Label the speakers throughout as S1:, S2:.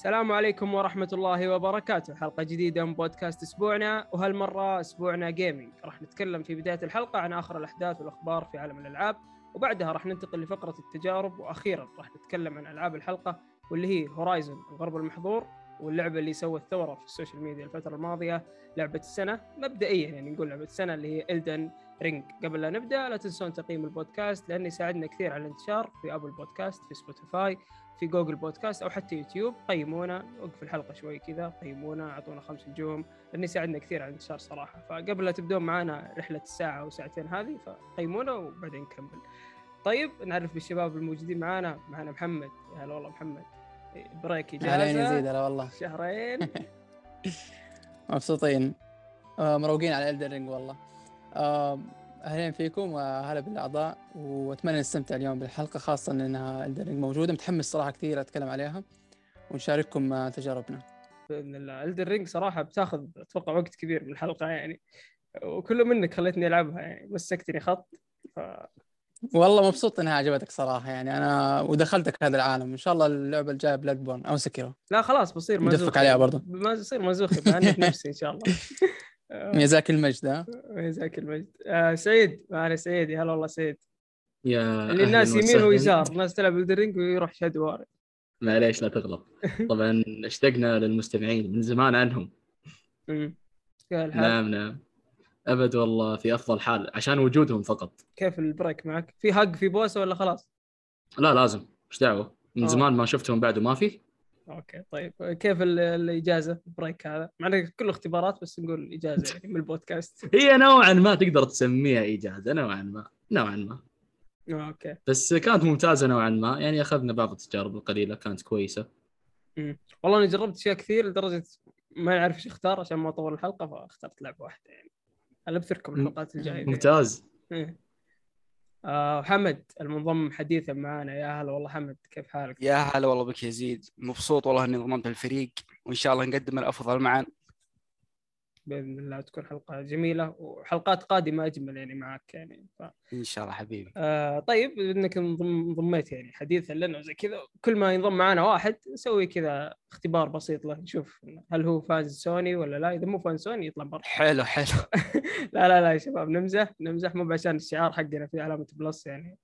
S1: السلام عليكم ورحمة الله وبركاته. حلقة جديدة من بودكاست أسبوعنا وهالمرة أسبوعنا gaming راح نتكلم في بداية الحلقة عن آخر الأحداث والأخبار في عالم الألعاب وبعدها راح ننتقل لفقرة التجارب وأخيرا راح نتكلم عن ألعاب الحلقة واللي هي Horizon الغرب المحظور واللعبة اللي سوت ثورة في ال social media الفترة الماضية لعبة السنة. مبدئيا يعني نقول لعبة السنة اللي هي Elden Ring. قبل لا نبدأ لا تنسون تقييم البودكاست لأنه يساعدنا كثير على الانتشار في Apple Podcasts في Spotify في Google Podcasts أو حتى يوتيوب. قيمونا وقف الحلقة شوي كذا قيمونا أعطونا خمس نجوم لأنه يساعدنا كثير على الانتشار صراحة. فقبل لا تبدون معنا رحلة الساعة أو ساعتين هذه فقيمونا وبعدين نكمل. طيب نعرف بالشباب الموجودين معنا معنا محمد. يا هلا والله محمد. break
S2: أهلين
S1: اجازه
S2: يزيد هلا والله.
S1: شهرين.
S2: مبسوطين. آه، مروقين على Elden Ring والله. أهلين فيكم وهلا بالأعضاء وأتمنى نستمتع اليوم بالحلقة خاصة إنها Elden Ring موجودة. متحمس صراحة كثير أتكلم عليها ونشارككم تجاربنا.
S1: بإذن الله. الدر رينج صراحة بتاخذ أتوقع وقت كبير من الحلقة يعني وكله منك خليتني ألعبها يعني مسكتني خط ف...
S2: والله مبسوط إنها عجبتك صراحة يعني. أنا ودخلتك هذا العالم إن شاء الله اللعبة الجاية بلاد بورن أو سكيرو.
S1: لا خلاص بصير مزوخ
S2: عليها برضه
S1: بصير مزوخ بعنف نفسي إن شاء الله.
S2: ميزاك المجد ها؟
S1: جزاك المجد. آه سعيد. معنا سعيد. يا هلا والله سعيد.
S3: يا
S1: اللي الناس يمين. ويسار الناس تلعب الدرينج ويروح شاد وارد.
S3: معليش لا تغلط؟ طبعا اشتقنا للمستمعين من زمان عنهم.
S1: أمم. كيف الحال؟
S3: نعم نعم. أبد والله في أفضل حال عشان وجودهم فقط.
S1: كيف البريك معك؟ في حق في بوسة ولا خلاص؟
S3: لا لازم. إيش دعوة؟ من
S1: آه.
S3: زمان ما شفتهم بعد وما في.
S1: أوكي طيب. كيف ال- الإجازة؟ البريك هذا؟ مع انه كله اختبارات بس نقول إجازة يعني من البودكاست.
S3: هي نوعا ما تقدر تسميها إجازة نوعا ما نوعا ما.
S1: أوكي.
S3: بس كانت ممتازة نوعا ما. يعني أخذنا بعض التجارب القليلة كانت كويسة.
S1: والله أنا جربت أشياء كثير لدرجة ما نعرف إيش أختار عشان ما أطول الحلقة فاخترت لعبة واحدة يعني. أنا بثركم الحلقات الجاية.
S3: ممتاز.
S1: إيه. آه حمد المنضم حديثا معنا يا هلا والله حمد كيف حالك؟
S4: يا هلا والله بك يزيد. مبسوط والله إني انضممت الفريق وإن شاء الله نقدم الأفضل معا.
S1: بإذن الله تكون حلقة جميلة وحلقات قادمة أجمل يعني معك يعني. ف...
S4: إن شاء الله حبيبي.
S1: آه طيب إنك انضم- انضميت يعني حديثا لنا وزي كذا كل ما ينضم معنا واحد نسوي كذا اختبار بسيط له نشوف هل هو fans Sony ولا لا. إذا مو fans Sony يطلع برا.
S4: حلو حلو.
S1: لا لا لا يا شباب نمزح نمزح مو عشان الشعار حقنا في علامة Plus يعني.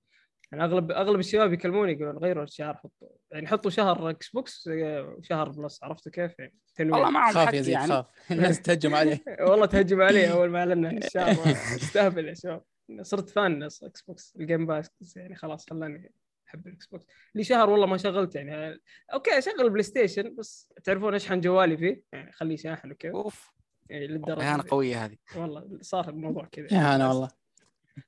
S1: يعني أغلب أغلب الشباب يكلموني يقولون غيروا الشعار حطوا يعني حطوا شهر Xbox وشهر Plus عرفتوا كيف؟ يعني تنويع
S4: والله معهم
S2: خاف يا زيد
S4: يعني.
S2: خاف. الناس تهجم عليه.
S1: والله تهجم علي أول ما اعلنا الشهر استهبل يا شباب. صرت fan Xbox ال Game Pass يعني خلاص خلاني أحب ال Xbox لي شهر والله ما شغلت يعني. أوكي أشغل PlayStation بس تعرفون اشحن جوالي فيه؟ يعني خليه شاحن وكذا.
S4: أوف.
S1: يعني للدرجة
S4: اهانه. قوية هذه.
S1: والله صار الموضوع كذا.
S2: أنا والله.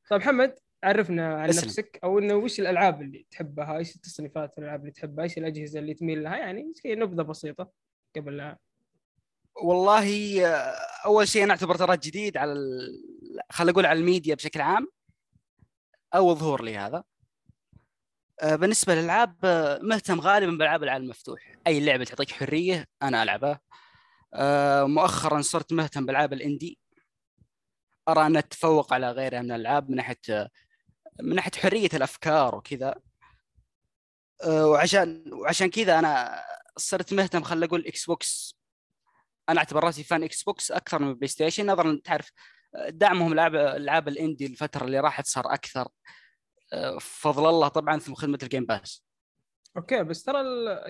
S1: طيب محمد. عرفنا عن
S4: اسلم.
S1: نفسك أو إنه وش الألعاب اللي تحبها إيش التصنيفات الألعاب اللي تحبها إيش الأجهزة اللي تميل لها؟ يعني نبذة بسيطة قبل لا.
S4: والله أول شيء أنا أعتبر ترى جديد على ال... خلينا نقول على الميديا بشكل عام. أول ظهور لي هذا. آه، بالنسبة للألعاب آه، مهتم غالبا بالالعاب العالم المفتوح. أي لعبة تعطيك حرية أنا ألعبها. آه، مؤخرا صرت مهتم بالألعاب الإندي. أرى انها تتفوق على غيرها من الألعاب من ناحية من ناحية حرية الأفكار وكذا. آه، وعشان وعشان كذا أنا صرت مهتم خلينا نقول Xbox أنا أعتبر نفسي fan Xbox أكثر من PlayStation نظرا تعرف دعمهم العاب العاب ال indie الفترة اللي راحت صار أكثر. آه، فضل الله طبعا ثم خدمة ال Game
S1: Pass أوكي بس ترى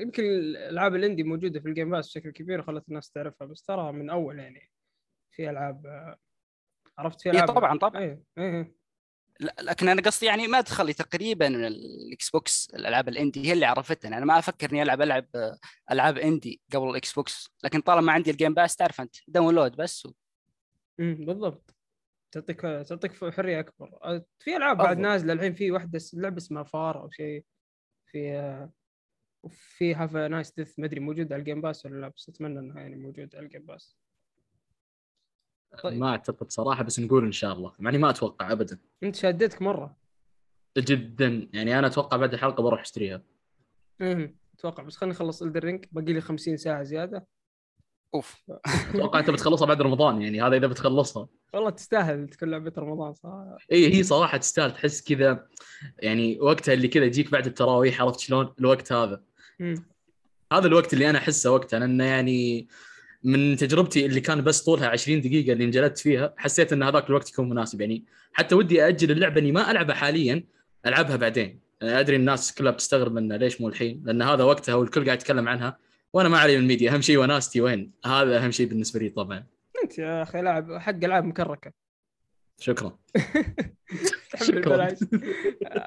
S1: يمكن الالعاب ال indie موجودة في ال Game Pass بشكل كبير وخلت الناس تعرفها بس ترى من أول يعني في ألعاب آه، عرفت في
S4: إيه
S1: ألعاب؟
S4: طبعا طبعا.
S1: إيه إيه
S4: لا- لكن أنا قصدي يعني ما دخل لي تقريبا ال Xbox الألعاب ال indie هي اللي عرفتني. أنا ما أفكر إني ألعب ألعب ألعاب indie قبل ال Xbox. لكن طالما عندي ال Game Pass تعرف أنت download بس. و...
S1: امم بالضبط. تعطيك تعطيك حرية أكبر. آه، في ألعاب بعد. نازلة الحين في واحدة لعبة اسمها FAR أو شيء. في وفي Have a Nice Death ما أدري موجود على ال Game Pass ولا لا بس أتمنى إنها يعني موجود على ال Game Pass طيب.
S3: ما أعتقد صراحة بس نقول إن شاء الله. مع اني ما أتوقع ابدا.
S1: أنت شدتك مرة.
S3: جدا. يعني أنا أتوقع بعد الحلقة بروح أشتريها.
S1: امم أتوقع. بس خليني أخلص الدرينج باقي لي 50 ساعة زيادة.
S4: أوف.
S3: أتوقع أنت بتخلصها بعد رمضان. يعني هذا إذا بتخلصها.
S1: والله تستاهل تكون لعبة رمضان صراحة.
S3: اي هي صراحة تستاهل. تحس كذا يعني وقتها اللي كذا يجيك بعد التراويح عرفت شلون؟ الوقت هذا.
S1: مم.
S3: هذا الوقت اللي أنا أحسه وقتها لأنه يعني من تجربتي اللي كان بس طولها 20 دقيقة اللي انجلدت فيها حسيت إن هذاك الوقت يكون مناسب. يعني حتى ودي أجل اللعبة إني ما ألعبها حاليا ألعبها بعدين. أدري الناس كلها بتستغرب منه ليش مو الحين؟ لأن هذا وقتها والكل قاعد يتكلم عنها وأنا ما علي من الميديا. أهم شيء وناستي وين. هذا أهم شيء بالنسبة لي طبعا.
S1: أنت يا أخي لاعب حق ألعاب مكركة.
S3: شكرا. شكراً.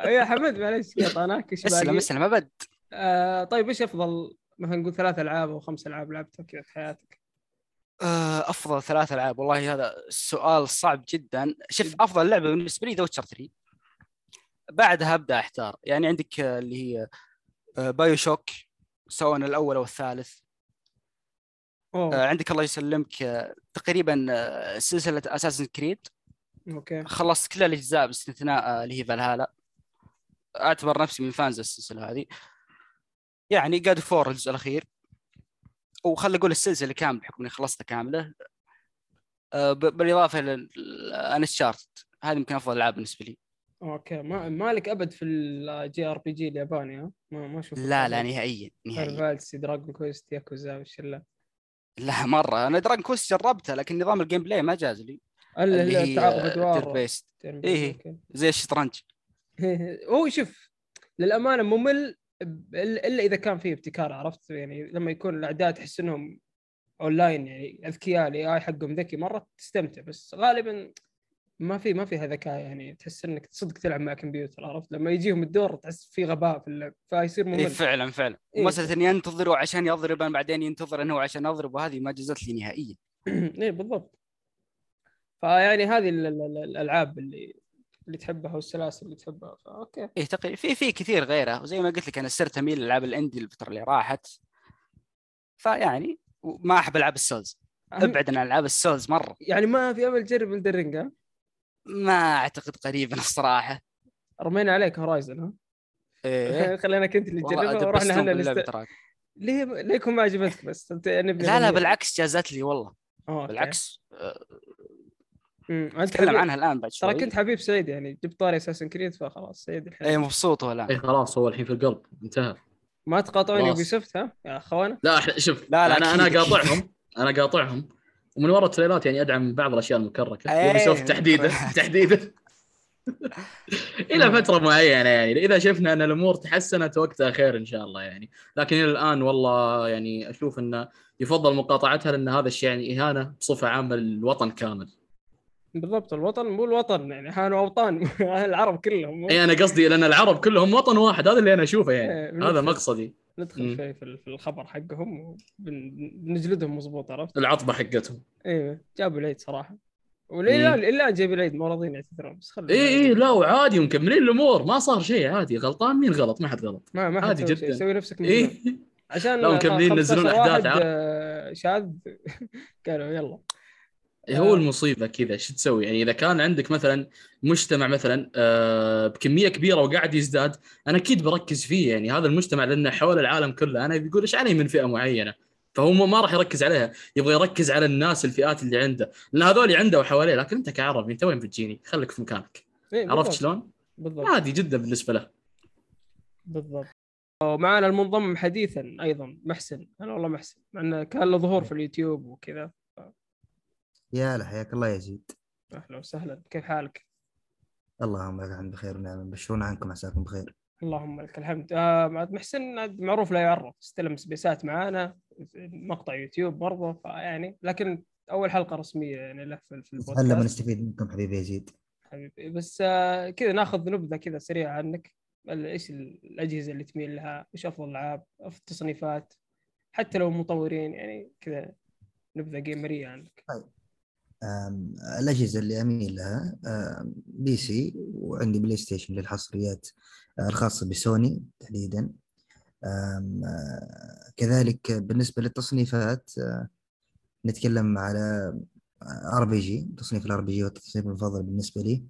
S1: يا حمد معليش قطعناك إيش
S4: اسلم؟ اسلم أبد.
S1: آه طيب إيش أفضل؟ مثلا نقول ثلاث ألعاب أو خمس ألعاب لعبتها كذا في حياتك؟
S4: آه، أفضل ثلاث ألعاب. والله هذا سؤال صعب جدا. شوف أفضل لعبة بالنسبة لي The Witcher 3 بعدها أبدأ أحتار. يعني عندك آه، اللي هي آه، BioShock سواء الأول أو الثالث. آه، عندك الله يسلمك آه، تقريبا آه، سلسلة Assassin's Creed
S1: okay.
S4: خلصت كل الأجزاء باستثناء آه، اللي هي فالهالا أعتبر نفسي من fans السلسلة هذه. يعني God of War الجزء الأخير. وخل أقول السلسله كامله بحكم اني خلصتها كامله. آه، بالاضافه لل Uncharted هذه يمكن افضل ألعاب بالنسبة لي.
S1: أوكي. ما مالك ابد في الجي ار بي جي الياباني ها؟ ما ما أشوف
S4: لا لا نهائيا نهائيا.
S1: فالسي دراجون كويست ياكوزا والشله
S4: لا. مرة. أنا دراجون كوست جربتها لكن نظام الجيم بلاي ما جاز لي.
S1: اللي هي ادوار
S4: بيست.
S1: أوكي.
S4: زي الشطرنج.
S1: هو شوف للأمانة ممل الا إذا كان فيه ابتكار عرفت؟ يعني لما يكون الاعداء تحس إنهم اونلاين يعني أذكياء الاي اي حقهم ذكي مرة تستمتع بس غالبا ما في ما فيها ذكاء يعني تحس إنك صدق تلعب مع كمبيوتر عرفت؟ لما يجيهم الدور تحس في غباء في اللعب فيصير
S4: إيه
S1: ممل.
S4: فعلا فعلا.
S1: إيه.
S4: ومسألة إني أنتظره عشان يضرب أنا بعدين ينتظر انه عشان أضرب وهذه ما جزت لي نهائيا.
S1: إيه بالضبط. فيعني هذه ال- ال- ال- الألعاب اللي اللي تحبها والسلاسل اللي تحبها ف
S4: okay إيه تقريبا في في كثير غيره. وزي ما قلت لك أنا صرت أميل لالعاب ال indie الفترة اللي راحت. فيعني ما أحب العاب ال Souls. أبعد عن ألعاب ال Souls مرة.
S1: يعني ما في أمل تجرب Elden Ring
S4: ما أعتقد قريبا الصراحة.
S1: رمينا عليك Horizon ها؟
S4: إيه.
S1: خلينا كنت اللي تجربها ورحنا
S4: إحنا
S1: نست... ليه ليكم ما عجبتك بس أنت نبي
S4: لا لا بالعكس جازت لي والله.
S1: أوه،.
S4: بالعكس آه،
S1: امم حبيب...
S4: عنها الآن بعد شوي.
S1: ترى كنت حبيب سعيد يعني جبت طاري Assassin's Creed فخلاص سعيد الحين.
S4: إيه مبسوط هو الآن.
S3: اي خلاص هو الحين في القلب. انتهى.
S1: ما تقاطعوني
S3: خلاص.
S1: Ubisoft ها؟ يا أخوانا.
S3: لا إحنا- شوف
S4: لا، لا، أنا أنا.
S3: قاطعهم. أنا قاطعهم. ومن وراء التريلات يعني أدعم بعض الأشياء المكركة.
S4: إيه.
S3: Ubisoft تحديدا تحديدا. إلى فترة معينة يعني. إذا شفنا أن الأمور تحسنت وقتها خير إن شاء الله يعني. لكن إلى الآن والله يعني أشوف انه يفضل مقاطعتها لأن هذا الشيء يعني إهانة بصفة عامة للوطن كامل.
S1: بالضبط الوطن مو الوطن يعني أهانوا أوطان العرب كلهم
S3: إي أنا قصدي لأن العرب كلهم وطن واحد هذا اللي أنا أشوفه
S1: إيه،
S3: يعني هذا مقصدي.
S1: ندخل. شوي في ال- في الخبر حقهم وبنجلدهم مضبوط عرفت؟
S3: العطبة حقتهم.
S1: أيوه جابوا العيد صراحة. إلى الان جايب العيد؟ مو راضيين يعتذرون بس خلوا
S3: إي إي لا وعادي ومكملين الأمور ما صار شيء عادي غلطان مين غلط؟ ما حد غلط.
S1: ما ما حد
S3: عادي جداً.
S1: سوي نفسك
S3: إي.
S1: عشان
S3: لا، مكملين
S1: 15
S3: ينزلون عاد.
S1: آه، شاذ. قالوا يلا.
S3: إيه، هو
S1: آه.
S3: المصيبة كذا شو تسوي؟ يعني إذا كان عندك مثلا مجتمع مثلا آه، بكمية كبيرة وقاعد يزداد أنا أكيد بركز فيه يعني هذا المجتمع لأنه حول العالم كله أنا بيقول إيش علي من فئة معينة؟ فهو ما راح يركز عليها يبغى يركز على الناس الفئات اللي عنده. لأن هذول عنده وحواليه لكن أنت كعربي أنت وين بتجيني؟ خليك في مكانك.
S1: إيه،
S3: عرفت شلون؟
S1: بالضبط.
S3: عادي جدا بالنسبة له.
S1: بالضبط. ومعنا المنضم حديثا أيضا محسن. هلا والله محسن مع إنه كان له ظهور في اليوتيوب وكذا.
S5: يا هلا حياك الله يزيد
S1: أهلا وسهلا. كيف حالك؟
S5: اللهم لك الحمد بخير ونعم بشرون عنكم؟ عساكم بخير؟
S1: اللهم لك الحمد. آه محسن معروف لا يعرف استلم سبيسات معانا مقطع يوتيوب برضه فيعني لكن أول حلقة رسمية يعني له في في
S5: هلا
S1: البودكاست
S5: بنستفيد منكم حبيبي يزيد
S1: حبيبي. بس آه كذا ناخذ نبذة كذا سريعة عنك. إيش الأجهزة اللي تميل لها؟ إيش أفضل الألعاب؟ أفضل التصنيفات؟ حتى لو مطورين يعني كذا نبذة جيمريه عنك.
S5: أم، الأجهزة اللي أميل لها PC وعندي PlayStation للحصريات أه، الخاصة بسوني تحديدا. أه، كذلك بالنسبة للتصنيفات أه، نتكلم على RPG تصنيف ال RPG هو التصنيف المفضل بالنسبة لي.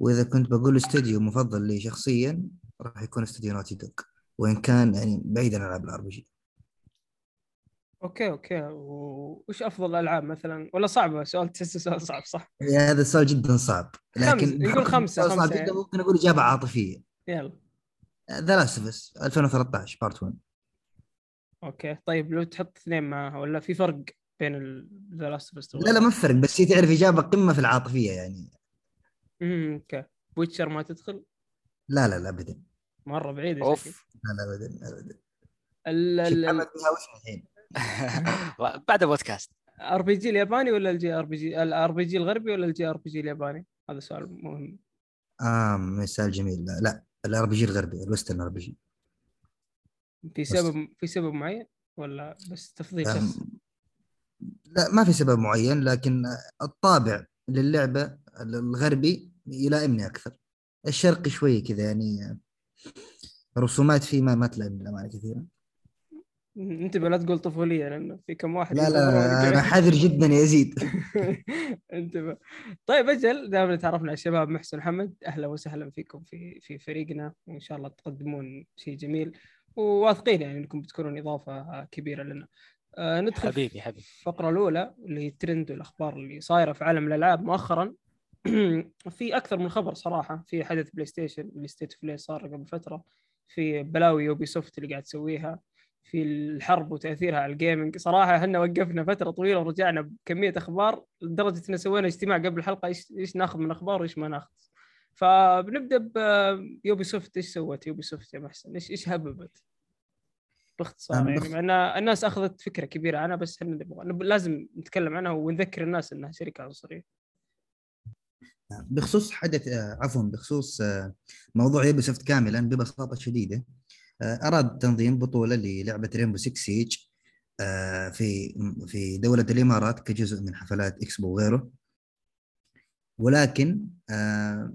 S5: وإذا كنت بقول استوديو مفضل لي شخصيا راح يكون استوديو Naughty Dog وإن كان يعني بعيدا عن ألعاب ال
S1: RPG. Okay okay. وش أفضل الالعاب مثلا؟ ولا صعبة؟ سؤال تحسه سؤال صعب صح؟
S5: يعني هذا السؤال جدا صعب. لكن
S1: نقول خمسة-
S5: السؤال صعب
S1: خمسة
S5: جدا
S1: يعني.
S5: ممكن أقول إجابة عاطفية.
S1: يلا.
S5: The Last of Us 2013 Part 1
S1: Okay. طيب لو تحط اثنين معها ولا في فرق بين The Last of
S5: لا لا ما في فرق بس هي تعرف إجابة قمة في العاطفية يعني.
S1: امم okay. Witcher ما تدخل؟
S5: لا لا لا ابدا.
S1: مرة بعيد.
S4: أوف.
S5: لا لا ابدا ابدا.
S1: ال ال
S5: الحين.
S4: بعد بودكاست
S1: RPG الياباني ولا ال JRPG؟ ال RPG الغربي ولا ال JRPG الياباني؟ هذا سؤال مهم.
S5: آه مثال جميل. لا, لا ال RPG الغربي ال western RPG.
S1: في سبب في سبب معين ولا بس تفضيل
S5: أم،
S1: شخصي؟
S5: لا ما في سبب معين لكن الطابع للعبة الغربي يلائمني أكثر. الشرقي شوي كذا يعني رسومات فيه ما ما تلائمني للأمانة كثيرا.
S1: انتبه لا تقول طفولية لأنه في كم واحد
S5: لا لا. أنا حذر جدا يا يزيد
S1: انتبه طيب أجل دائما تعرفنا على الشباب محسن محمد أهلا وسهلا فيكم في في فريقنا وإن شاء الله تقدمون شيء جميل وواثقين يعني إنكم بتكونون إضافة كبيرة لنا. آه ندخل
S4: حبيبي حبيبي.
S1: الفقرة الأولى اللي هي الترند والاخبار اللي صايرة في عالم الألعاب مؤخرا. في أكثر من خبر صراحة في حدث PlayStation اللي State of صار قبل فترة في بلاوي Ubisoft اللي قاعد تسويها. في الحرب وتأثيرها على ال gaming صراحة إحنا وقفنا فترة طويلة ورجعنا بكمية أخبار لدرجة إن سوينا اجتماع قبل الحلقة إيش إيش ناخذ من أخبار وإيش ما ناخذ. فبنبدأ ب Ubisoft إيش سوت Ubisoft يا محسن؟ إيش إيش هببت؟ باختصار يعني
S5: بخ-
S1: مع إن الناس أخذت فكرة كبيرة عنها بس إحنا نبغى نب- لازم نتكلم عنها ونذكر الناس إنها شركة عنصريه
S5: بخصوص حدث آه، عفوا بخصوص آه، موضوع Ubisoft كاملا ببساطة شديدة آه، أراد تنظيم بطولة للعبة Rainbow 6 Siege في في دولة الإمارات كجزء من حفلات إكسبو وغيره ولكن آه،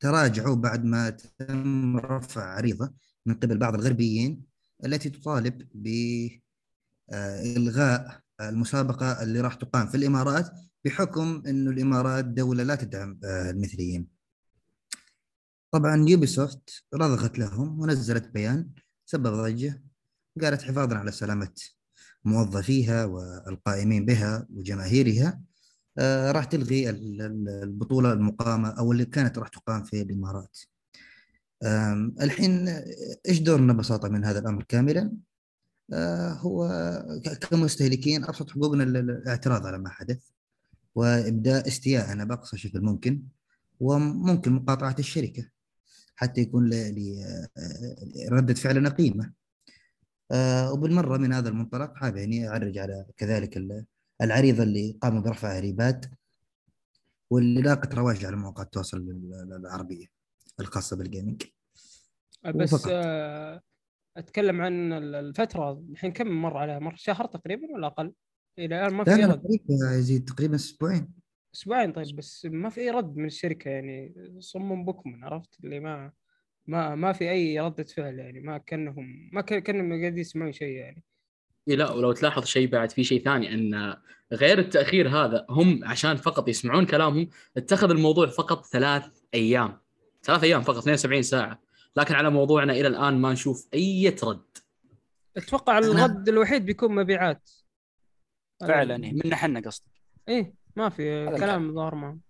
S5: تراجعوا بعد ما تم رفع عريضة من قبل بعض الغربيين التي تطالب بإلغاء المسابقة اللي راح تقام في الإمارات بحكم انه الإمارات دولة لا تدعم آه، المثليين. طبعا Ubisoft رضخت لهم ونزلت بيان سبب ضجة قالت حفاظا على سلامة موظفيها والقائمين بها وجماهيرها آه، راح تلغي ال- ال- البطولة المقامة أو اللي كانت راح تقام في الإمارات. آم، الحين إيش دورنا ببساطه من هذا الأمر كاملا؟ آه، هو كمستهلكين أبسط حقوقنا ال- ال- الاعتراض على ما حدث وإبداء استياءنا بأقصى شكل ممكن وممكن مقاطعة الشركة حتى يكون ردة فعلنا قيمه آه، وبالمرة من هذا المنطلق حاب يعني أعرج على كذلك ال- العريضه اللي قاموا برفعها ريبات واللي لاقت رواج على مواقع التواصل ال- العربية الخاصة بالجيمنج
S1: بس
S5: وفقط.
S1: آه، أتكلم عن ال- الفترة الحين كم مر عليها؟ مر شهر تقريبا ولا أقل؟ إلى الآن ما
S5: لا
S1: في
S5: لا
S1: رد
S5: قريب يا يزيد تقريبا أسبوعين.
S1: أسبوعين طيب بس ما في أي رد من الشركة يعني. صم بكم عرفت؟ اللي ما ما ما في أي ردة فعل يعني ما كأنهم ما كان- كأنهم قاعدين يسمعون شيء يعني.
S3: إيه لا ولو تلاحظ شيء بعد في شيء ثاني إن غير التأخير هذا هم عشان فقط يسمعون كلامهم اتخذ الموضوع فقط ثلاث أيام. ثلاث أيام فقط 72 ساعة. لكن على موضوعنا إلى الآن ما نشوف أي رد.
S1: أتوقع الرد الوحيد بيكون مبيعات.
S4: فعلا منا حنا قصدي
S1: إيه ما في كلام ظاهر معهم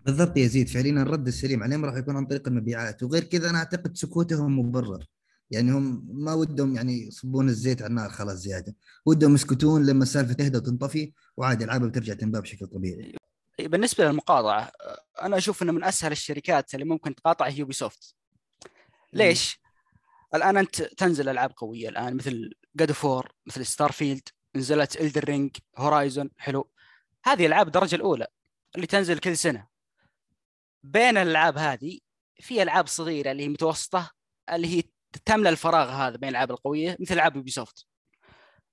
S5: بالضبط يا يزيد فعليا الرد السليم عليهم راح يكون عن طريق المبيعات. وغير كذا أنا أعتقد سكوتهم مبرر. يعني هم ما ودهم يعني يصبون الزيت على النار خلاص زيادة. ودهم يسكتون لما السالفة تهدى وتنطفي وعادي ألعابها بترجع تنباع بشكل طبيعي.
S4: بالنسبة للمقاطعة أنا أشوف إنه من أسهل الشركات اللي ممكن تقاطع هي Ubisoft ليش؟ الآن أنت تنزل ألعاب قوية الآن مثل God of War مثل Starfield نزلت Elden Ring Horizon حلو. هذه العاب الدرجة الأولى اللي تنزل كل سنة. بين الألعاب هذه في ألعاب صغيرة اللي هي متوسطة اللي هي تملى الفراغ هذا بين الألعاب القوية مثل ألعاب Ubisoft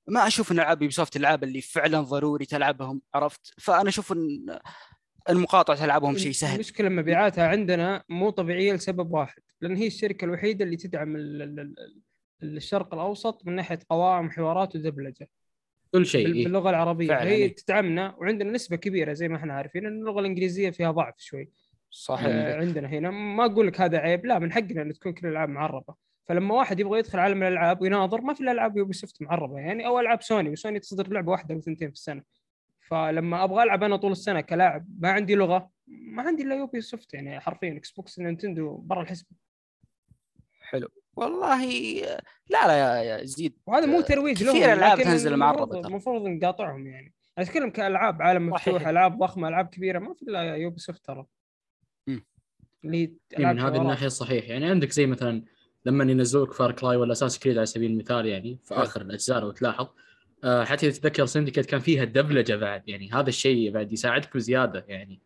S4: ما أشوف إن ألعاب Ubisoft الالعاب اللي فعلا ضروري تلعبهم عرفت؟ فأنا أشوف إن المقاطعة تلعبهم شيء سهل.
S1: المشكلة مبيعاتها عندنا مو طبيعية لسبب واحد لأن هي الشركة الوحيدة اللي تدعم ال- ال- ال- الشرق الأوسط من ناحية قوائم حوارات ودبلجه
S3: كل شيء إيه.
S1: باللغة العربية.
S4: فعلاً،
S1: هي
S4: إيه.
S1: تدعمنا وعندنا نسبة كبيرة زي ما إحنا عارفين إن اللغة الإنجليزية فيها ضعف شوي.
S4: صحيح.
S1: آه، عندنا هنا. ما أقول لك هذا عيب لا من حقنا إن تكون كل الألعاب معربة. فلما واحد يبغى يدخل عالم الألعاب ويناظر ما في إلا ألعاب Ubisoft معربة يعني أو ألعاب Sony و Sony تصدر لعبة واحدة أو ثنتين في السنة. فلما أبغى ألعب أنا طول السنة كلاعب ما عندي لغة ما عندي إلا Ubisoft يعني حرفيا Xbox Nintendo برا الحسبة.
S4: حلو. والله لا لا يا, يا زيد
S1: وهذا مو ترويج لهم
S4: كثير ألعاب
S1: لكن
S4: تنزل مع
S1: المفروض-
S4: الربط.
S1: المفروض نقاطعهم يعني أتكلم كألعاب عالم مفتوح. ألعاب ضخمة ألعاب كبيرة ما في إلا Ubisoft ترى. اللي
S3: إيه، من هذه. الناحية صحيح يعني عندك زي مثلا لما ينزلوا لك Far Cry ولا Assassin's Creed على سبيل المثال يعني في. آخر الأجزاء لو تلاحظ آه، حتى إذا تتذكر Syndicate كان فيها الدبلجه بعد يعني هذا الشيء بعد يساعدك بزيادة يعني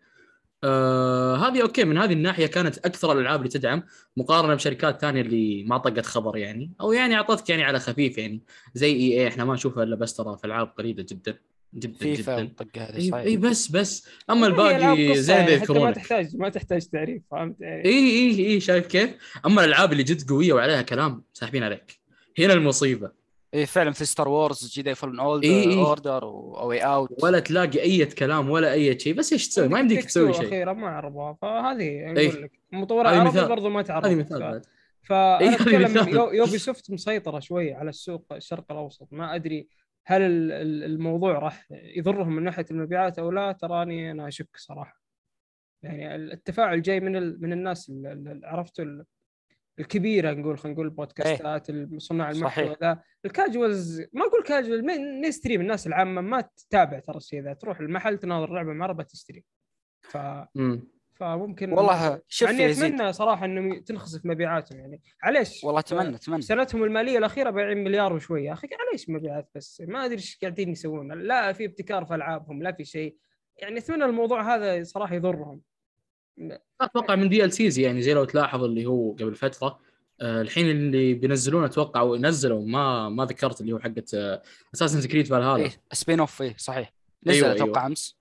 S3: آه هذه okay من هذه الناحية كانت أكثر الألعاب اللي تدعم مقارنة بشركات ثانية اللي ما طقت خبر يعني أو يعني أعطتك يعني على خفيف يعني زي إي إي. إحنا ما نشوفها إلا بس ترى في ألعاب قليله جدا جدا جدا. اي إي
S4: صحيح.
S3: بس بس.
S1: أما ألعاب
S3: الباقي زي
S1: يعني
S3: ما
S1: حتى ما
S3: يذكرونك.
S1: تحتاج ما تحتاج تعريف فهمت يعني؟
S3: إي إي إي شايف كيف؟ أما الألعاب اللي جد قوية وعليها كلام ساحبين عليك. هنا المصيبة.
S4: اي فعلا في Star Wars Jedi Fallen Order
S3: إي إي.
S4: Order و A Way Out
S3: ولا تلاقي أي كلام ولا أي شيء بس إيش تسوي؟ ما يمديك تسوي شيء
S1: أخيرا ما عربوها فهذه
S3: إي.
S1: أقول لك المطور
S3: هذه
S1: العربي
S3: مثال.
S1: برضو ما تعرف
S3: هذه مثال بعد.
S1: فانا
S3: إي، هذه
S1: أتكلم
S3: مثال.
S1: يو- Ubisoft مسيطرة شوي على السوق الشرق الأوسط ما أدري هل ال- ال- الموضوع راح يضرهم من ناحية المبيعات أو لا تراني أنا أشك صراحة يعني التفاعل جاي من ال... من الناس ال- ال- عرفتوا الكبيرة نقول خلينا نقول البودكاستات صناع المحتوى. ذا. ال casuals ما أقول casual mainstream الناس العامة ما تتابع ترى الشيء ذا. تروح المحل تناظر لعبة معربه تشتري. ف
S3: امم
S1: فممكن
S4: والله شوف
S1: يعني أتمنى صراحة انه تنخسف مبيعاتهم يعني. معليش
S4: والله أتمنى أتمنى.
S1: سنتهم المالية الأخيرة بايعين مليار وشوية. يا أخي معليش مبيعات بس؟ ما أدري إيش قاعدين يسوون. لا في ابتكار في ألعابهم لا في شيء. يعني أتمنى الموضوع هذا صراحة يضرهم.
S3: أتوقع من DLCs يعني زي لو تلاحظ اللي هو قبل فترة آه الحين اللي بينزلون أتوقع أو نزلوا ما ما ذكرت اللي هو حقت Assassin's Creed
S4: Valhalla إيه spin-off إيه صحيح.
S3: أيوة،
S4: نزل
S3: أيوة.
S4: أتوقع أمس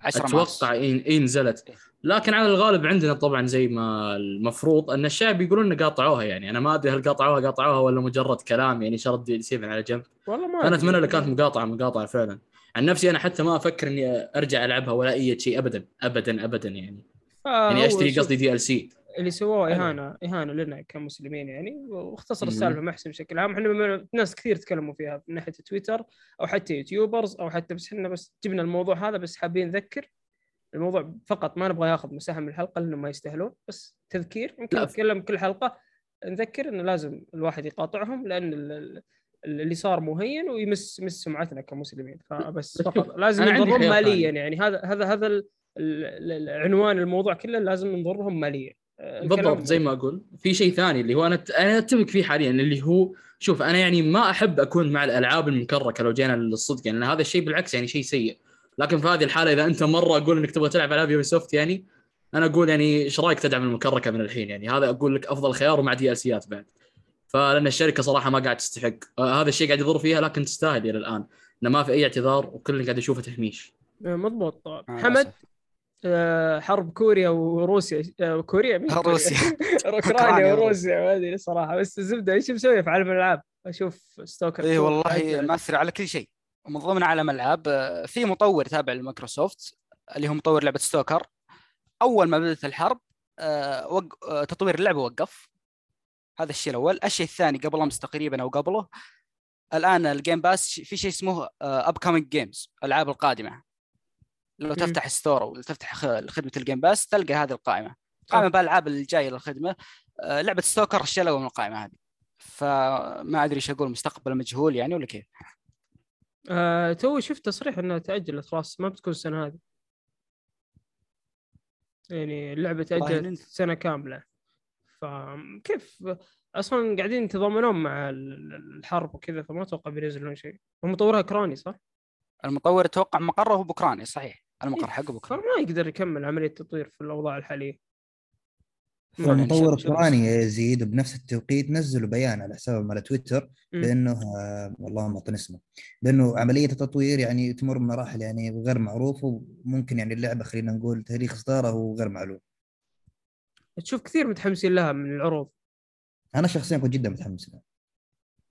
S4: 10 مارس
S3: أتوقع اي إيه نزلت.
S4: إيه.
S3: لكن على الغالب عندنا طبعا زي ما المفروض أن الشعب يقولون إنه قاطعوها يعني. أنا ما أدري هل قاطعوها قاطعوها ولا مجرد كلام يعني شرط دي 7 على جنب.
S1: والله ما أنا.
S3: أتمنى لو كانت مقاطعة مقاطعة فعلا. عن نفسي أنا حتى ما أفكر إني أرجع ألعبها ولا أي شيء ابدا ابدا ابدا يعني. يعني
S1: أشتري
S3: قصدي DLC
S1: اللي سووه. إهانة إهانة لنا كمسلمين يعني واختصر. السالفة محسن بشكل عام إحنا ناس كثير تكلموا فيها من ناحية تويتر أو حتى YouTubers أو حتى بس إحنا بس جبنا الموضوع هذا بس حابين نذكر الموضوع فقط ما نبغى ياخذ مساحه من الحلقة لأنه ما يستاهلون بس تذكير يمكن. نتكلم كل حلقة نذكر إنه لازم الواحد يقاطعهم لأن ال- ال- اللي صار مهين ويمس مس سمعتنا كمسلمين فبس
S3: بس
S1: فقط لازم
S3: خيار
S1: ماليا. يعني هذا هذا هذا عنوان الموضوع كله لازم نضرهم ماليا آه،
S3: بالضبط زي ما أقول. في شيء ثاني اللي هو أنا أنا أتفق فيه حاليا اللي هو شوف أنا يعني ما أحب أكون مع الألعاب المكركة لو جينا للصدق يعني هذا الشيء بالعكس يعني شيء سيء. لكن في هذه الحالة إذا أنت مرة أقول إنك تبغى تلعب ألعاب يوبي سوفت يعني أنا أقول يعني إيش رأيك تدعم المكركة من الحين؟ يعني هذا أقول لك أفضل خيار ومع DLC ات بعد. فلأن الشركة صراحة ما قاعد تستحق. آه هذا الشيء قاعد يضر فيها لكن تستاهل إلى الآن. إنه ما في أي اعتذار وكل اللي قاعد اشوفه تهميش
S1: آه، مضبوط.
S4: آه،
S1: حمد؟ حرب كوريا وروسيا. آه، كوريا مين؟
S4: روسيا. أوكرانيا
S1: وروسيا ما أدري صراحة. بس الزبدة إيش مسوي في عالم الألعاب؟ أشوف Stalker
S4: اي
S1: two.
S4: والله. مأثر على كل شيء. ومن ضمن عالم العاب آه، في مطور تابع لمايكروسوفت اللي هو مطور لعبة Stalker. أول ما بدأت الحرب آه،. آه، تطوير اللعبة وقف. هذا الشيء الأول. الشيء الثاني قبل أمس تقريبا أو قبله الآن ال Game Pass في شيء اسمه upcoming games الألعاب القادمة. لو تفتح store أو تفتح خدمة ال Game Pass تلقى هذه القائمة. قائمة بالألعاب الجايه للخدمة. آه، لعبة Stalker الأول من القائمة هذه. فما أدري إيش أقول مستقبل مجهول يعني ولا كيف؟
S1: آه، تو شفت تصريح إنها تاجلت خلاص ما بتكون السنة هذه. يعني
S4: اللعبة
S1: تاجلت سنة كاملة. فكيف أصلا قاعدين يتضامنون مع ال- الحرب وكذا فما أتوقع بينزلون شيء. هم مطورها اوكراني صح؟
S4: المطور أتوقع مقره باوكرانيا صحيح. المقر حقه باوكرانيا
S1: فما يقدر يكمل عملية التطوير في الأوضاع
S4: الحالية.
S5: المطور الأوكراني يزيد بنفس التوقيت نزلوا بيان على حسابهم على تويتر. بأنه والله ما اسمه بأنه عملية التطوير يعني تمر بمراحل يعني غير معروفه وممكن يعني اللعبة خلينا نقول تاريخ اصدارها هو غير معلوم.
S1: تشوف كثير متحمسين لها من العروض.
S5: أنا شخصيا كنت جدا متحمس لها.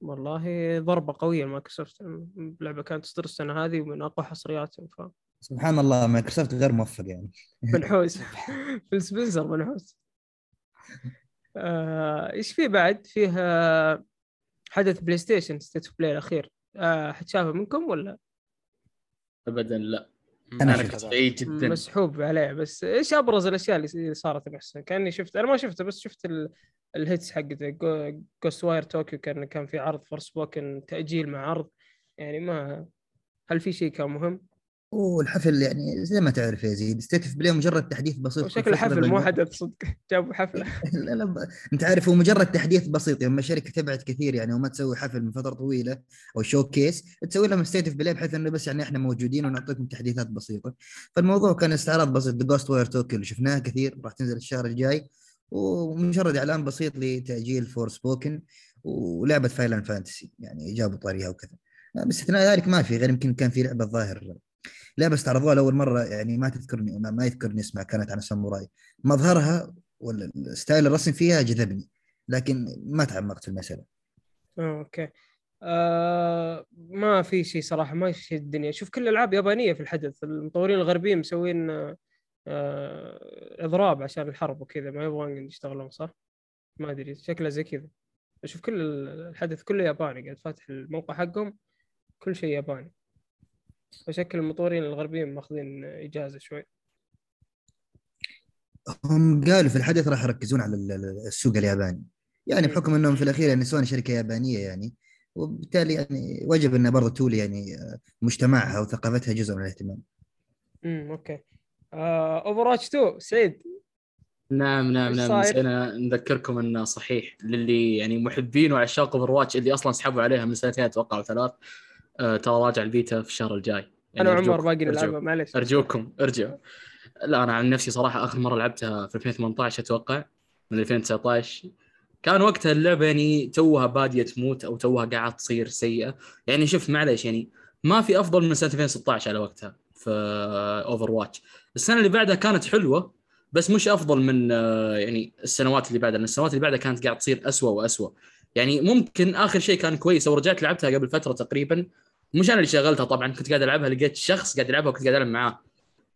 S1: والله ضربة قوية لمايكروسوفت اللعبه كانت تصدر السنة هذه ومن أقوى حصرياتهم ف
S5: سبحان الله مايكروسوفت غير موفق يعني
S1: منحوس Phil Spencer منحوس آه، إيش في بعد؟ فيه آه، حدث بلاي ستيشن State of Play الأخير آه، حد شافه منكم ولا؟
S3: ابدا لا
S5: أنا
S3: أنا
S5: شفت.
S3: كنت بعيد جدا
S1: مسحوب عليه بس إيش أبرز الأشياء اللي صارت محسن كأني شفت أنا ما شفته بس شفت ال... ال highlights حقته Ghostwire Tokyo كان كان في عرض Forspoken تأجيل مع عرض يعني ما هل في شيء كان مهم؟
S5: والحفل يعني زي ما تعرف يا زيد State of Play مجرد تحديث بسيط كل
S1: شكله حفل مو. حدث صدق. جابوا حفلة.
S5: لا لا ب... انت عارف هو مجرد تحديث بسيط لما شركة تبعد كثير يعني وما تسوي حفل من فترة طويلة أو showcase تسوي لهم State of Play بحيث إنه بس يعني إحنا موجودين ونعطيكم تحديثات بسيطة. فالموضوع كان استعراض بسيط ذا Ghostwire Tokyo شفناها كثير راح تنزل الشهر الجاي. ومجرد إعلان بسيط لتأجيل Forspoken ولعبة Final Fantasy يعني جابوا طاريها وكذا. باستثناء ذلك ما في غير يمكن كان في لعبة الظاهر لعبه استعرضوها لأول مرة يعني ما تذكرني ما, ما يذكرني اسمها كانت عن الساموراي. مظهرها ولا ال style الرسم فيها جذبني لكن ما تعمقت في المسألة.
S1: آه، أوكي. آه ما في شيء صراحة ما في شيء الدنيا. شوف كل الألعاب يابانية في الحدث المطورين الغربيين مسوين آه إضراب عشان الحرب وكذا ما يبغون يشتغلون صح؟ ما أدري شكله زي كذا. أشوف كل الحدث كله ياباني قاعد فاتح الموقع حقهم كل شيء ياباني. فشكل المطورين الغربيين ماخذين إجازة شوي.
S5: هم قالوا في الحدث راح يركزون على ال- ال- السوق الياباني. يعني. بحكم إنهم في الأخير يعني سوني شركة يابانية يعني وبالتالي يعني وجب انها برضه تولي يعني آه، مجتمعها وثقافتها جزء من الاهتمام.
S1: امم أوكي. Overwatch 2 سعيد.
S3: نعم نعم نعم؟ نسينا نذكركم إنه صحيح. للي يعني محبين وعشاق Overwatch اللي أصلا سحبوا عليها من سنتين أتوقع وثلاث آه ترى راجع البيتا في الشهر الجاي.
S1: أنا
S3: يعني
S1: وعمر
S3: أرجوك-
S1: باقي نلعبها معليش.
S3: أرجوكم ارجعوا لا أنا عن نفسي صراحة آخر مرة لعبتها في 2018 أتوقع من 2019 كان وقتها اللعبة يعني توها بادية تموت أو توها قاعد تصير سيئة. يعني شوف معليش يعني ما في أفضل من سنة 2016 على وقتها في Overwatch السنة اللي بعدها كانت حلوة بس مش أفضل من آه، يعني السنوات اللي بعدها لأن السنوات اللي بعدها كانت قاعد تصير أسوأ وأسوأ. يعني ممكن آخر شيء كان كويس ورجعت لعبتها قبل فترة تقريبا مش أنا اللي شغلتها طبعا كنت قاعد ألعبها لقيت شخص قاعد يلعبها وكنت قاعد ألعب معاه.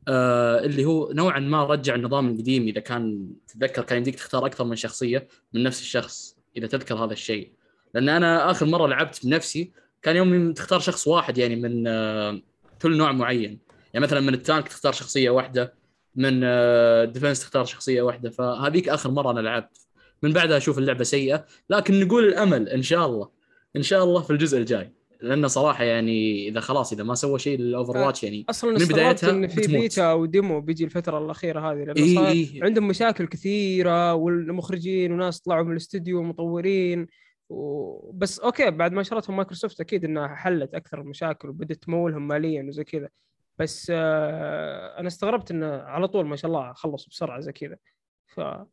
S3: آه اللي هو نوعا ما رجع النظام القديم إذا كان تتذكر كان يمديك تختار أكثر من شخصية من نفس الشخص إذا تذكر هذا الشيء. لأن أنا آخر مرة لعبت بنفسي كان يوم تختار شخص واحد يعني من آه كل نوع معين. يعني مثلا من التانك تختار شخصية واحدة من آه ديفنس تختار شخصية واحدة. فهذيك آخر مرة أنا لعبت. من بعدها أشوف اللعبة سيئة لكن نقول الأمل إن شاء الله إن شاء الله في الجزء الجاي. لأنه صراحة يعني إذا خلاص إذا ما سوى شيء لل Overwatch يعني
S1: أصلا
S3: من بدايتها
S1: إن في. بيتا أو demo بيجي الفترة الأخيرة هذه لأنه
S3: اي
S1: صار
S3: اي
S1: عندهم مشاكل كثيرة والمخرجين وناس طلعوا من الاستوديو ومطورين. و... بس أوكي بعد ما شرتهم مايكروسوفت أكيد إنها حلت أكثر المشاكل وبدت تمولهم ماليا وزي كذا. بس آه أنا استغربت انه على طول ما شاء الله خلصوا بسرعة زي كذا. فما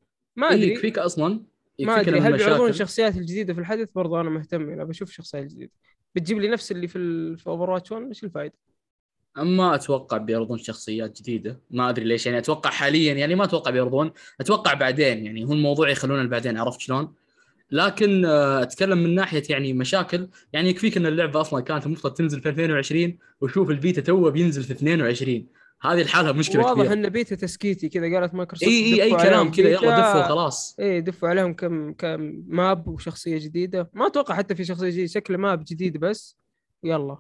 S3: إيه،
S1: أدري.
S3: يكفيك أصلا
S1: ما
S3: أدري.
S1: هل بيعرضون. الشخصيات الجديدة في الحدث؟ برضو أنا مهتم أنا بشوف الشخصيات الجديده بتجيب لي نفس اللي في. في Over watch 1 إيش الفائده؟
S3: ما أتوقع بيعرضون شخصيات جديدة ما أدري ليش يعني أتوقع حاليا يعني ما أتوقع بيعرضون أتوقع بعدين يعني هو الموضوع يخلونه بعدين عرفت شلون لكن آه، أتكلم من ناحية يعني مشاكل يعني يكفيك إن اللعبة أصلا كانت المفروض تنزل في 2020 وشوف البيتا توه بينزل في 22 هذه لحالها مشكلة
S1: واضح
S3: كبيرة.
S1: إن بيتا تسكيتي كذا قالت مايكروسوفت
S3: إي إي
S1: أي
S3: كلام كذا يلا. دفوا خلاص.
S1: إيه دفوا عليهم كم كم map وشخصية جديدة. ما أتوقع حتى في شخصية جديدة شكله map جديد بس. يلا.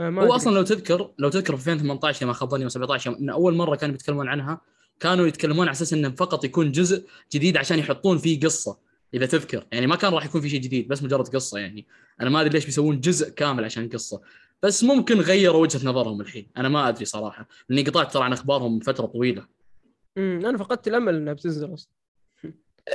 S1: آه، ما
S3: هو
S1: أدري.
S3: أصلا لو تذكر لو تذكر في 2018 ما خاب ظني و17 إن أول مرة كانوا بيتكلمون عنها كانوا يتكلمون على أساس انه فقط يكون جزء جديد عشان يحطون فيه قصة إذا تذكر. يعني ما كان راح يكون في شيء جديد بس مجرد قصة يعني. أنا ما أدري ليش بيسوون جزء كامل عشان قصة. بس ممكن غيروا وجهة نظرهم الحين. أنا ما أدري صراحة. لأني قطعت ترى عن أخبارهم فترة طويلة.
S1: امم أنا فقدت الأمل إنها بتنزل أصلا.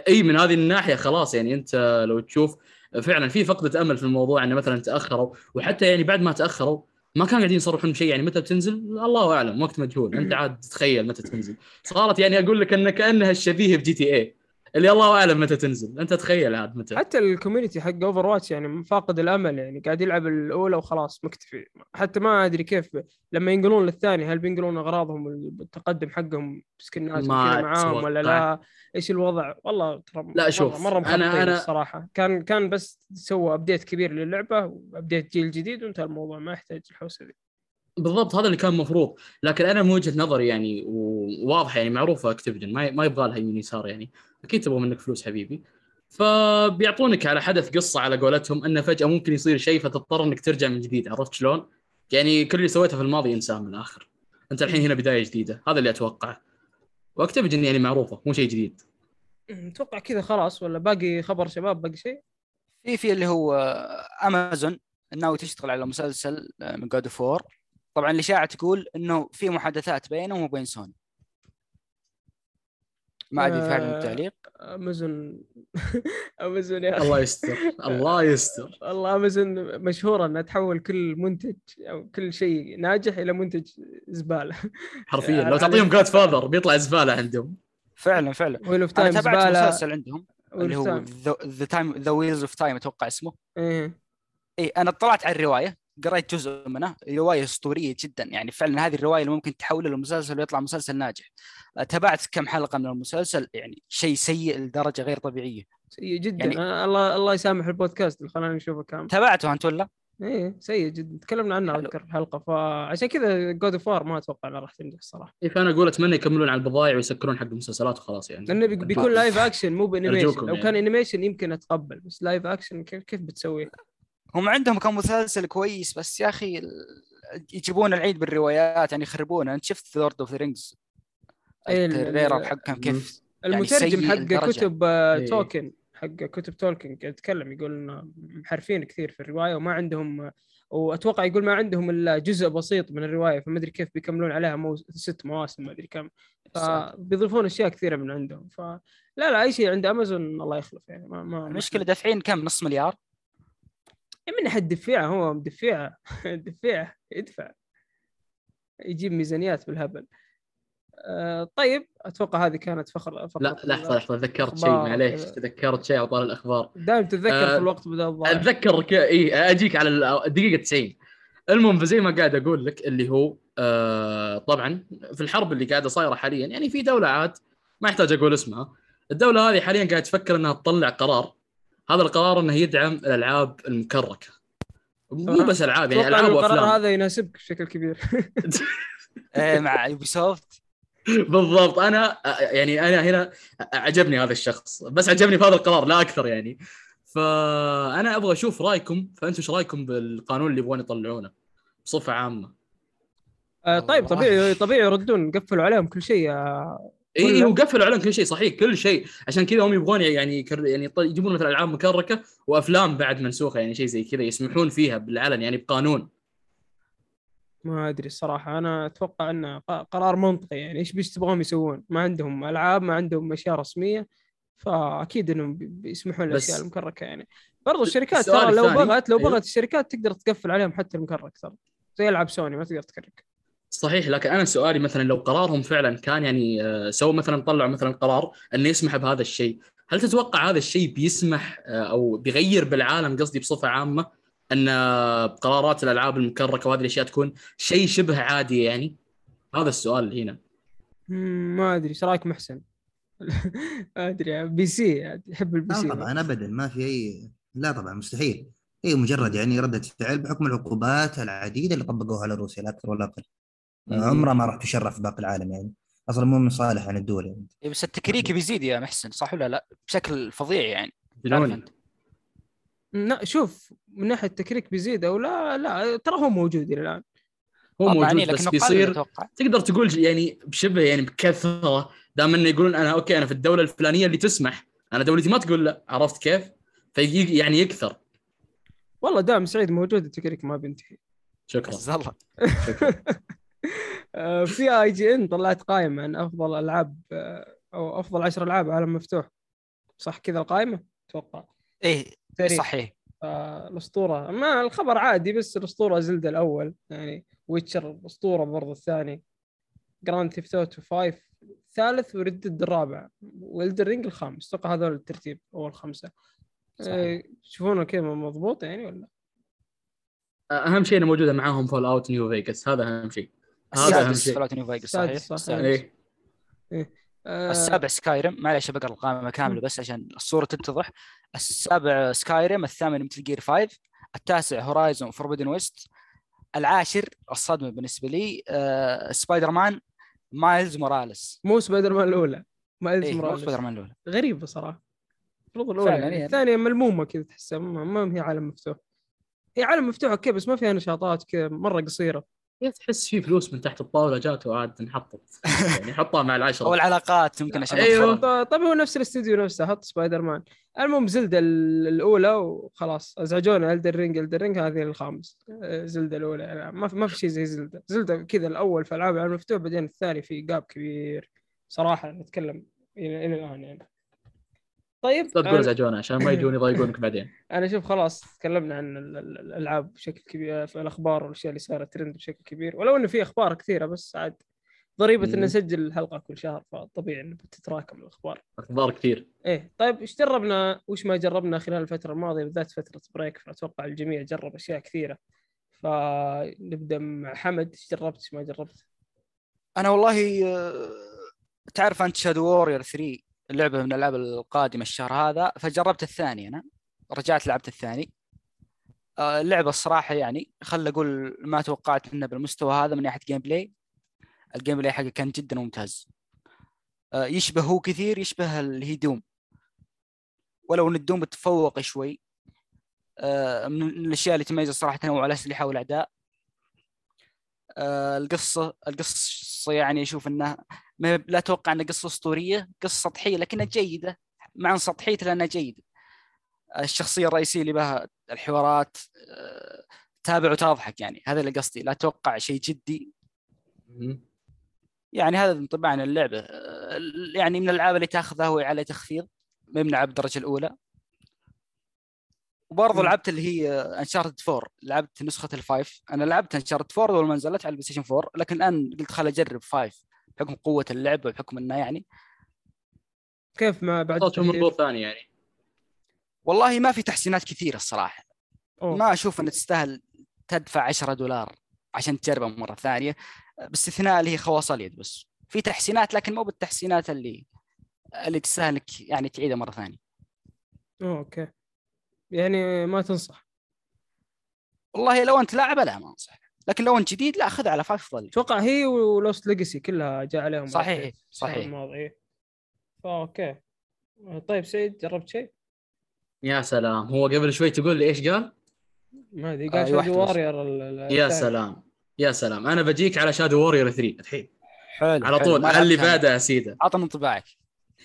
S3: إي من هذه الناحية خلاص يعني أنت لو تشوف فعلا في فقدة أمل في الموضوع إنه مثلا تأخروا. وحتى يعني بعد ما تأخروا ما كانوا قاعدين يصرحون شيء. يعني متى بتنزل؟ الله أعلم وقت مجهول. أنت عاد تتخيل متى تنزل. صارت يعني أقول لك إن كأنها الشبيه بجي تي اي اللي الله أعلم متى تنزل. أنت تخيل عاد متى.
S1: حتى ال community حق Overwatch يعني فاقد الأمل يعني قاعد يلعب الأولى وخلاص مكتفي. حتى ما أدري كيف لما ينقلون للثاني هل بينقلون أغراضهم والتقدم حقهم سكنات معاهم ولا. لا؟ إيش الوضع؟ والله ترى
S3: لا، شوف،
S1: مرة,
S3: مرة
S1: مخبطين
S3: أنا-
S1: الصراحة. كان كان بس سووا update كبير للعبة و update جيل جديد وانتهى الموضوع ما يحتاج الحوسه ذي
S3: بالضبط هذا اللي كان مفروض. لكن أنا من وجهة نظري يعني وواضحة يعني معروفة Activision ما ما يبغى لها يمين يسار يعني. أكيد تبغى منك فلوس حبيبي. فبيعطونك على حدث قصة على قولتهم إنه فجأة ممكن يصير شيء فتضطر إنك ترجع من جديد عرفت شلون؟ يعني كل اللي سويته في الماضي انساه من الآخر. أنت الحين هنا بداية جديدة. هذا اللي أتوقعه. و Activision يعني معروفة مو شيء جديد.
S1: أتوقع كذا خلاص. ولا باقي خبر شباب؟ باقي شيء؟
S4: في في اللي هو امازون ناوي تشتغل على مسلسل من God of War طبعا الإشاعة تقول إنه في محادثات بينهم وبين سوني. ما أدري فعلا
S1: آه،
S4: التعليق.
S1: أمازون. أمازون يا
S3: الله يستر الله يستر.
S1: والله أمازون مشهورة إنها تحول كل منتج أو كل شيء ناجح إلى منتج زبالة.
S3: حرفيا لو تعطيهم جاد فاذر بيطلع زبالة عندهم.
S4: فعلا فعلا.
S1: Wheel of
S4: أنا
S1: Time
S4: تابعت
S1: زبالة.
S4: مسلسل عندهم اللي هو The Time The Wheels of Time أتوقع اسمه.
S1: إيه.
S4: اي أنا اطلعت على الرواية. قريت جزء منها رواية أسطورية جدا. يعني فعلا هذه الرواية اللي ممكن تحولها لمسلسل ويطلع مسلسل ناجح. تابعت كم حلقة من المسلسل؟ يعني شيء سيء لدرجة غير طبيعية.
S1: سيء جدا.
S4: يعني-.
S1: الله الله يسامح البودكاست. اللي خلانا نشوفه كامل.
S4: تابعته أنت ولا؟
S1: إيه سيء جدا. تكلمنا عنه. أذكر الحلقة فعشان كذا God of ما أتوقع انها راح تنجح الصراحه
S3: إيه، فأنا أقول أتمنى يكملون على البضائع ويسكرون حق المسلسلات وخلاص يعني.
S1: لأنه بي- بيكون live action مو ب
S3: animation.
S1: لو
S3: يعني.
S1: كان animation يمكن أتقبل بس live action كيف كيف بتسوي؟
S4: هم عندهم كم مسلسل كويس بس يا أخي يجيبون العيد بالروايات يعني يخربونها أنت شفت Lord of the Rings
S1: إيه، ال-
S4: ال trailer
S1: ال-
S4: حقهم كيف؟
S1: المترجم
S4: سيء
S1: حق. كتب
S3: إيه.
S1: توكن حق كتب تولكن يتكلم يقول إنه محرفين كثير في الرواية وما عندهم وأتوقع يقول ما عندهم إلا جزء بسيط من الرواية فما أدري كيف بيكملون عليها مو ست مواسم ما أدري كم. فبيضيفون أشياء كثيرة من عندهم. فلا لا أي شيء عند امازون الله يخلف يعني ما ما
S4: المشكلة دافعين كم؟ نص مليار؟
S1: من ناحيه الدفيعه هو مدفعه دفيعة يدفع يجيب ميزانيات بالهبل. آه طيب أتوقع هذه كانت فخر فقرة
S3: لا لحظه لحظه تذكرت شيء معليش. تذكرت شيء على الأخبار.
S1: دائما تتذكر
S3: آه،
S1: في الوقت بدل الضايع.
S3: أتذكر ك... إي أجيك على ال- الدقيقه 90 المهم فزي ما قاعد أقول لك اللي هو آه طبعا في الحرب اللي قاعدة صايرة حاليا يعني في دولة عاد ما يحتاج أقول اسمها الدولة هذه حاليا قاعد تفكر إنها تطلع قرار هذا القرار إنه يدعم الألعاب المكركة. مو. بس ألعاب يعني ألعاب
S1: القرار
S3: وأفلام.
S1: هذا يناسبك بشكل كبير.
S4: آه، مع يوبي سوفت
S3: بالضبط. أنا يعني أنا هنا عجبني هذا الشخص بس عجبني في هذا القرار لا أكثر يعني. فأنا أبغى أشوف رأيكم فانتم إيش رأيكم بالقانون اللي يبغون يطلعونه؟ بصفة عامة.
S1: آه طيب. طبيعي طبيعي يردون قفلوا عليهم كل شيء
S3: اي
S1: كله.
S3: وقفلوا عليهم كل شيء صحيح كل شيء. عشان كذا هم يبغون يعني يكر يعني يجيبون مثلا ألعاب مكركة وأفلام بعد منسوخة يعني شيء زي كذا يسمحون فيها بالعلن يعني بقانون.
S1: ما أدري الصراحة أنا أتوقع انه قرار منطقي يعني إيش بيش تبغاهم يسوون؟ ما عندهم ألعاب ما عندهم أشياء رسمية فأكيد إنهم بي- بيسمحون الاشياء المكركة يعني. برضو الشركات ترى لو بغت لو
S3: أيوه.
S1: بغت الشركات تقدر تقفل عليهم حتى المكرك ترى. زي ألعاب سوني ما تقدر تكرك.
S3: صحيح لكن أنا سؤالي مثلا لو قرارهم فعلا كان يعني آه، سووا مثلا طلعوا مثلا قرار إنه يسمح بهذا الشيء، هل تتوقع هذا الشيء بيسمح آه، أو بيغير بالعالم قصدي بصفة عامة إن آه، قرارات الألعاب المكركة وهذه الأشياء تكون شيء شبه عادي يعني؟ هذا السؤال هنا.
S1: ما أدري إيش رأيك محسن؟ ما أدري PC يحب ال P
S5: لا
S1: C
S5: طبعا ابدا ما في أي لا طبعا مستحيل هي مجرد يعني ردة فعل بحكم العقوبات العديدة اللي طبقوها على روسيا لا أكثر ولا أقل عمرها ما راح تشرف باقي العالم يعني. أصلا مو من صالح عن الدول يعني.
S4: إيه، بس التكريك بيزيد يا محسن صح ولا لا؟ بشكل فظيع يعني.
S1: لا شوف من ناحية التكريك بيزيد أو لا لا ترى هو موجود إلى الآن.
S3: هو موجود
S4: معني،
S3: بس بيصير تقدر تقول يعني بشبه يعني بكثرة دام إنه يقولون أنا أوكي أنا في الدولة الفلانية اللي تسمح. أنا دولتي ما تقول لا عرفت كيف؟ في يعني يكثر.
S1: والله دام سعيد موجود التكريك ما بينتهي.
S3: شكرا.
S4: الله.
S3: شكرا.
S1: في IGN طلعت قائمة عن أفضل ألعاب آه، أو أفضل عشر ألعاب عالم مفتوح. صح كذا القائمة؟ أتوقع.
S4: إيه
S1: تاريخ.
S4: صحيح.
S1: آه، الأسطورة. ما الخبر عادي بس الأسطورة Zelda الأول. يعني Witcher الأسطورة برضه الثاني. Grand Theft Auto 5 الثالث و Red Dead الرابع. و Elden Ring الخامس. أتوقع هذول الترتيب أول
S4: خمسة.
S1: آه، تشوفونه كذا مضبوط يعني ولا؟
S3: أهم شيء إنه موجودة معاهم Fallout New Vegas هذا أهم شيء. هذا أهم
S4: السادس
S3: شيء.
S4: Fallout New Vegas صحيح.
S1: السادس.
S3: إيه.
S1: آه،
S4: السابع Skyrim معلش بقرا القائمة كاملة بس عشان الصورة تتضح. السابع Skyrim الثامن Metal Gear 5 التاسع Horizon Forbidden West العاشر الصدمة بالنسبة لي آه Spider-Man Miles Morales
S1: مو سبايدر مان الأولى Miles
S4: إيه مو Morales Spider-Man الأولى.
S1: غريبة صراحة. المفروض
S4: الأولى
S1: يعني. الثانية ملمومة كذا تحسها ما هي عالم مفتوح. هي عالم مفتوح أوكي بس ما فيها نشاطات كذا مرة
S3: قصيرة. تحس في فلوس من تحت الطاولة جات وعاد انحطت. يعني حطها مع
S4: أو
S3: العشره
S4: العلاقات يمكن عشان
S3: أيوة.
S4: تخرب.
S1: طيب هو نفس الاستوديو نفسه حط سبايدر مان. المهم Zelda ال- الأولى وخلاص. أزعجونا Elden Ring Elden Ring هذه الخامس. آه، زلدة الأولى. يعني ما في ما في شيء زي زلدة. زلدة كذا الأول في ألعاب العالم المفتوح بعدين الثاني في جاب كبير. صراحة نتكلم إلى الآن يعني. طيب
S3: لا تقول ازعجونا عشان ما يجون يضايقونك بعدين.
S1: أنا أشوف خلاص تكلمنا عن ال- ال- الألعاب بشكل كبير في الأخبار والأشياء اللي صارت ترند بشكل كبير ولو إنه في أخبار كثيرة بس عاد ضريبة ان. نسجل الحلقة كل شهر فطبيعي إنه بتتراكم الأخبار.
S3: أخبار كثير.
S1: إيه طيب إيش جربنا؟ وش ما جربنا خلال الفترة الماضية؟ بالذات فترة بريك فأتوقع الجميع جرب أشياء كثيرة. فنبدأ مع حمد إيش جربت؟ إيش ما جربت؟
S4: أنا والله آه، تعرف أنت Shadow Warrior 3 اللعبة من الألعاب القادمة الشهر هذا. فجربت الثاني أنا رجعت لعبت الثاني. آه، اللعبة الصراحة يعني خل أقول ما توقعت منها بالمستوى هذا من ناحية gameplay ال gameplay حقه كان جدا ممتاز. آه، يشبه هو كثير يشبه اللي هي Doom. ولو إن ال Doom تفوق شوي. آه، من الأشياء اللي تميز الصراحه تنوع الاسلحه والاعداء آه، القصة القصة يعني أشوف انها ما لا أتوقع انها قصة أسطورية قصة سطحية لكنها جيدة مع سطحيتها لأنها جيدة. الشخصية الرئيسية اللي بها الحوارات آه، تابع وتضحك يعني. هذا اللي قصدي. لا أتوقع شيء جدي. يعني هذا انطباع عن اللعبة. آه، يعني من الألعاب اللي تاخذها هو على تخفيض ما من العاب الدرجه الأولى. وبرضه
S1: مم.
S4: لعبت اللي هي Uncharted 4 لعبت نسخة ال five أنا لعبت Uncharted 4 أول ما نزلت على البلاي ستيشن 4 لكن الآن قلت خل أجرب 5 بحكم قوة اللعبه وبحكم إنه يعني.
S1: كيف ما بعد؟
S3: منظور ثاني يعني.
S4: والله ما في تحسينات كثيرة الصراحة.
S1: أوه.
S4: ما أشوف إن تستاهل تدفع 10 دولار عشان تجربها مرة ثانية. باستثناء اللي هي خواص اليد بس. في تحسينات لكن مو بالتحسينات اللي اللي تستاهل إنك يعني تعيدها مرة
S1: ثانية. أوكي. يعني ما تنصح.
S4: والله لو أنت لاعب لا ما أنصح لكن لو أنت جديد لا خذ على five افضل
S1: أتوقع هي و Lost Legacy كلها جاء عليهم
S4: صحيح صحيح.
S1: الماضي. فا أوكي طيب سعيد جربت شيء؟
S3: يا سلام. هو قبل شوي تقول لي إيش قال؟
S1: ما أدري
S4: آه،
S1: قال Shadow
S4: واحدة بس.
S1: Warrior
S3: يا سلام. يا سلام. أنا بجيك على Shadow Warrior 3 الحين.
S4: حلو
S3: على
S4: حلو.
S3: طول. على اللي. بعده يا سيده
S4: عطنا انطباعك.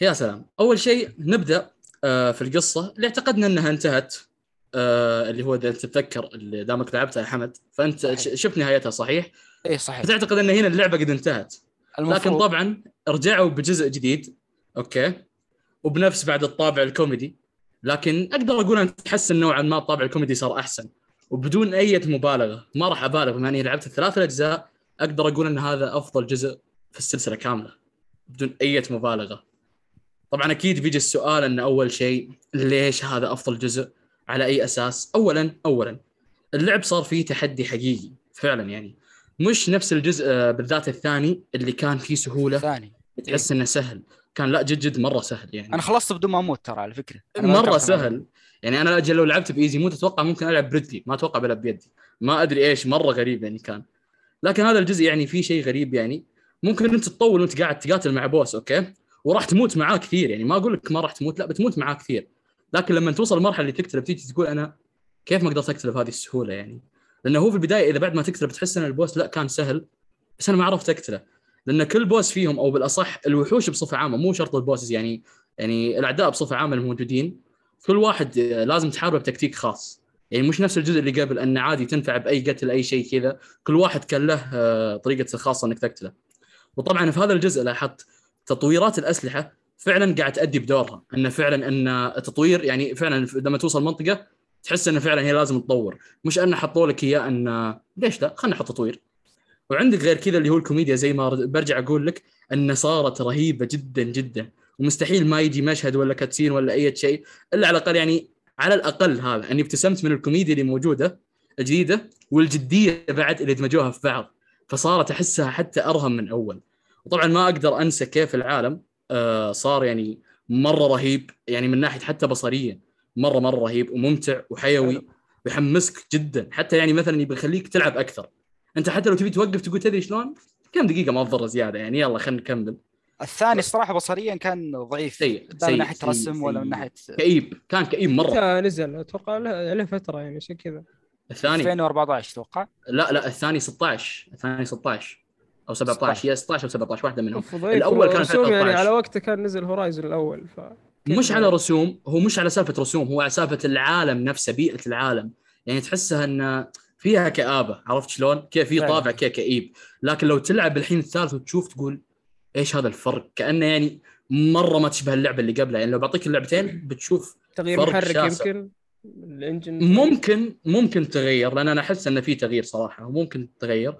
S3: يا سلام. أول شيء نبدأ آه، في القصة اللي اعتقدنا إنها انتهت آه، اللي هو إذا تتذكر اللي دامك لعبتها يا حمد فأنت
S4: صحيح.
S3: شفت نهايتها صحيح؟
S4: إيه صحيح.
S3: فتعتقد إن هنا اللعبة قد انتهت. لكن
S4: المفروض
S3: طبعا رجعوا بجزء جديد أوكي؟ وبنفس بعد الطابع الكوميدي. لكن أقدر أقول أن تحسن نوعا ما الطابع الكوميدي صار أحسن. وبدون أي مبالغة ما راح أبالغ بما إني لعبت الثلاث الأجزاء أقدر أقول أن هذا أفضل جزء في السلسلة كاملة. بدون أي مبالغة. طبعا أكيد بيجي السؤال إن أول شيء ليش هذا أفضل جزء؟ على أي أساس؟ اولا اولا اللعب صار فيه تحدي حقيقي فعلا يعني. مش نفس الجزء آه، بالذات الثاني اللي كان فيه سهولة.
S4: ثاني
S3: تحس إنه سهل. كان لا جد جد مرة سهل يعني.
S4: أنا خلصت بدون ما أموت ترى على
S3: فكرة.
S4: مرة
S3: سهل. يعني أنا أجل لو لعبت بإيزي مو تتوقع ممكن ألعب بريدلي. ما أتوقع بلعب بيدي. ما أدري إيش مرة غريب يعني كان. لكن هذا الجزء يعني فيه شيء غريب يعني. ممكن أنت تطول وأنت قاعد تقاتل مع boss أوكي؟ وراح تموت معاه كثير. يعني ما أقول لك ما راح تموت لا بتموت معاه كثير. لكن لما توصل المرحلة اللي تقتله بتيجي تقول أنا كيف ما قدرت اقتله بهذه السهولة يعني؟ لأنه هو في البداية إذا بعد ما تقتله بتحس إن ال boss لا كان سهل بس أنا ما عرفت اقتله لأن كل boss فيهم أو بالأصح الوحوش بصفة عامة مو شرط ال bosses يعني يعني الأعداء بصفة عامة الموجودين كل واحد لازم تحاربه بتكتيك خاص. يعني مش نفس الجزء اللي قبل انه عادي تنفع بأي قتل أي شيء كذا. كل واحد كان له آه، طريقة الخاصه إنك تقتله. وطبعا في هذا الجزء لاحظت تطويرات الأسلحة فعلا قاعد تأدي بدورها. انه فعلا إن التطوير يعني فعلا لما توصل منطقة تحس انه فعلا هي لازم تطور. مش انه حطوا لك إياه إن ليش لا؟ خلينا نحط تطوير. وعندك غير كذا اللي هو الكوميديا زي ما برجع أقول لك إن صارت رهيبة جدا جدا. ومستحيل ما يجي مشهد ولا كاتسين ولا أي شيء إلا على الأقل يعني على الأقل هذا. اني ابتسمت من الكوميديا اللي موجودة الجديدة والجدية بعد اللي دمجوها في بعض. فصارت أحسها حتى ارهم من أول. وطبعا ما أقدر أنسى كيف العالم آه صار يعني مرة رهيب يعني من ناحية حتى بصريا مرة مرة رهيب وممتع وحيوي ويحمسك جدا. حتى يعني مثلا يبي يخليك تلعب أكثر. أنت حتى لو تبي توقف تقول تدري شلون؟ كم دقيقة ما تضر زيادة يعني. يلا خلينا نكمل.
S4: الثاني الصراحه بصريا كان ضعيف.
S3: سيء
S4: لا من
S3: سيء
S4: ناحية
S3: سيء
S4: رسم ولا من
S3: سيء.
S4: ناحية
S3: كئيب كان كئيب
S1: مرة. نزل. أتوقع له له فترة يعني شيء كذا.
S3: الثاني.
S4: 2014 أتوقع.
S3: لا لا الثاني 16 الثاني 16 أو 17 يا 16 أو 17 واحدة منهم الأول كان
S1: رسوم يعني
S3: 2013.
S1: على وقته كان نزل هورايزون الأول ف
S3: مش
S1: يعني؟
S3: على رسوم هو مش على سالفة رسوم هو على سالفة العالم نفسه بيئة العالم يعني تحسها إن فيها كآبة عرفت شلون؟ كيف في. طابع كذا كئيب لكن لو تلعب الحين الثالث وتشوف تقول إيش هذا الفرق؟ كأنه يعني مرة ما تشبه اللعبة اللي قبلها يعني لو بعطيك اللعبتين بتشوف
S1: تغيير
S3: فرق
S1: محرك
S3: شاسع.
S1: يمكن الإنجن
S3: ممكن ممكن تغير لأن أنا أحس انه في تغيير صراحة وممكن تغير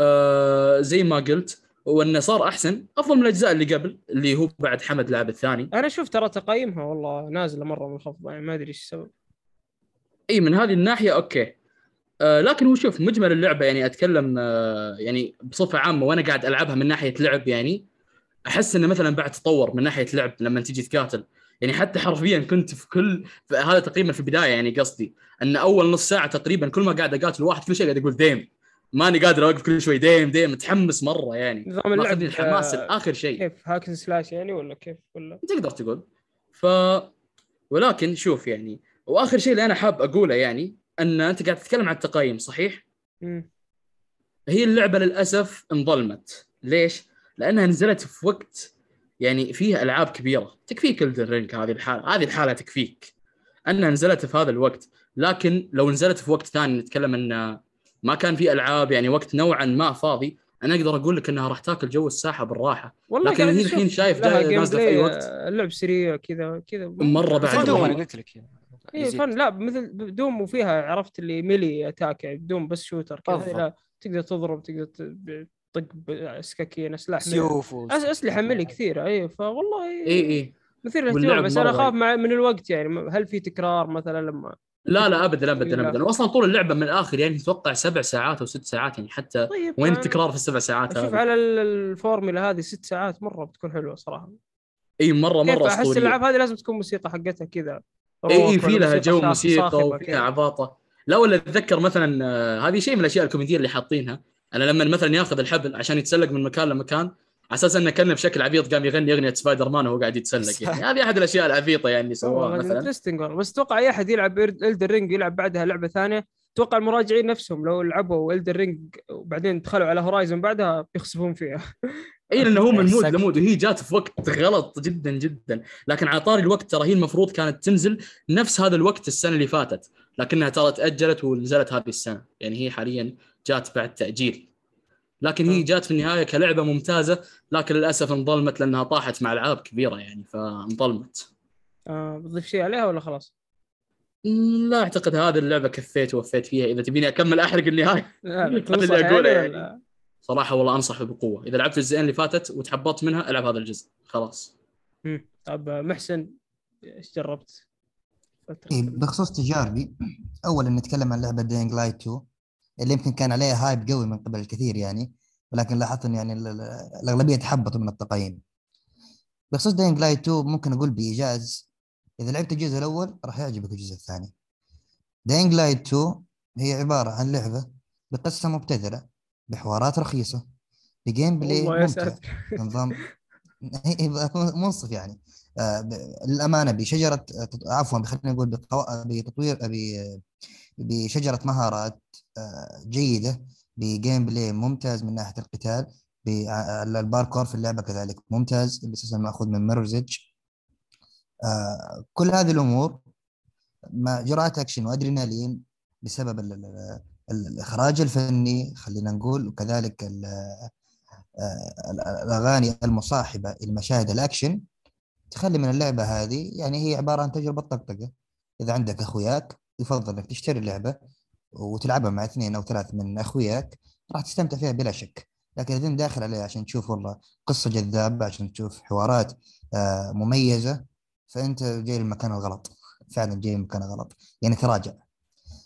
S3: آه زي ما قلت وأنه صار أحسن أفضل من الأجزاء اللي قبل اللي هو بعد حمد لعب الثاني.
S1: أنا شفت ترى تقييمها والله نازلة مرة منخفضه يعني ما أدري إيش السبب.
S3: إي من هذه الناحية أوكي. آه لكن هو شوف مجمل اللعبة يعني أتكلم آه يعني بصفة عامة وأنا قاعد ألعبها من ناحية لعب يعني أحس إنه مثلا بعد تطور من ناحية لعب لما تيجي تقاتل. يعني حتى حرفيا كنت في كل في هذا تقريبا في البداية يعني قصدي إن أول نص ساعة تقريبا كل ما قاعد أقاتل واحد كل شيء قاعد أقول damn ماني قادر أوقف كل شوي. damn damn. متحمس مرة يعني.
S1: نظام اللعب
S3: الحماس
S1: آه،
S3: لاخر شيء.
S1: كيف؟ hack and slash يعني ولا كيف؟ ولا؟
S3: تقدر تقول. ف ولكن شوف يعني وآخر شيء اللي أنا حاب أقوله يعني أن أنت قاعد تتكلم عن التقييم صحيح؟
S1: مم.
S3: هي اللعبة للأسف انظلمت. ليش؟ لأنها نزلت في وقت يعني فيه ألعاب كبيرة. تكفيك الرينج هذه الحالة. هذه الحالة تكفيك. أنها نزلت في هذا الوقت. لكن لو نزلت في وقت ثاني نتكلم أن ما كان في ألعاب يعني وقت نوعا ما فاضي أنا أقدر أقول لك إنها راح تاكل جو الساحة بالراحة.
S1: والله
S3: لكن الحين شايف نازلة في اي وقت
S1: آه، اللعب سريع كذا كذا. مرة
S3: بعد Doom.
S4: أنا قلت لك
S1: إيه
S4: يزيد.
S1: fun لا مثل Doom وفيها عرفت اللي melee attack يعني بدون بس shooter كذا تقدر تضرب تقدر تطق بسكاكين أسلحة melee.
S4: سيوف
S1: أسلحة melee كثيرة اي فوالله
S3: اي اي
S1: مثير للاهتمام بس
S3: أنا
S1: أخاف مع من الوقت يعني. هل في تكرار مثلا لما
S3: لا لا ابدا ابدا
S1: لا.
S3: ابدا واصلا طول اللعبة من الآخر يعني أتوقع سبع ساعات أو ست ساعات يعني حتى
S1: طيب
S3: وين التكرار في السبع ساعات هذه؟
S1: على ال- الفورمولا هذه ست ساعات مرة بتكون حلوة
S3: صراحة إي
S1: مرة
S3: مرة
S1: أحس
S3: أسطورية
S1: الالعاب هذه لازم تكون موسيقى حقتها كذا إي
S3: إي في لها جو موسيقى وفيها. عباطة لا ولا اتذكر مثلا آه، هذه شيء من الأشياء الكوميدية اللي حاطينها أنا لما مثلا ياخذ الحبل عشان يتسلق من مكان لمكان على أساس إنه كان بشكل عبيط قام يغني أغنية سبايدر مان وهو قاعد يتسلق يعني. هذه أحد الأشياء العبيطة يعني اللي سواها مثلا.
S1: interesting والله. بس أتوقع أي أحد يلعب Elden Ring يلعب بعدها لعبة ثانية. أتوقع المراجعين نفسهم لو لعبوا Elden Ring وبعدين دخلوا على Horizon بعدها بيخسفون فيها.
S3: اي لأنه هو من mood.
S4: ل
S3: mood. وهي جات في وقت غلط جدا جدا. لكن على طاري الوقت ترى هي المفروض كانت تنزل نفس هذا الوقت السنة اللي فاتت. لكنها ترى تأجلت ونزلت هذه السنة. يعني هي حاليا جات بعد تأجيل. لكن هي جات في النهاية كلعبة ممتازة لكن للأسف انظلمت لأنها طاحت مع ألعاب كبيرة يعني فانظلمت
S1: آه بتضيف شيء عليها ولا خلاص؟
S3: لا أعتقد هذه اللعبة كفيت ووفيت فيها إذا تبيني أكمل أحرق النهاية
S1: لا
S3: اللي أقوله
S1: يعني. ولا-
S3: صراحة والله أنصح بقوة إذا لعبت الجزئين اللي فاتت وتحبطت منها ألعب هذا الجزء خلاص
S1: مم. طب آه، محسن إيش جربت؟
S5: إيه بخصوص تجاربي اولا نتكلم عن لعبة Dying Light 2 اللي يمكن كان عليها hype قوي من قبل الكثير يعني ولكن لاحظت ان يعني ال- ال- الأغلبية تحبطوا من التقييم. بخصوص Dying Light 2 ممكن أقول بإيجاز إذا لعبت الجزء الأول راح يعجبك الجزء الثاني. Dying Light 2 هي عبارة عن لعبة بقصة مبتذلة بحوارات رخيصة
S1: ب gameplay
S5: ممتع نظام منصف يعني. للأمانة بشجرة تط- عفوا خلينا نقول بتطوير ب- بشجرة مهارات آه، جيدة ب gameplay ممتاز من ناحية القتال بالباركور في اللعبة كذلك ممتاز اللي أساسا مأخوذ من Mirror's آه، كل هذه الأمور مع جرعات أكشن وأدرينالين بسبب ال- ال- ال- الإخراج الفني خلينا نقول وكذلك ال- آه، ال- الأغاني المصاحبة المشاهد الأكشن. تخلي من اللعبة هذه يعني هي عبارة عن تجربة طقطقة. إذا عندك أخوياك يفضل إنك تشتري اللعبة وتلعبها مع اثنين أو ثلاث من أخوياك راح تستمتع فيها بلا شك. لكن إذا داخل عليها عشان تشوف والله قصة جذابة عشان تشوف حوارات آه، مميزة فأنت جاي للمكان الغلط. فعلا جاي للمكان الغلط. يعني تراجع.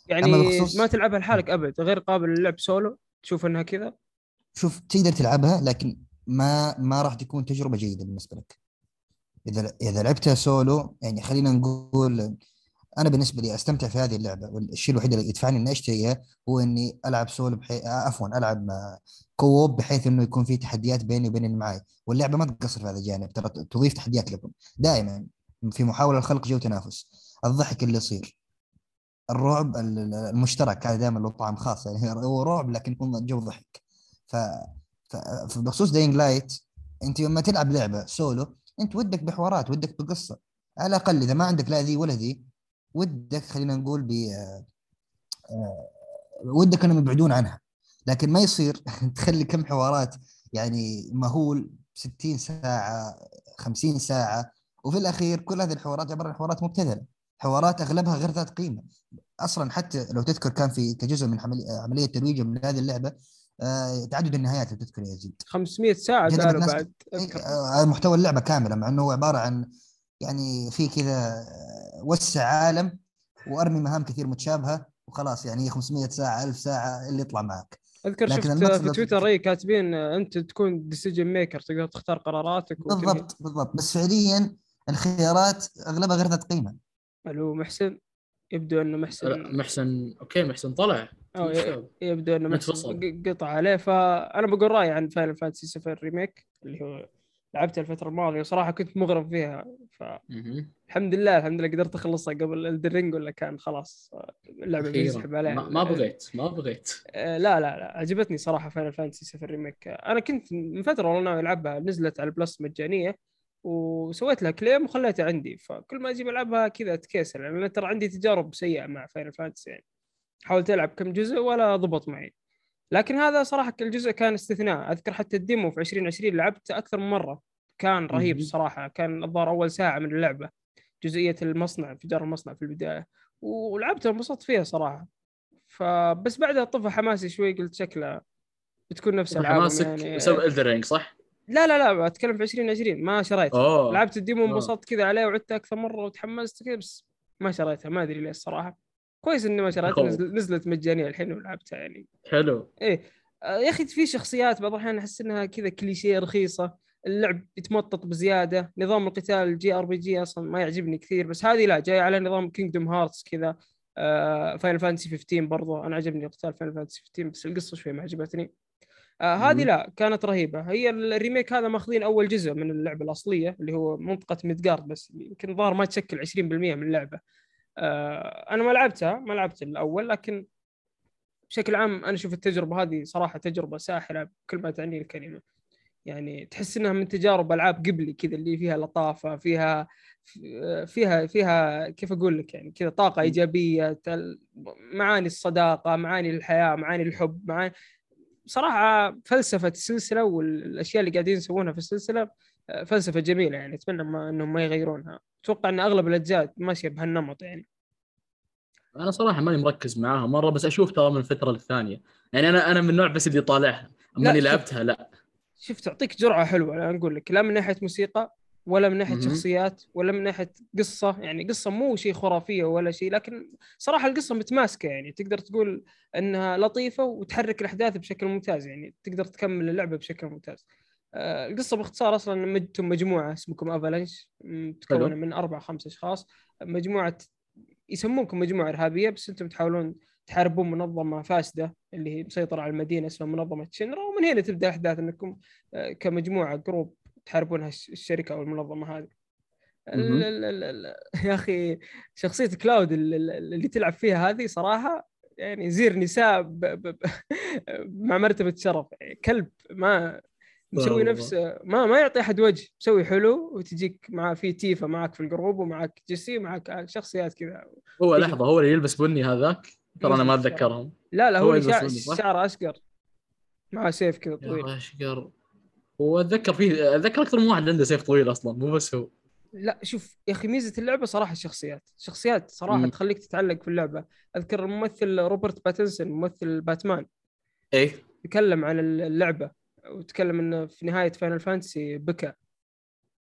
S1: يعني
S5: بخصوص-
S1: ما تلعبها لحالك أبد غير قابل للعب سولو تشوف إنها كذا؟
S5: شوف تقدر تلعبها لكن ما ما راح تكون تجربة جيدة بالنسبة لك. إذا إذا لعبتها سولو يعني خلينا نقول أنا بالنسبة لي أستمتع في هذه اللعبة والشيء الوحيد اللي يدفعني إني أشتريها هو إني ألعب سولو بحي... عفوا ألعب co-op بحيث إنه يكون في تحديات بيني وبين اللي معي واللعبة ما تقصر في هذا الجانب ترى تضيف تحديات لكم. دائما في محاولة لخلق جو تنافس الضحك اللي يصير الرعب ال- ال- المشترك هذا دائما له طعم خاص يعني هو رعب لكن يكون جو ضحك. ف ف- فبخصوص Dying Light أنت لما تلعب لعبة سولو أنت ودك بحوارات ودك بقصة. على الأقل إذا ما عندك لا ذي ولا ذي ودك خلينا نقول ب آه، آه، ودك إنهم يبعدون عنها. لكن ما يصير تخلي كم حوارات يعني مهول 60 ساعة 50 ساعة وفي الأخير كل هذه الحوارات عبارة عن حوارات مبتذلة. حوارات أغلبها غير ذات قيمة. أصلا حتى لو تذكر كان في كجزء من عملي- عملية ترويج من هذه اللعبة تعدد النهايات لو تذكر يا يزيد
S1: 500
S5: ساعة
S1: قالوا بعد. أذكر.
S5: آه، محتوى اللعبة كاملة مع إنه هو عبارة عن يعني في كذا آه، وسع عالم وأرمي مهام كثير متشابهة وخلاص يعني هي 500 ساعة 1000 ساعة اللي يطلع معك.
S1: أذكر
S5: لكن
S1: شفت في تويتر اي كاتبين آه، أنت تكون decision maker تقدر تختار قراراتك وتنهي.
S5: بالضبط بالضبط. بس فعليا الخيارات أغلبها غير ذات قيمة.
S1: ألو محسن. يبدو
S3: أنه
S1: محسن.
S3: محسن okay محسن طلع.
S1: أو. يبدو
S3: إنه.
S1: ق- قطع عليه. فأنا بقول رأيي عن Final Fantasy 7 Remake اللي هو لعبتها الفترة الماضية وصراحة كنت مغرم فيها. فالحمد
S3: مهم.
S1: لله الحمد لله قدرت أخلصها قبل Elden Ring ولا كان خلاص
S3: اللعبة.
S1: بيسحب عليها.
S3: ما ما بغيت ما بغيت.
S1: آه، لا لا لا. عجبتني صراحة Final Fantasy 7 Remake أنا كنت من فترة والله ناوي ألعبها نزلت على ال Plus مجانية وسويت لها claim وخليتها عندي. فكل ما أجي العبها كذا اتكسل لأن ترى عندي تجارب سيئة مع Final Fantasy يعني. حاولت العب كم جزء ولا ضبط معي. لكن هذا صراحة الجزء كان استثناء. أذكر حتى ال demo في 2020 لعبت أكثر من مرة. كان رهيب. الصراحه كان الظاهر أول ساعة من اللعبة. جزئية المصنع انفجار المصنع في البداية. ولعبتها انبسطت فيها صراحة. فبس بعدها طفى حماسي شوي. قلت شكلها بتكون نفس ألعابهم
S3: حماسك
S1: يعني.
S3: بسبب Elden Ring صح؟
S1: لا لا لا أتكلم في 2020 ما
S3: أوه.
S1: لعبت ال
S3: demo.
S1: انبسطت كذا عليه وعدتها أكثر مرة وتحمست كذا بس ما شريتها. ما أدري ليش الصراحه كويس اني ما. نزل- نزلت مجانية الحين ولعبتها يعني.
S3: حلو.
S1: إيه. آه، يا أخي في شخصيات بعض الأحيان أحس إنها كذا كليشيه رخيصة. اللعب يتمطط بزيادة. نظام القتال JRPG أصلا ما يعجبني كثير بس هذه لا جاي على نظام Kingdom Hearts كذا. آه Final Fantasy 15 برضو. أنا عجبني قتال Final Fantasy 15 بس القصة شوي ما عجبتني. آه هذه. لا كانت رهيبة. هي ال Remake هذا ماخذين أول جزء من اللعبة الأصلية اللي هو منطقة Midgar بس يمكن ظهر ما تشكل 20% من اللعبة. أنا ما لعبتها ما لعبت الأول لكن بشكل عام أنا أشوف التجربة هذه صراحة تجربة ساحرة بكل ما تعنيه الكلمة. يعني تحس إنها من تجارب ألعاب قبلي كذا اللي فيها لطافة فيها فيها فيها كيف أقول لك يعني كذا طاقة إيجابية معاني الصداقة معاني الحياة معاني الحب معاني صراحة فلسفة السلسلة والأشياء اللي قاعدين يسوونها في السلسلة آه، فلسفة جميلة يعني أتمنى ما إنهم ما يغيرونها. أتوقع إن أغلب الأجزاء ماشية بهالنمط يعني.
S3: أنا صراحة ماني مركز معاها مرة بس أشوف ترى من فتره للثانيه يعني أنا أنا من النوع بس اللي طالعها. أما
S1: إني.
S3: لعبتها لا.
S1: شوف تعطيك جرعة حلوة أنا أقول لك. لا من ناحية موسيقى ولا من ناحية
S3: مهم.
S1: شخصيات ولا من ناحية قصة. يعني قصة مو شيء خرافية ولا شيء لكن صراحة القصة متماسكة يعني. تقدر تقول إنها لطيفة وتحرك الأحداث بشكل ممتاز يعني. تقدر تكمل اللعبة بشكل ممتاز. القصة باختصار أصلا أنتم مجموعة اسمكم افالانش متكونه. من أربع خمس أشخاص. مجموعة يسمونكم مجموعة إرهابية بس أنتم تحاولون تحاربون منظمة فاسدة اللي هي مسيطرة على المدينة اسمها منظمة Shinra ومن هنا تبدأ الاحداث إنكم آه، كمجموعة group تحاربون الشركة أو المنظمة هذه. يا أخي شخصية كلاود ال- ال- اللي تلعب فيها هذه صراحة يعني زير نساء ب... ب... ب... مع مرتبة شرف. يعني كلب ما مسوي
S3: والله.
S1: نفس ما ما يعطي أحد وجه مسوي حلو وتجيك مع في تيفا معك في ال group ومعك جيسي ومعك شخصيات كذا.
S3: هو. لحظة هو اللي يلبس بني هذاك؟ ترى أنا ما أتذكرهم.
S1: لا لا
S3: هو
S1: هو اللي
S3: يلبس
S1: شع...
S3: بني، صح؟
S1: شعره أشقر معاه سيف كذا طويل.
S3: أشقر. واتذكر فيه أتذكر أكثر من واحد عنده سيف طويل أصلا مو بس هو.
S1: لا شوف يا أخي ميزة اللعبة صراحة الشخصيات. شخصيات صراحة
S3: مم.
S1: تخليك تتعلق في اللعبة. أذكر الممثل روبرت باتنسون ممثل باتمان.
S3: إيه.
S1: تكلم عن اللعبة. وتكلم إنه في نهاية Final Fantasy بكى.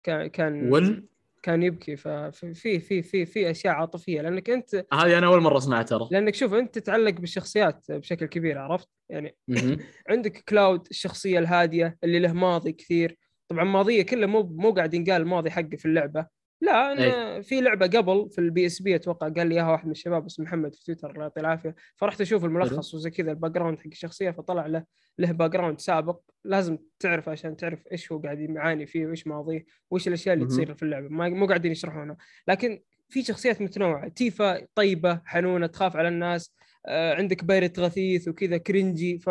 S1: كان كان
S3: ول
S1: كان يبكي. ففي في في في في أشياء عاطفية. لأنك انت
S3: هذه أنا أول مرة أسمعها ترى.
S1: لأنك شوف أنت تتعلق بالشخصيات بشكل كبير عرفت؟ يعني. عندك كلاود الشخصية الهادية اللي له ماضي كثير. طبعا ماضيه كله مو مو قاعد ينقال الماضي حقه في اللعبة. لا أنا في لعبة قبل في ال PSP أتوقع قال لي إياها واحد من الشباب اسمه محمد في تويتر الله يعطيه العافية. فرحت أشوف الملخص وزي كذا ال background حق الشخصية فطلع له له background سابق. لازم تعرف عشان تعرف إيش هو قاعد يعاني فيه وإيش ماضيه وإيش الأشياء اللي. تصير في اللعبة. ما مو قاعدين يشرحونها لكن في شخصيات متنوعة تيفا طيبة حنونة تخاف على الناس آه، عندك باريت غثيث وكذا cringey. ف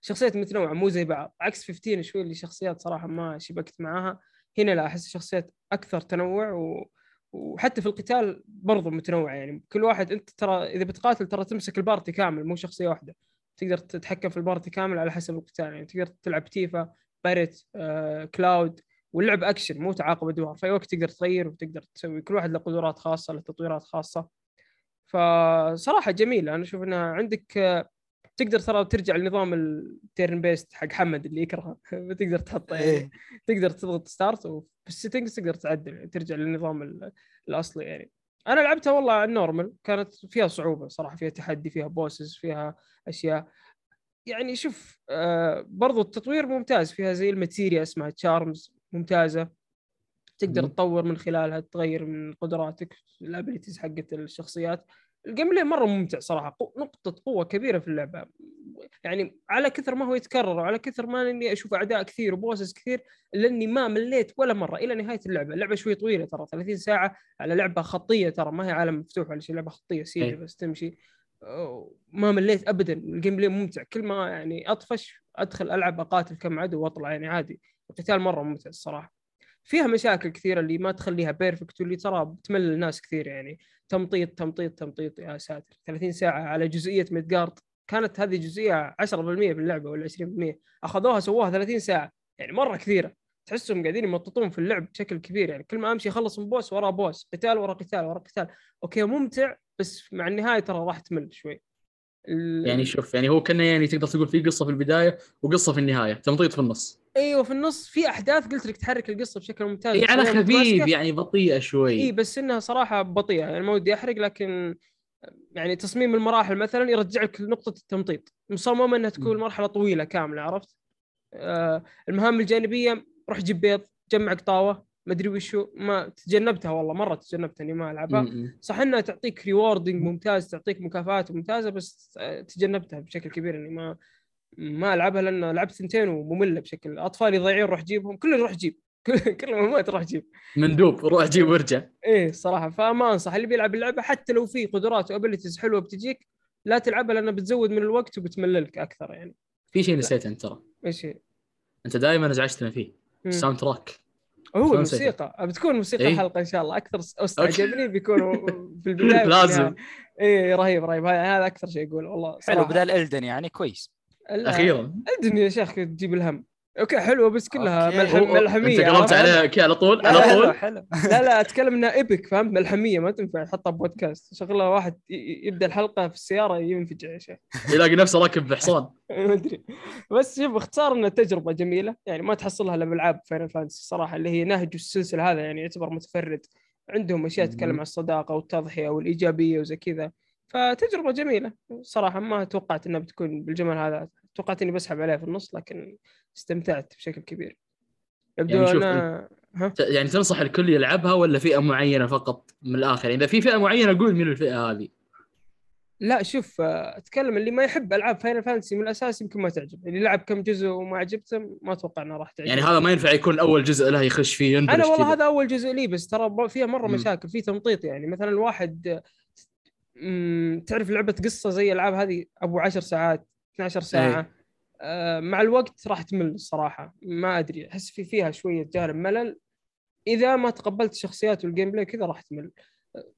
S1: شخصيات متنوعة مو زي بعض. عكس 15 شوي اللي شخصيات صراحة ما شبكت معاها. هنا لا أحس شخصيات أكثر تنوع و... وحتى في القتال برضو متنوع يعني. كل واحد أنت ترى إذا بتقاتل ترى تمسك ال party كامل مو شخصية واحدة. تقدر تتحكم في ال party كامل على حسب القتال يعني. تقدر تلعب تيفا باريت آه، كلاود واللعب أكشن مو تعاقب أدوار. في وقت تقدر تغير وتقدر تسوي. كل واحد له قدرات خاصة له تطويرات خاصة. فصراحة جميله أنا أشوف انها عندك آه، تقدر ترى ترجع لنظام ال turn-based حق حمد اللي يكرهه تقدر تحطه يعني.
S4: إيه.
S1: تقدر تضغط start وبال settings تقدر تعدل يعني ترجع للنظام ال- الأصلي يعني. أنا لعبتها والله ال normal كانت فيها صعوبة صراحة فيها تحدي فيها bosses فيها أشياء. يعني شوف آه برضو التطوير ممتاز فيها زي ال materia اسمها charms ممتازة. تقدر. تطور من خلالها تغير من قدراتك ال abilities حقت الشخصيات. ال gameplay مرة ممتع صراحة قو- نقطة قوة كبيرة في اللعبة. يعني على كثر ما هو يتكرر وعلى كثر ما أني أشوف أعداء كثير و bosses كثير الا اني ما مليت ولا مرة إلى نهاية اللعبة، اللعبة شوي طويلة ترى 30 ساعة على لعبة خطية ترى ما هي عالم مفتوح ولا شيء لعبة خطية سيده
S3: إيه.
S1: بس تمشي. ما مليت ابدا. ال gameplay ممتع. كل ما يعني أطفش أدخل ألعب أقاتل كم عدو وأطلع يعني عادي. القتال مرة ممتع الصراحة. فيها مشاكل كثيرة اللي ما تخليها perfect واللي ترى بتمل الناس كثير يعني. تمطيط تمطيط تمطيط يا ساتر. 30 ساعة على جزئية Midgar كانت هذه جزئية 10% من اللعبة ولا 20% أخذوها سووها 30 ساعة. يعني مرة كثيرة. تحسهم قاعدين يمططون في اللعب بشكل كبير يعني. كل ما أمشي أخلص من boss ورا boss قتال ورا قتال ورا قتال. أوكي ممتع بس مع النهاية ترى راح تمل شوي. ال-
S3: يعني شوف يعني هو كأنه يعني تقدر تقول في قصة في البداية وقصة في النهاية. تمطيط في النص.
S1: أيوه في النص في أحداث قلت لك تحرك القصة بشكل ممتاز
S3: اي على خفيف. يعني بطيئة شوي
S1: اي بس إنها صراحة بطيئة يعني ما ودي أحرق لكن يعني تصميم المراحل مثلا يرجعك لنقطة التمطيط مصممة إنها تكون. مرحلة طويلة كاملة عرفت؟ آه المهام الجانبية روح جيب بيض جمع قطاوه ما أدري وشو ما تجنبتها والله مرة تجنبتها إني ما
S3: ألعبها.
S1: صح إنها تعطيك rewarding ممتاز تعطيك مكافآت ممتازة بس آه، تجنبتها بشكل كبير إني ما ما ألعبها لأن لعبت ثنتين ومملة بشكل اطفالي ضايعين روح جيبهم كله روح جيب كل كل المهمات روح جيب.
S3: مندوب روح جيب وارجع.
S1: إيه صراحة فما أنصح اللي بيلعب اللعبة حتى لو في قدرات و abilities حلوة بتجيك لا تلعبها لأنها بتزود من الوقت وبتمللك أكثر يعني.
S3: في شيء نسيته أنت ترى.
S1: إيش هي؟
S3: أنت دائما أزعجتنا فيه. الساوند تراك
S1: هو الموسيقى بتكون موسيقى
S3: إيه؟
S1: الحلقة إن شاء الله أكثر اوست عجبني بيكون في البداية
S3: لازم.
S1: اي رهيب رهيب. هذا أكثر شيء أقول والله
S4: حلو
S1: صراحة.
S4: بدال إلدن يعني كويس.
S3: أخيرا.
S1: ادني يا شيخ تجيب الهم. أوكي حلوة بس كلها
S4: أوكي.
S1: ملحم ملحمية
S3: أنت قربت
S1: عرفت؟
S3: عليها كي على طول على طول.
S4: حلو.
S1: لا لا أتكلم إنها ايبك فهمت؟ ملحمية ما تنفع تحطها بودكاست. شغلها واحد يبدأ الحلقة في السيارة ينفجع يا شيخ.
S3: يلاقي نفسه راكب بحصان
S1: ما أدري. بس شوف باختصار إنها تجربة جميلة. يعني ما تحصلها إلا بالعاب Final Fantasy صراحة اللي هي نهج السلسلة هذا يعني يعتبر متفرد. عندهم أشياء تتكلم. عن الصداقة والتضحية والإيجابية وزي كذا. فتجربة جميلة صراحة ما توقعت إنها بتكون بالجمال هذا. توقعت إني بسحب عليها في النص لكن استمتعت بشكل كبير. يبدو
S3: يعني
S1: أنا ها؟
S3: يعني تنصح الكل يلعبها ولا فئة معينة فقط من الآخر؟ يعني إذا في فئة معينة قول من الفئة هذه.
S1: لا شوف أتكلم اللي ما يحب ألعاب Final Fantasy من الأساس يمكن ما تعجب. اللي لعب كم جزء وما عجبته ما أتوقع إنه راح تعجب.
S3: يعني هذا ما ينفع يكون أول جزء له يخش فيه
S1: أنا والله
S3: كذا.
S1: هذا أول جزء لي بس ترى فيها
S3: مرة.
S1: مشاكل في تمطيط يعني. مثلا الواحد تعرف لعبة قصة زي الالعاب هذه؟ أبو 10 ساعات 12 ساعة. آه، مع الوقت راح تمل الصراحة. ما أدري أحس في فيها شوية جانب ملل. إذا ما تقبلت الشخصيات وال gameplay كذا راح تمل.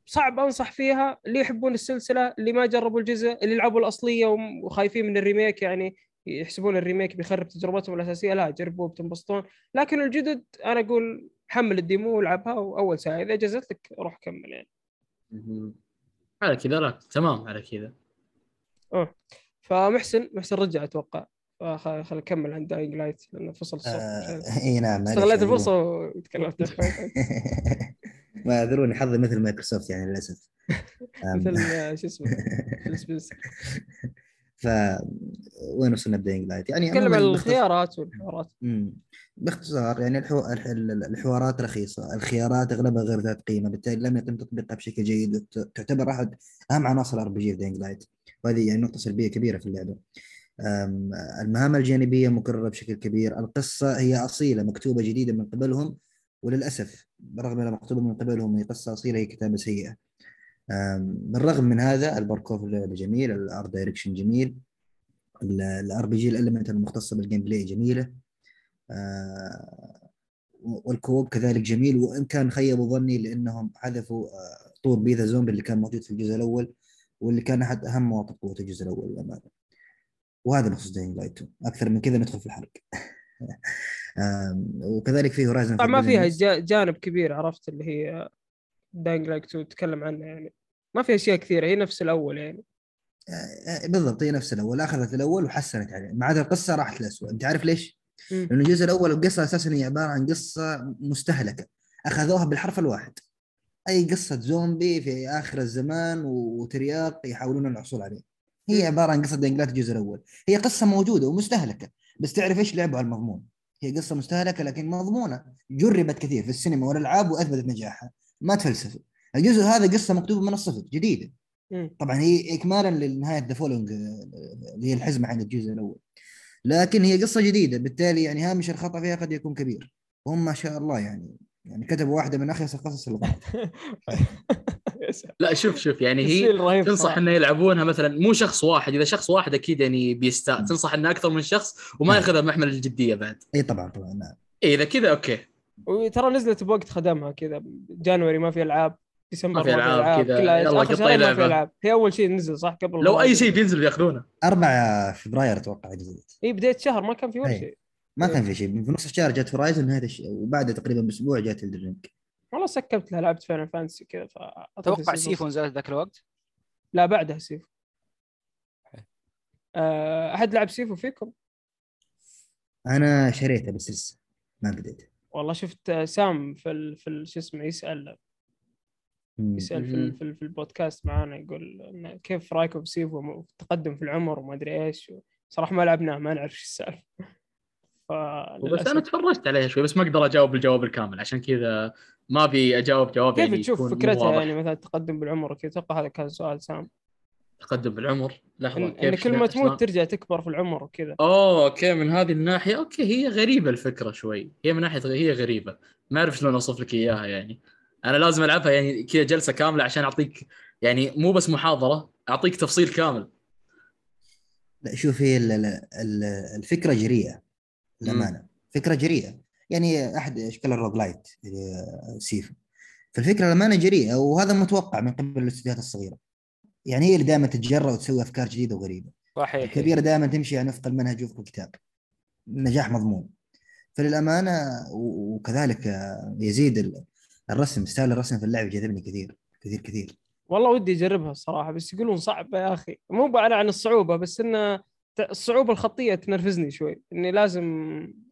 S1: صعب أنصح فيها اللي يحبون السلسلة اللي ما جربوا الجزء اللي لعبوا الأصلية وخايفين من ال remake يعني يحسبون ال remake بيخرب تجربتهم الأساسية. لا جربوه بتنبسطون. لكن الجدد أنا أقول حمل ال demo والعبها وأول ساعة إذا جزت لك روح كمل يعني.
S3: على كذا لا تمام على كذا.
S1: فمحسن محسن رجع أتوقع. خل اكمل عن Dying Light لأنه فصل الصوت
S5: آه، إي نعم
S1: استغليت. الفرصة وتكلمت
S5: ما ادروني حظي مثل مايكروسوفت يعني للأسف.
S1: مثل آه، شو اسمه.
S5: ف وين وصلنا ب Dying Light؟ يعني
S1: نتكلم عن الخيارات والحوارات.
S5: باختصار يعني الحو... الح- الحوارات رخيصة. الخيارات أغلبها غير ذات قيمة بالتالي لم يتم تطبيقها بشكل جيد وت- تعتبر أحد أهم عناصر RPG في Dying Light. وهذه يعني نقطة سلبية كبيرة في اللعبة. أم، المهام الجانبية مكررة بشكل كبير. القصة هي أصيلة مكتوبة جديدة من قبلهم وللأسف برغم أنها مكتوبة من قبلهم هي قصة أصيلة هي كتابة سيئة. بالرغم من هذا الباركور في اللعبه جميل ال art direction جميل ال RPG ال element المختصة بال gameplay جميلة آه، وال co-op كذلك جميل وإن كان خيبوا ظني لأنهم حذفوا آه، طور Be the Zombie اللي كان موجود في الجزء الأول واللي كان أحد أهم مواطن قوة الجزء الأول للأمانة. وهذا بخصوص Dying Light 2 أكثر من كذا ندخل في الحرق. وكذلك في Horizon
S1: طبعا ما فيها جا- جانب كبير عرفت اللي هي Dying Light Two تتكلم عنه يعني. ما في أشياء كثيرة هي نفس الأول يعني.
S5: آه، بالضبط هي نفس الأول. أخذت الأول وحسنت عليه ما عدا القصة راحت للاسوء أنت عارف ليش؟
S1: مم.
S5: لأنه الجزء الأول القصة أساسا هي عبارة عن قصة مستهلكة. أخذوها بالحرف الواحد. أي قصة زومبي في آخر الزمان وترياق يحاولون الحصول عليه. هي. عبارة عن قصة Dying Light الجزء الأول. هي قصة موجودة ومستهلكة بس تعرف إيش لعبوا على المضمون؟ هي قصة مستهلكة لكن مضمونة. جربت كثير في السينما والألعاب وأثبتت نجاحها. ما تفلسفوا الجزء هذا قصة مكتوبة من الصفر
S1: جديدة.
S5: طبعا هي اكمالا لنهاية The Following اللي هي الحزمة عند الجزء الأول. لكن هي قصة جديدة بالتالي يعني هامش الخطأ فيها قد يكون كبير. وهم ما شاء الله يعني يعني كتبوا واحدة من أخيس القصص اللي
S3: لا شوف شوف يعني هي تنصح. إنه يلعبونها مثلا مو شخص واحد. إذا شخص واحد أكيد يعني بيستاء. تنصح إنه أكثر من شخص وما
S5: نعم.
S3: يأخذها بمحمل الجدية بعد.
S5: إي طبعا طبعا نعم.
S3: إذا كذا okay.
S1: وترى نزلت بوقت خدمها كذا January ما في ألعاب ديسمبر
S3: ما في ألعاب كذا،
S1: كلها
S3: يلا قطعي
S1: ما في. ألعاب. هي أول شيء نزل صح قبل
S3: لو
S1: أي.
S3: شيء بينزل بياخذونه.
S5: 4 فبراير أتوقع نزلت.
S1: إي بدايه شهر ما كان في ولا
S5: أي.
S1: شيء.
S5: ما كان في شيء. في نص الشهر جات Horizon هذا الشيء. وبعدها تقريبا بأسبوع جات Elden Ring
S1: والله سكبت لها لعبت Final Fantasy كذا ف
S4: أتوقع Sifu نزلت ذاك الوقت؟
S1: لا بعدها Sifu آه، أحد لعب سيفو فيكم؟
S5: أنا شريته بس لسه ما بديت.
S1: والله شفت سام في ال... في ال- شو اسمه
S5: يسأل.
S1: يسأل في, ال... في, ال... في البودكاست معانا يقول إنه كيف رايكم بسيفو م- تقدم في العمر وما أدري إيش؟ صراحة ما لعبناه ما نعرف إيش السالفة. ف
S3: بس أنا تفرجت عليها شوي بس ما أقدر أجاوب الجواب الكامل عشان كذا ما أبي أجاوب جواب
S1: كيف
S3: يعني
S1: تشوف فكرتها. يعني مثلا التقدم بالعمر وكذا؟ أتوقع هذا كان سؤال سام.
S3: تقدم بالعمر لحظة
S1: إن,
S3: كيف
S1: إن كل ما تموت ترجع تكبر في العمر وكذا.
S3: أوه okay من هذه الناحية. okay هي غريبة الفكرة شوي. هي من ناحية هي غريبة. ما أعرف شلون أوصف لك إياها يعني. أنا لازم ألعبها يعني كذا جلسة كاملة عشان أعطيك يعني مو بس محاضرة أعطيك تفصيل كامل.
S5: لا شوف هي ال- ال- ال- الفكرة جريئة للأمانة. فكرة جريئة. يعني أحد أشكال ال roguelite اللي Sifu فالفكرة للأمانة جريئة وهذا متوقع من قبل الاستديوهات الصغيرة. يعني هي اللي دائما تتجرأ وتسوي أفكار جديدة وغريبة.
S4: صحيح.
S5: الكبيره دائما تمشي على وفق المنهج وفق الكتاب. نجاح مضمون. فللأمانة وكذلك يزيد ال- الرسم ستايل الرسم في اللعب جذبني كثير كثير كثير.
S1: والله ودي اجربها الصراحة بس يقولون صعبه يا أخي. مو بعد عن الصعوبة بس انه الصعوبة الخطية تنرفزني شوي. إني لازم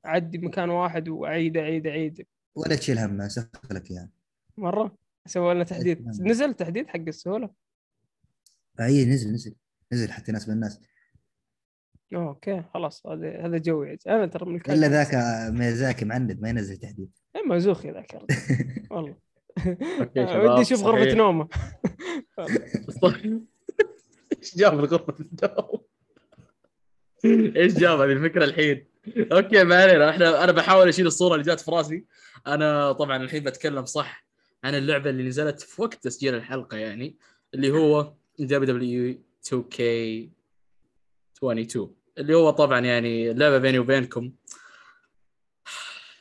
S1: أعدي مكان واحد وأعيد أعيد أعيد.
S5: ولا تشيل هم أسهل لك اياه
S1: مرة. سووا لنا تحديث. نزل تحديث حق السهولة؟
S5: اي نزل نزل نزل حتى يناسب الناس
S1: أوه، okay خلاص هذا هذا جوي أنا ترى من
S5: إلا ذاك Miyazaki معند ما ينزل تحديث
S1: إيه، مازوخي ذاك. والله ودي أشوف
S3: غرفة.
S1: نومه
S3: إيش جاب الغرفة النوم؟ إيش جاب هذه الفكرة الحين؟ okay ما علينا إحنا أنا بحاول أشيل الصورة اللي جات في راسي أنا طبعا الحين بتكلم صح عن اللعبة اللي نزلت في وقت تسجيل الحلقة يعني اللي هو WWE 2K 22 اللي هو طبعا يعني لعبة بيني وبينكم.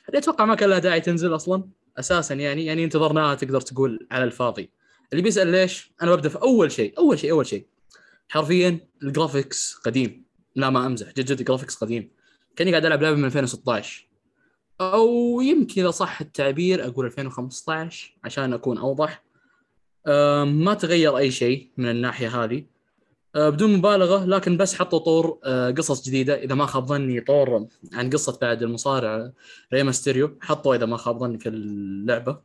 S3: اللي أتوقع ما كان لها داعي تنزل أصلا. أساسا يعني يعني انتظرناها تقدر تقول على الفاضي. اللي بيسأل ليش؟ أنا ببدأ في أول شيء أول شيء أول شيء. حرفيا ال graphics قديم. لا ما أمزح جد جد ال graphics قديم. كأني قاعد ألعب لعبة من 2016 أو يمكن إذا صح التعبير أقول 2015 عشان أكون أوضح. ما تغير أي شيء من الناحية هذه. أه، بدون مبالغة لكن بس حطوا طور أه، قصص جديدة. إذا ما خاب ظني طور عن قصة بعد المصارع Rey Mysterio حطوا إذا ما خاب ظني في اللعبة.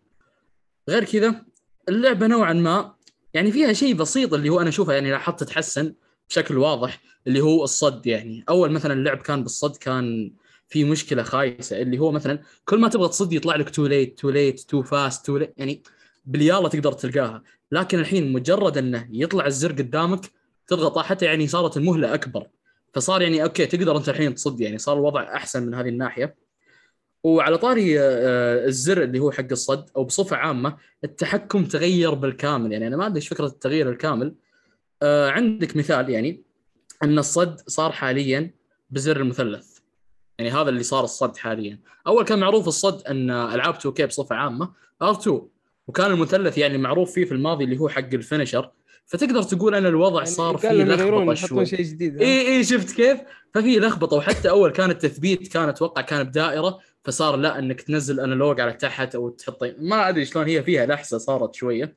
S3: غير كذا اللعبة نوعا ما يعني فيها شيء بسيط اللي هو أنا أشوفه يعني لاحظت تتحسن بشكل واضح اللي هو الصد يعني. أول مثلا اللعب كان بالصد كان في مشكلة خايسة اللي هو مثلا كل ما تبغى تصد يطلع لك too late too late too fast too يعني باليالا تقدر تلقاها. لكن الحين مجرد إنه يطلع الزر قدامك تضغط حتى يعني صارت المهلة أكبر. فصار يعني okay تقدر أنت الحين تصد يعني صار الوضع أحسن من هذه الناحية. وعلى طاري آه، الزر اللي هو حق الصد أو بصفة عامة التحكم تغير بالكامل. يعني أنا ما أدري إيش فكرة التغيير الكامل. آه، عندك مثال يعني إن الصد صار حاليا بزر المثلث. يعني هذا اللي صار الصد حاليا. أول كان معروف الصد إن ألعاب 2K بصفة عامة. R2 وكان المثلث يعني معروف فيه في الماضي اللي هو حق ال finisher فتقدر تقول أن الوضع
S1: يعني
S3: صار فيه
S1: لخبطة
S3: شوي
S1: شيء جديد
S3: اي اي شفت كيف؟ ففي لخبطة وحتى أول كان التثبيت كان أتوقع كان بدائرة فصار لا إنك تنزل أنالوج على تحت أو تحط ما أدري شلون هي فيها لحسة صارت شوية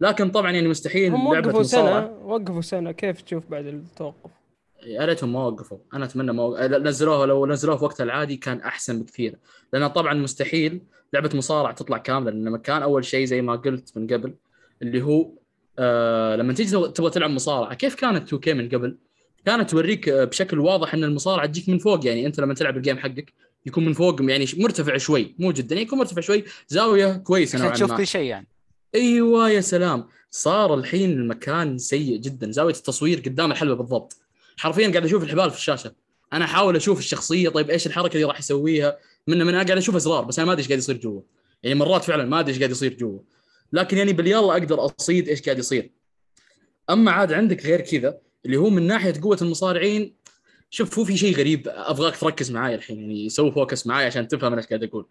S3: لكن طبعا يعني مستحيل
S1: هم وقفوا سنة وقفوا سنة كيف تشوف بعد التوقف؟
S3: يا ريتهم ما وقفوا. أنا أتمنى ما وقف... نزلوها لو نزلوها في وقتها العادي كان أحسن بكثير. لأن طبعا مستحيل لعبة مصارعة تطلع كاملة لأن كان أول شيء زي ما قلت من قبل اللي هو آه لما تيجي تبغى تلعب مصارعة كيف كانت 2 كي من قبل؟ كانت توريك آه، بشكل واضح إن المصارعة تجيك من فوق. يعني أنت لما تلعب الجيم حقك يكون من فوق يعني مرتفع شوي مو جدا يعني يكون مرتفع شوي زاوية
S4: كويسة
S3: نوعا
S4: تشوف
S3: ما.
S4: كل شيء يعني.
S3: أيوه يا سلام. صار الحين المكان سيء جدا زاوية التصوير قدام الحلبه بالضبط. حرفيا قاعد أشوف الحبال في الشاشة. أنا أحاول أشوف الشخصية طيب إيش الحركة اللي راح يسويها؟ من من قاعد أشوف أزرار بس أنا ما أدري إيش قاعد يصير جوا. يعني مرات فعلا ما أدري إيش قاعد يصير جوا. لكن يعني باليلا أقدر أصيد إيش قاعد يصير. أما عاد عندك غير كذا اللي هو من ناحية قوة المصارعين شوف هو في شيء غريب أبغاك تركز معاي الحين يعني سوي focus معاي عشان تفهم أنا إيش قاعد أقول.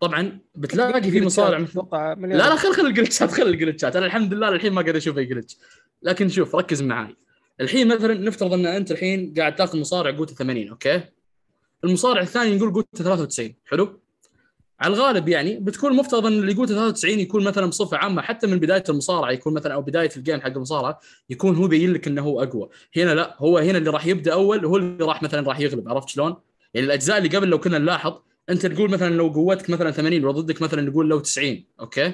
S3: طبعا بتلاقي في مصارع لا لا خل خل الجلتشات خل الجلتشات. أنا الحمد لله الحين ما قاعد أشوف أي glitch. لكن شوف ركز معاي. الحين مثلا نفترض أن أنت الحين قاعد تأخذ مصارع قوته 80 okay؟ المصارع الثاني نقول قوته 93 حلو؟ على الغالب يعني بتكون مفترض إن اللي قوته 93 يكون مثلا بصفة عامة حتى من بداية المصارعة يكون مثلا أو بداية ال game حق المصارعة يكون هو بين لك إنه هو أقوى. هنا لا هو هنا اللي راح يبدأ أول هو اللي راح مثلا راح يغلب عرفت شلون؟ يعني الأجزاء اللي قبل لو كنا نلاحظ أنت تقول مثلا لو قوتك مثلا 80 وضدك مثلا نقول لو 90 okay؟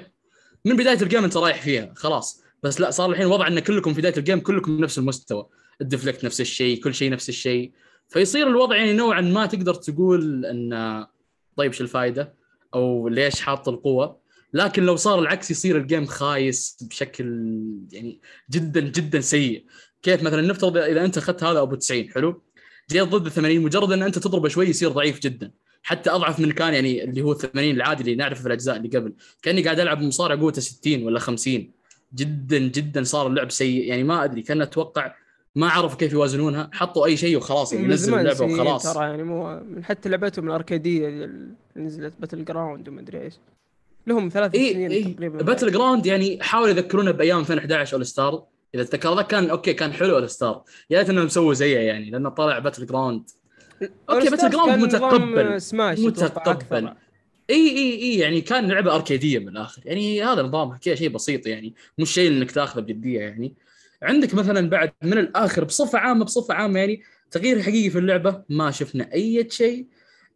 S3: من بداية ال game أنت رايح فيها خلاص. بس لا صار الحين وضع إن كلكم في بداية ال game كلكم نفس المستوى. ال deflect نفس الشيء كل شيء نفس الشيء. فيصير الوضع يعني نوعا ما تقدر تقول إن طيب شو الفائده أو ليش حاط القوة؟ لكن لو صار العكس يصير ال game خايس بشكل يعني جدا جدا سيء. كيف مثلا نفترض إذا أنت أخذت هذا أبو 90 حلو؟ جيت ضد ال 80 مجرد إن أنت تضربه شوي يصير ضعيف جدا. حتى أضعف من كان يعني اللي هو 80 العادي اللي نعرفه في الأجزاء اللي قبل. كأني قاعد ألعب مصارع قوته 60 ولا 50 جدا جدا صار اللعب سيء. يعني ما أدري كان أتوقع ما عرفوا كيف يوازنونها. حطوا أي شيء وخلاص يعني نزلوا
S1: اللعبة
S3: وخلاص.
S1: ترى يعني مو من حتى لعبتهم الاركاديه اللي نزلت Battleground وما أدري إيش. لهم ثلاث
S3: اي
S1: سنين
S3: اي
S1: تقريبا.
S3: Battleground يعني حاولوا يذكرونا بأيام 2011 All Star إذا تذكر ذاك كان okay كان حلو All Star يا ريت إنهم سووا زيه يعني لأنه طلع Battleground okay Battleground متقبل
S1: سماش
S3: متقبل. إي إي إي يعني كان لعبة أركيدية من الآخر. يعني هذا نظامها كذا شيء بسيط يعني مش شيء إنك تاخذه بجدية يعني. عندك مثلا بعد من الآخر بصفة عامة بصفة عامة يعني تغيير حقيقي في اللعبة ما شفنا أي شيء.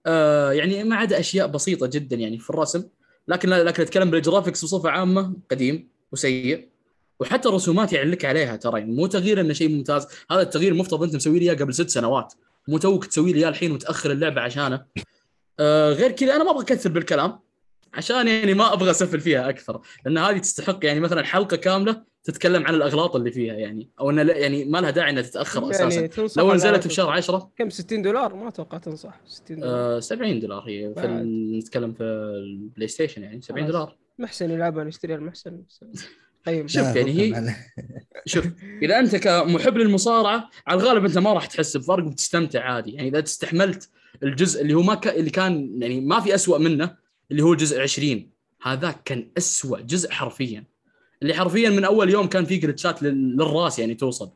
S3: آه يعني ما عدا أشياء بسيطة جدا يعني في الرسم. لكن لكن أتكلم بالجرافكس بصفة عامة قديم وسيء. وحتى الرسومات يعني لك عليها ترى يعني مو تغيير إنه شيء ممتاز. هذا التغيير مفترض أنت مسوي لي إياه قبل ست سنوات. مو توك تسوي لي إياه الحين وتأخر اللعبة عشانه. آه غير كذا أنا ما أبغى أكثر بالكلام عشان يعني ما أبغى أسفل فيها أكثر لأن هذه تستحق يعني مثلا حلقة كاملة تتكلم عن الأغلاط اللي فيها يعني أو انه يعني ما لها داعي إنها تتأخر
S1: يعني أساسا.
S3: لو نزلت في شهر 10
S1: كم 60 دولار؟ ما أتوقع تنصح. 60 دولار.
S3: آه 70 دولار هي في نتكلم في ال PlayStation يعني 70
S1: خلاص.
S3: دولار.
S1: محسن يلعبها نشتريها المحسن. طيب.
S3: شوف يعني هي-. شوف إذا أنت كمحب للمصارعة على الغالب أنت ما راح تحس بفرق وبتستمتع عادي. يعني إذا استحملت الجزء اللي هو ما ك... اللي كان يعني ما في أسوأ منه اللي هو الجزء 20 هذاك كان أسوأ جزء حرفيا. اللي حرفيا من أول يوم كان فيه جلتشات لل... للراس يعني توصل.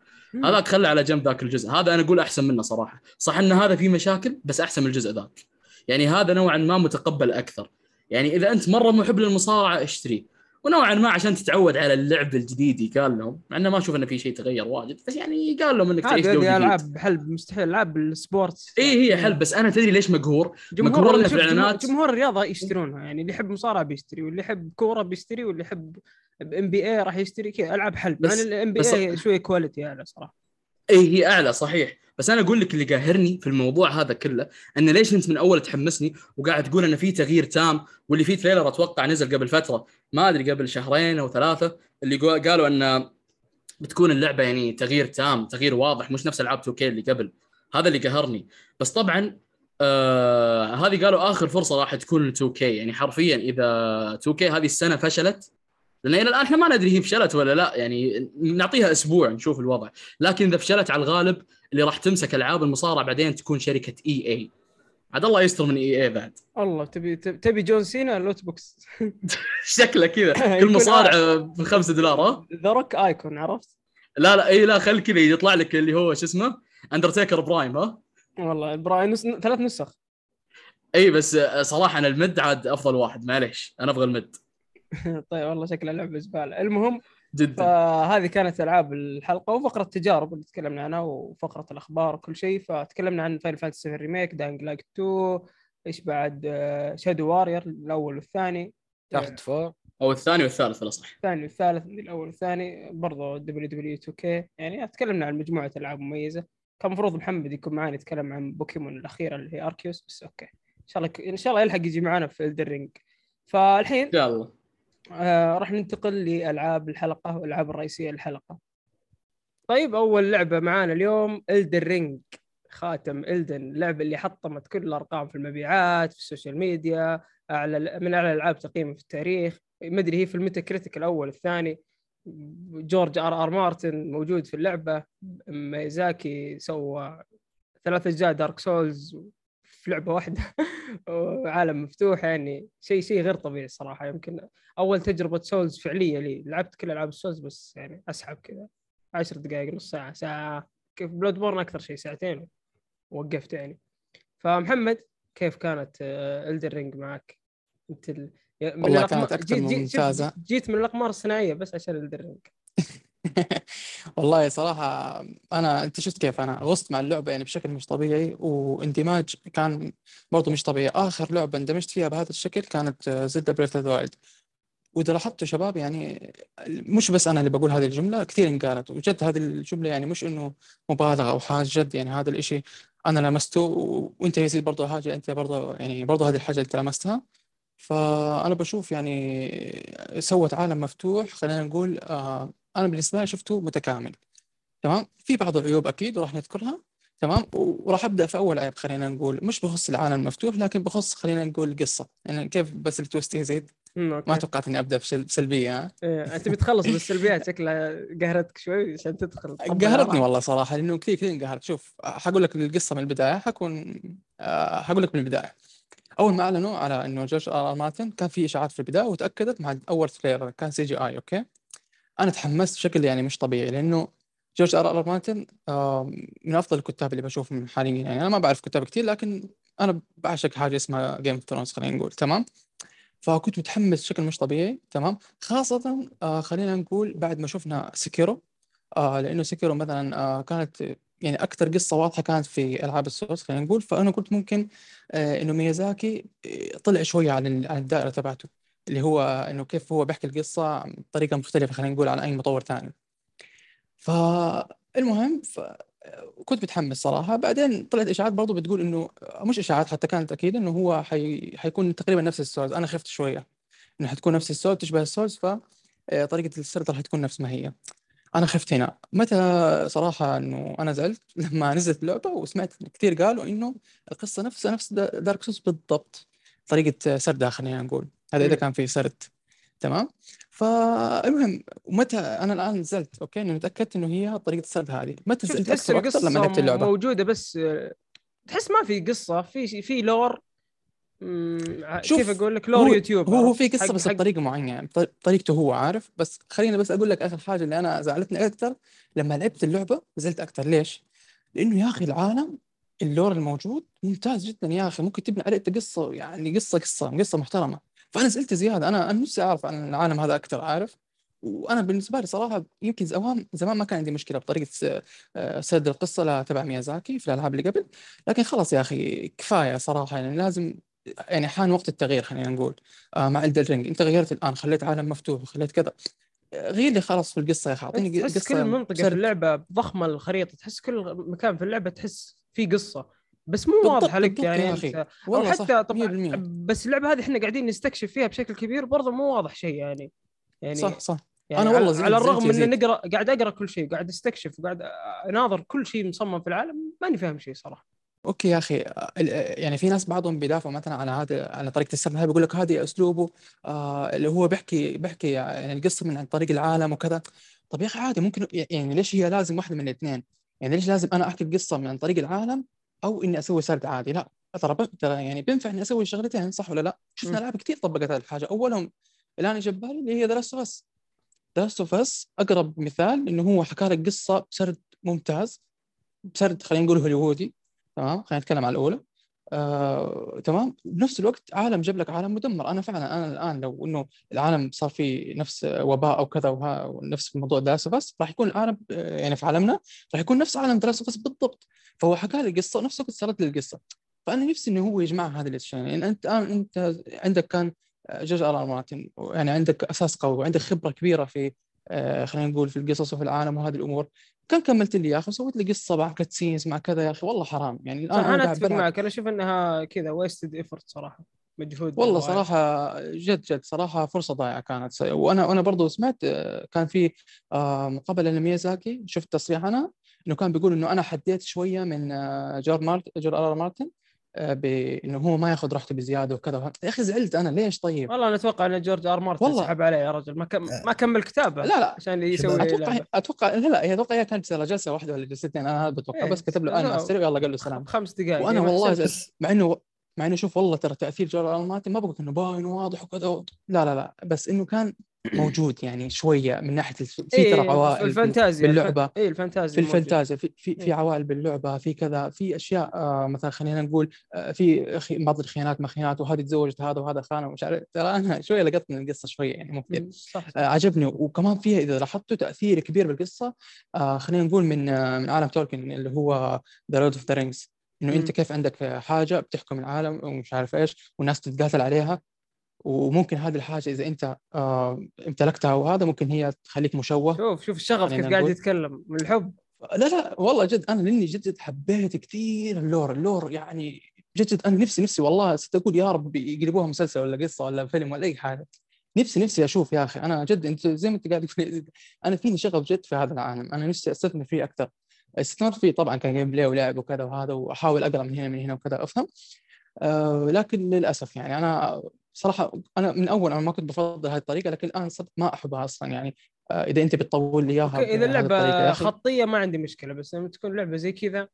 S3: هذاك خله على جنب ذاك الجزء. هذا أنا أقول أحسن منه صراحة. صح إن هذا فيه مشاكل بس أحسن من الجزء ذاك. يعني هذا نوعا ما متقبل أكثر. يعني إذا أنت مرة محب للمصارعة اشتريه ونوعا ما عشان تتعود على اللعب الجديد قال لهم مع إنه ما أشوف إنه في شيء تغير واجد بس يعني قال لهم إنك تعيش جو جديد.
S1: ألعاب حلب مستحيل ألعاب ال sport
S3: اي هي حل بس أنا تدري ليش مقهور؟ مقهورنا في
S1: شوف جمهور- الرياضة يشترونها يعني اللي يحب مصارعة بيشتري واللي يحب كورة بيشتري واللي يحب NBA راح يشتري كذا ألعاب حلب.
S3: بس-
S1: يعني
S3: ال
S1: NBA شوية quality أعلى صراحة.
S3: اي هي أعلى صحيح. بس أنا أقول لك اللي قاهرني في الموضوع هذا كله إن ليش أنت من أول تحمسني وقاعد تقول إن في تغيير تام واللي فيه trailer أتوقع نزل قبل فترة ما أدري قبل شهرين أو ثلاثة اللي قالوا إن بتكون اللعبة يعني تغيير تام تغيير واضح مش نفس العاب 2K اللي قبل. هذا اللي قهرني. بس طبعا آه هذه قالوا آخر فرصة راح تكون 2K يعني حرفيا إذا 2K هذه السنة فشلت لأن إلى الآن إحنا ما ندري هي فشلت ولا لا. يعني نعطيها أسبوع نشوف الوضع. لكن إذا فشلت على الغالب اللي راح تمسك ألعاب المصارعة بعدين تكون شركة EA. عاد الله يستر من EA بعد.
S1: الله تبي تبي جون سينا loot box؟
S3: شكله كذا. كل
S1: يكون
S3: مصارع ب 5 دولار ها؟
S1: The Rock icon عرفت؟
S3: لا لا إي لا خل كذا يطلع لك اللي هو شو اسمه؟ Undertaker prime ها؟
S1: والله prime نس... ثلاث نسخ.
S3: إي بس صراحة أنا المد عاد أفضل واحد معليش. أنا أبغى المد.
S1: طيب والله شكلها لعبه زباله المهم
S3: جدا.
S1: فهذه كانت ألعاب الحلقة وفقرة التجارب اللي تكلمنا عنها وفقرة الأخبار وكل شيء. فتكلمنا عن فاينل فانتسي 7 ريميك دانج لايك 2 إيش بعد شادو وارير الأول والثاني.
S4: دارت فور
S3: أو الثاني والثالث الاصح
S1: الثاني والثالث الأول والثاني برضه دبليو دبليو 2 كي يعني تكلمنا عن مجموعة ألعاب مميزة. كان المفروض محمد يكون معنا يتكلم عن بوكيمون الاخيره اللي هي Arceus بس okay. إن شاء الله إن شاء الله يلحق يجي معنا في Elden Ring فالحين
S3: إن شاء الله.
S1: آه راح ننتقل لألعاب الحلقة والألعاب الرئيسية للحلقة. طيب أول لعبة معانا اليوم Elden Ring خاتم Elden اللعبه اللي حطمت كل الأرقام في المبيعات في ال social media أعلى من أعلى الالعاب تقييما في التاريخ. ما أدري هي في ال Metacritic الأول الثاني. جورج آر آر مارتن موجود في اللعبة. ميزاكي سوى ثلاث أجزاء Dark Souls في لعبة واحدة. وعالم مفتوح يعني. شيء شيء غير طبيعي الصراحه يمكن أول تجربة Souls فعلية لي. لعبت كل ألعاب ال Souls بس يعني أسحب كذا. عشر دقائق نص ساعة ساعة. كيف؟ Bloodborne أكثر شيء ساعتين. وقفت يعني. فمحمد كيف كانت Elden Ring معك؟ أنت ال... من
S2: والله كانت
S1: جيت-
S2: من
S1: جيت-. جيت من الأقمار الصناعية بس عشان Elden Ring
S2: والله صراحة أنا أنت شفت كيف؟ أنا غصت مع اللعبة يعني بشكل مش طبيعي واندماج كان برضو مش طبيعي. آخر لعبة اندمجت فيها بهذا الشكل كانت Zelda Breath of Wild وإذا لاحظتوا شباب يعني مش بس أنا اللي بقول هذه الجملة كثير انقالت. وجد هذه الجملة يعني مش إنه مبالغة أو حاجة جد يعني هذا الإشي أنا لمسته وأنت يا يزيد برضو حاجة أنت برضو يعني برضو هذه الحاجة اللي أنت لمستها. فأنا بشوف يعني سوت عالم مفتوح خلينا نقول آه أنا بالنسبة لي شفته متكامل. تمام؟ في بعض العيوب أكيد وراح نذكرها. تمام؟ وراح أبدأ في أول عيب خلينا نقول مش بخص العالم المفتوح لكن بخص خلينا نقول القصة يعني كيف بس التويست
S1: أمم،
S2: ما توقعت إني أبدأ بسل- بسلبية ها؟
S1: إيه، أنت بتخلص بالسلبيات شكلها قهرتك شوي عشان تدخل.
S2: قهرتني. والله صراحة لأنه كثير كثير انقهرت. شوف حقول لك القصة من البداية حكون آه، حقول لك من البداية. أول ما أعلنوا على إنه جورج آر آر مارتن كان في إشاعات في البداية وتأكدت مع أول trailer كان CGI okay؟ أنا تحمست بشكل يعني مش طبيعي لأنه جورج آر آر مارتن من أفضل الكتاب اللي بشوفهم حاليا. يعني أنا ما بعرف كتاب كثير لكن أنا بعشق حاجة اسمها Game of Thrones خلينا نقول تمام؟ فكنت متحمس بشكل مش طبيعي تمام؟ خاصة آه خلينا نقول بعد ما شفنا Sekiro آه لأنه Sekiro مثلا آه كانت يعني أكثر قصة واضحة كانت في ألعاب ال Souls خلينا نقول. فأنا قلت ممكن آه إنه ميازاكي آه، طلع شوية عن عن الدائرة تبعته. اللي هو إنه كيف هو بيحكي القصة بطريقة مختلفة خلينا نقول عن أي مطور ثاني. فالمهم ف... كنت متحمس صراحة. بعدين طلعت إشاعات برضو بتقول إنه مش إشاعات حتى كانت أكيد إنه هو حي... حيكون تقريبا نفس ال Souls. أنا خفت شوية إنه حتكون نفس ال Souls تشبه ال Souls فطريقة السرد راح تكون نفس ما هي. أنا خفت هنا. متى صراحة إنه أنا زعلت؟ لما نزلت اللعبة وسمعت كثير قالوا إنه القصة نفسها نفس دا- Dark Souls بالضبط. طريقة سردها خلينا نقول. هذا
S1: مم.
S2: كان في سرد. تمام؟ فالمهم ومتى أنا الآن نزلت okay انه تأكدت إنه هي طريقة السرد هذه. متى
S1: شوف
S2: زعلت
S1: تحس
S2: وأكثر؟ لما لعبت
S1: القصة
S2: اللعبة.
S1: موجودة بس تحس ما في قصة في في lore مم،
S2: شوف،
S1: كيف أقول لك؟ lore
S2: هو
S1: يوتيوب.
S2: هو هو؟ في قصة
S1: حق-
S2: بس
S1: حق-
S2: بطريقة معينة. يعني بطريقته هو عارف؟ بس خليني بس أقول لك آخر حاجة اللي أنا زعلتني أكثر. لما لعبت اللعبة زعلت أكثر. ليش؟ لأنه يا أخي العالم ال lore الموجود ممتاز جدا يا أخي. ممكن تبني عليه قصة يعني قصة قصة قصة محترمة. فأنا زعلت زياده أنا أنا نفسي أعرف عن العالم هذا أكثر عارف؟ وأنا بالنسبة لي صراحة يمكن زمان زمان ما كان عندي مشكلة بطريقة آه، سرد القصة لا تبع ميازاكي في الألعاب اللي قبل. لكن خلاص يا أخي كفاية صراحة يعني لازم يعني حان وقت التغيير خلينا نقول آه مع الدر رينج أنت غيرت الآن خليت عالم مفتوح وخليت كذا. غير لي خلاص في القصة يا أخي أعطيني
S1: تحس
S2: قصة
S1: كل منطقة في. اللعبة ضخمة الخريطه تحس كل مكان في اللعبة تحس في قصة. بس مو واضحه لك يعني
S2: يا
S1: أو
S2: والله
S1: حتى
S2: صح
S1: طبعا
S2: 100%
S1: بس اللعبة هذه إحنا قاعدين نستكشف فيها بشكل كبير برضه مو واضح شيء يعني. يعني
S2: صح صح.
S1: يعني على-
S2: والله زلت-
S1: على الرغم ان
S2: يزيد.
S1: نقرأ قاعد أقرأ كل شيء قاعد أستكشف وقاعد أناظر كل شيء مصمم في العالم ماني فاهم شيء صراحة.
S2: أوكي يا أخي. يعني في ناس بعضهم بيدافعوا مثلا على هذا على طريقة السرد هاي بيقول لك هذه أسلوبه آه اللي هو بيحكي بيحكي يعني القصة من عن طريق العالم وكذا. طب يا أخي عادي ممكن يعني ليش هي لازم واحدة من الاثنين؟ يعني ليش لازم أنا أحكي القصة من عن طريق العالم أو إني أسوي سرد عادي. لا ترى ترى يعني بينفع إني أسوي شغلتين صح ولا لا؟ شفنا. العاب كثير طبقت هذه الحاجة. أولهم الآن جاب بالي اللي هي دراسة بس دراسة بس أقرب مثال إنه هو حكى لك قصة بسرد ممتاز. بسرد خلينا نقول هوليوودي تمام؟ خلينا نتكلم على الأولى. آه، تمام؟ بنفس الوقت عالم جاب لك عالم مدمر. أنا فعلا أنا الآن لو إنه العالم صار فيه نفس وباء أو كذا ونفس موضوع داسفس راح يكون العالم آه، يعني في عالمنا راح يكون نفس عالم داسفس بالضبط. فهو حكى لي قصه نفس الوقت سرد لي القصة. فأنا نفسي إنه هو يجمع هذه الأشياء. يعني أنت الآن أنت عندك كان جورج آر آر مارتن يعني عندك أساس قوي وعندك خبرة كبيرة في آه، خلينا نقول في القصص وفي العالم وهذه الأمور. كان كملت لي يا أخي؟ وسويت لي قصة مع cutscenes مع كذا يا أخي. والله حرام. يعني
S1: الآن
S2: أنا
S1: أنا
S2: أتفق
S1: معك أنا أشوف إنها كذا wasted effort صراحة. مجهود
S2: والله
S1: ضايع.
S2: صراحة جد جد صراحة فرصة ضايعة كانت. وأنا وأنا برضو سمعت آه، كان في آه، مقابلة لميازاكي شفت تصريح أنا إنه كان بيقول إنه أنا حديت شوية من آه، جورج مارت جورج آر آر مارتن. آه، بإنه هو ما ياخذ راحته بزيادة وكذا. يا أخي زعلت أنا ليش طيب؟
S1: والله أنا أتوقع إن جورج آر مارتن
S2: والله.
S1: سحب عليه يا رجل. ما كم... ما كمل كتابه
S2: لا لا.
S1: عشان يسوي
S2: أتوقع
S1: لعبة.
S2: أتوقع لا لا هي أتوقع هي كانت جلسة واحدة ولا جلستين. أنا هذا بتوقع
S1: إيه،
S2: بس كتب له
S1: أنا.
S2: ماستر يلا قال له سلام.
S1: خمس دقائق.
S2: وأنا
S1: إيه،
S2: والله. زعلت. مع انه مع إنه شوف والله ترى تأثير جورج آر مارتن ما بقول إنه باين واضح وكذا. لا لا لا. بس إنه كان موجود يعني شوية من ناحية الف... في
S1: إيه،
S2: ترى عوائل في-
S1: الفانتازيا
S2: باللعبة.
S1: اي الفانتازيا
S2: في. الفانتازيا في في, في
S1: إيه.
S2: عوائل باللعبة في كذا في أشياء آه مثلا خلينا نقول آه في خي- بعض الخيانات ما خيانات وهذه تزوجت هذا وهذا خانة ومش عارف ترى أنا شوية لقطت من القصة شوية يعني مو كثير آه، عجبني وكمان فيها إذا لاحظتوا تأثير كبير بالقصة آه خلينا نقول من آه من عالم تولكن اللي هو The Lord of the Rings إنه
S1: أنت.
S2: كيف عندك حاجة بتحكم العالم ومش عارف إيش والناس تتقاتل عليها وممكن هذه الحاجة إذا أنت آه امتلكتها وهذا ممكن هي تخليك مشوه.
S1: شوف شوف الشغف
S2: خلينا
S1: كيف قاعد. يتكلم من الحب.
S2: لا لا والله جد أنا لاني جد جد حبيت كثير ال lore ال lore يعني جد جد أنا نفسي نفسي والله ست أقول يا رب يقلبوها مسلسل ولا قصة ولا فيلم ولا أي حاجة. نفسي نفسي أشوف يا أخي. أنا جد أنت زي ما أنت قاعد تقول أنا فيني شغف جد في هذا العالم. أنا نفسي أستثمر فيه أكثر. استثمرت فيه طبعا كان gameplay ولعب وكذا وهذا وأحاول أقرأ من هنا من هنا وكذا أفهم؟ آه لكن للأسف يعني أنا صراحة أنا من أول أنا ما كنت بفضل هذه الطريقة لكن الآن صرت ما أحبها أصلا. يعني آه إذا أنت بتطول لي إياها
S1: إذا
S2: اللعبة.
S1: خطية ما عندي مشكلة بس لما تكون لعبة زي كذا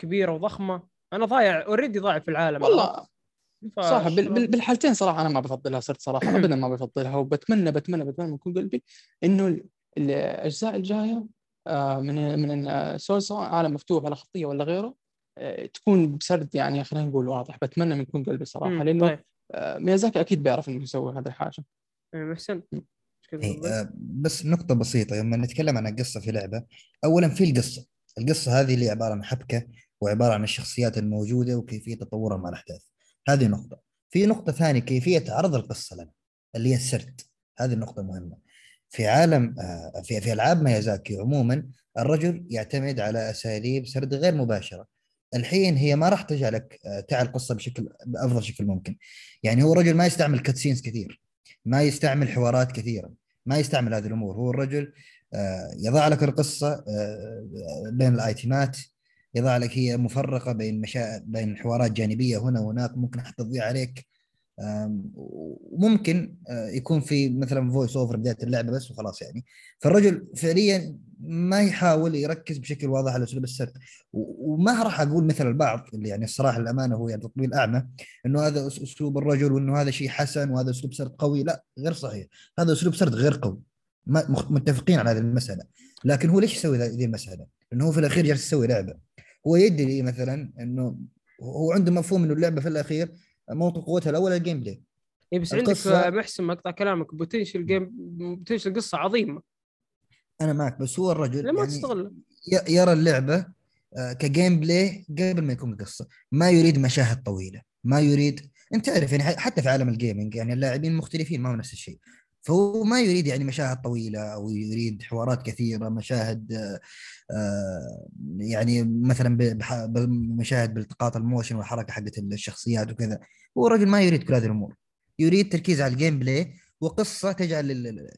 S1: كبيرة وضخمة أنا ضايع اوريدي ضايع في العالم
S2: والله
S1: ف-
S2: صح بال- بال- بالحالتين صراحة أنا ما بفضلها صرت صراحة ابدا ما بفضلها وبتمنى بتمنى بتمنى من كل قلبي إنه ال- الأجزاء الجاية آه، من من سول سواء عالم مفتوح ولا خطية ولا غيره آه، تكون بسرد يعني خلينا نقول واضح بتمنى من كل قلبي
S1: صراحة.
S2: لأنه
S1: طيب.
S2: ميازاكي أكيد بيعرف إنه يسوي هذه الحاجة.
S1: إيه، محسن.
S5: إيه،؟ آه، بس نقطة بسيطة لما نتكلم عن القصة في لعبة أولا في القصة. القصة هذه اللي عبارة عن حبكة وعبارة عن الشخصيات الموجودة وكيفية تطورها مع الأحداث. هذه نقطة. في نقطة ثانية كيفية عرض القصة لنا اللي هي السرد. هذه النقطة مهمة. في عالم آه، في في ألعاب ميازاكي عموما الرجل يعتمد على أساليب سرد غير مباشرة. الحين هي ما راح تجعلك آه، تعي القصة بشكل بأفضل شكل ممكن. يعني هو الرجل ما يستعمل cutscenes كثير ما يستعمل حوارات كثيرة ما يستعمل هذه الأمور. هو الرجل آه، يضع لك القصة آه، بين ال itemات يضع لك هي مفرقة بين مشا... بين حوارات جانبية هنا وهناك ممكن حتى تضيع عليك. وممكن آه، يكون في مثلا voice over بداية اللعبة بس وخلاص يعني. فالرجل فعليا ما يحاول يركز بشكل واضح على أسلوب السرد. وما راح أقول مثل البعض اللي يعني الصراحة الامانه هو يعني تطبيل أعمى إنه هذا أسلوب الرجل وإنه هذا شيء حسن وهذا أسلوب سرد قوي. لا غير صحيح. هذا أسلوب سرد غير قوي. متفقين على هذه المسألة. لكن هو ليش يسوي ذي المسألة؟ لأنه هو في الأخير جالس يسوي لعبة. هو يدري مثلا إنه هو عنده مفهوم إنه اللعبة في الأخير موطن قوتها الأول ال gameplay
S1: إيه بس عندك
S5: القصة-
S1: محسن مقطع كلامك potential game potential قصة عظيمة.
S5: أنا معك بس هو الرجل
S1: ليه ما
S5: يعني
S1: تستغله؟
S5: ي- يرى اللعبة آه، ك gameplay قبل ما يكون قصة. ما يريد مشاهد طويلة ما يريد أنت تعرف يعني حتى في عالم ال gaming يعني اللاعبين مختلفين ما هو نفس الشيء. فهو ما يريد يعني مشاهد طويلة أو يريد حوارات كثيرة مشاهد آه، يعني مثلا بمشاهد بالتقاط ال motion والحركة حقت الشخصيات وكذا. هو الرجل ما يريد كل هذه الأمور. يريد تركيز على ال gameplay وقصة تجعل ال- ال-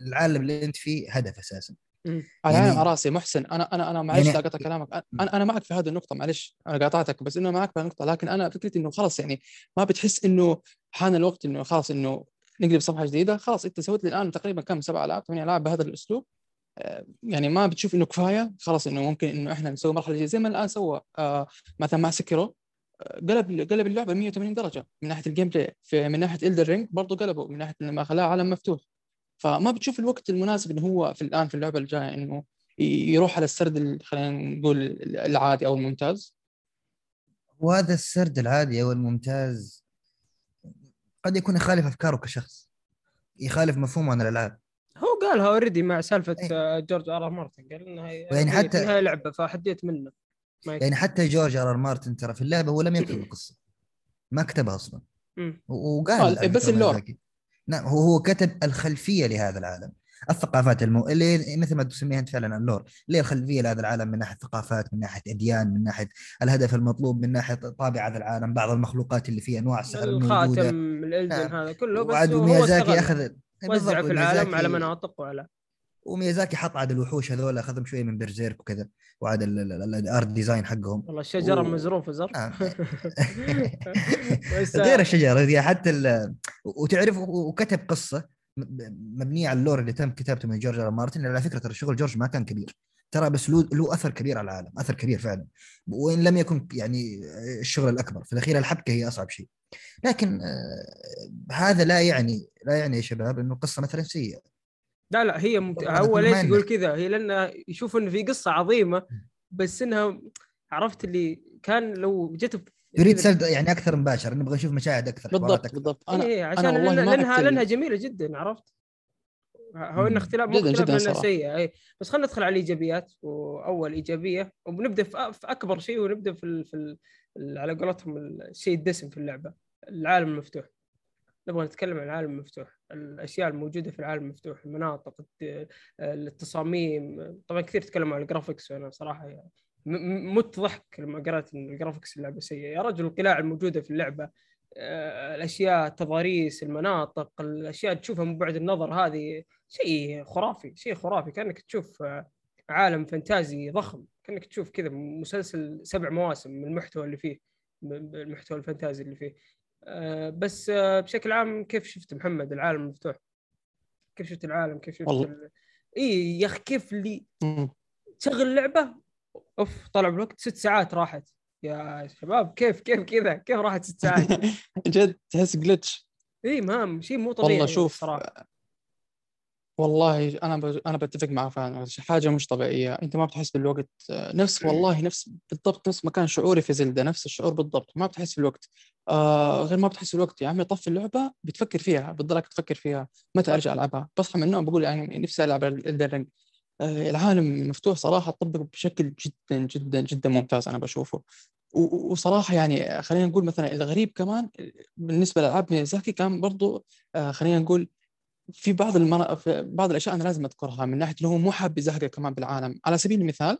S5: العالم اللي أنت فيه هدف
S2: أساسا.
S5: يعني-
S2: على رأسي محسن أنا أنا أنا معلش
S5: يعني-
S2: لا قطع كلامك. أنا أنا معك في هذه النقطة معلش أنا قاطعتك بس إنه معك في النقطة لكن أنا فكرتي إنه خلاص يعني ما بتحس إنه حان الوقت إنه خلاص إنه نقلب صفحة جديدة. خلاص انت سويت لي الآن تقريبا كم؟ سبع ألعاب ثمان ألعاب بهذا الأسلوب. آه، يعني ما بتشوف إنه كفاية. خلاص إنه ممكن إنه إحنا نسوي مرحلة جديدة. زي ما الآن سوى آه مثلا مع سيكيرو آه، قلب قلب اللعبة 180 درجة. من ناحية ال gameplay من ناحية إلدن رينج برضه قلبوا من ناحية إنه ما خلاها عالم مفتوح. فما بتشوف الوقت المناسب إنه هو في الآن في اللعبة الجاية إنه يروح على السرد ال- خلينا نقول العادي أو الممتاز.
S5: وهذا السرد العادي أو الممتاز قد يكون يخالف أفكاره كشخص. يخالف مفهومه عن الألعاب.
S1: هو قالها already مع
S5: سالفة
S1: آه، جورج آر آر مارتن. قال إنها هي-
S5: يعني حتى-
S1: النهايه لعبة فحديت منه. ما.
S5: يعني حتى جورج آر آر مارتن ترى في اللعبة هو لم يكتب القصة. ما كتبها أصلا. وقال
S2: آه، بس ال
S5: lore. نعم هو هو كتب الخلفية لهذا العالم. الثقافات المو... اللي مثل ما تسميها أنت فعلا ال lore اللي هي الخلفيه لهذا العالم من ناحية ثقافات من ناحية اديان من ناحية الهدف المطلوب من ناحية طابع هذا العالم بعض المخلوقات اللي فيه أنواع الموجودة
S1: الخاتم الإلدن
S5: نعم.
S1: هذا كله بس
S5: وعاد ميازاكي. اخذ
S1: وزع في العالم على مناطق وعلى
S5: وميازاكي حط عاد الوحوش هذول أخذهم شوية من بيرسيرك وكذا وعاد ال- ال- ال- ال art design حقهم
S1: والله الشجرة
S5: و-
S1: مزروفه زر. بس
S5: غير الشجرة حتى ال... وتعرف وكتب قصة مبنية على ال lore اللي تم كتابته من جورج آر مارتن. على فكرة ترى شغل جورج ما كان كبير. ترى بس له له أثر كبير على العالم أثر كبير فعلا. وإن لم يكن يعني الشغل الأكبر. في الأخير الحبكة هي أصعب شيء. لكن آه، هذا لا يعني لا يعني يا شباب إنه القصة مثلا سيئة.
S1: لا لا هي ممت... هو ليش. يقول كذا؟ هي لأنه يشوف إنه في قصة عظيمة بس إنها عرفت اللي كان لو جت
S5: يريد سرد يعني أكثر مباشر نبغى نشوف مشاهد أكثر
S2: بالضبط
S5: أكثر.
S2: بالضبط أنا
S1: إيه عشان
S2: أنا والله
S1: لأن-
S2: ما
S1: لأنها جميلة جدا عرفت هو. انه اختلاف مو
S2: جداً-
S1: اختلاف لانها. سيئه اي بس خلينا ندخل على الإيجابيات وأول إيجابية وبنبدأ في, أكبر شيء ونبدأ في ال... في ال... ال- على قولتهم الشيء الدسم في اللعبة العالم المفتوح نبغى نتكلم عن العالم المفتوح الأشياء الموجودة في العالم المفتوح المناطق الت- التصاميم طبعا كثير تكلموا عن ال graphics وأنا صراحة يعني مت ضحك لما قرأت إن ال graphics اللعبة سيئة. يا رجل القلاع الموجودة في اللعبة آه، الأشياء التضاريس المناطق الأشياء تشوفها من بعد النظر هذه شيء خرافي شيء خرافي. كأنك تشوف آه، عالم فانتازي ضخم. كأنك تشوف كذا مسلسل سبع مواسم من المحتوى اللي فيه المحتوى الفانتازي اللي فيه. آه، بس بشكل عام كيف شفت محمد؟ العالم المفتوح كيف شفت العالم؟ كيف شفت. ال... إي يا أخي كيف اللي. تشغل اللعبة أوف طلع بالوقت ست ساعات راحت. يا شباب كيف كيف كذا؟ كيف راحت ست ساعات؟
S2: جد تحس جلتش
S1: إي مام شيء مو طبيعي
S2: والله شوف
S1: صراحة.
S2: والله أنا ب... أنا بتفق معك فعلا حاجة مش طبيعية. أنت ما بتحس بالوقت. نفس والله نفس بالضبط نفس ما كان شعوري في زلدة. نفس الشعور بالضبط. ما بتحس بالوقت. آه غير ما بتحس بالوقت. يا عمي طفي اللعبة بتفكر فيها بتضلك تفكر فيها. متى أرجع ألعبها؟ بصحى من النوم بقول يعني نفسي ألعب إلدن رينج آه العالم مفتوح صراحة طبق بشكل جدا جدا جدا ممتاز أنا بشوفه. وصراحة يعني خلينا نقول مثلا الغريب كمان بالنسبة لألعاب ميازاكي كان برضو آه خلينا نقول في بعض المر... في بعض الأشياء أنا لازم أذكرها من ناحية انه هو مو حاب يزهقك كمان بالعالم. على سبيل المثال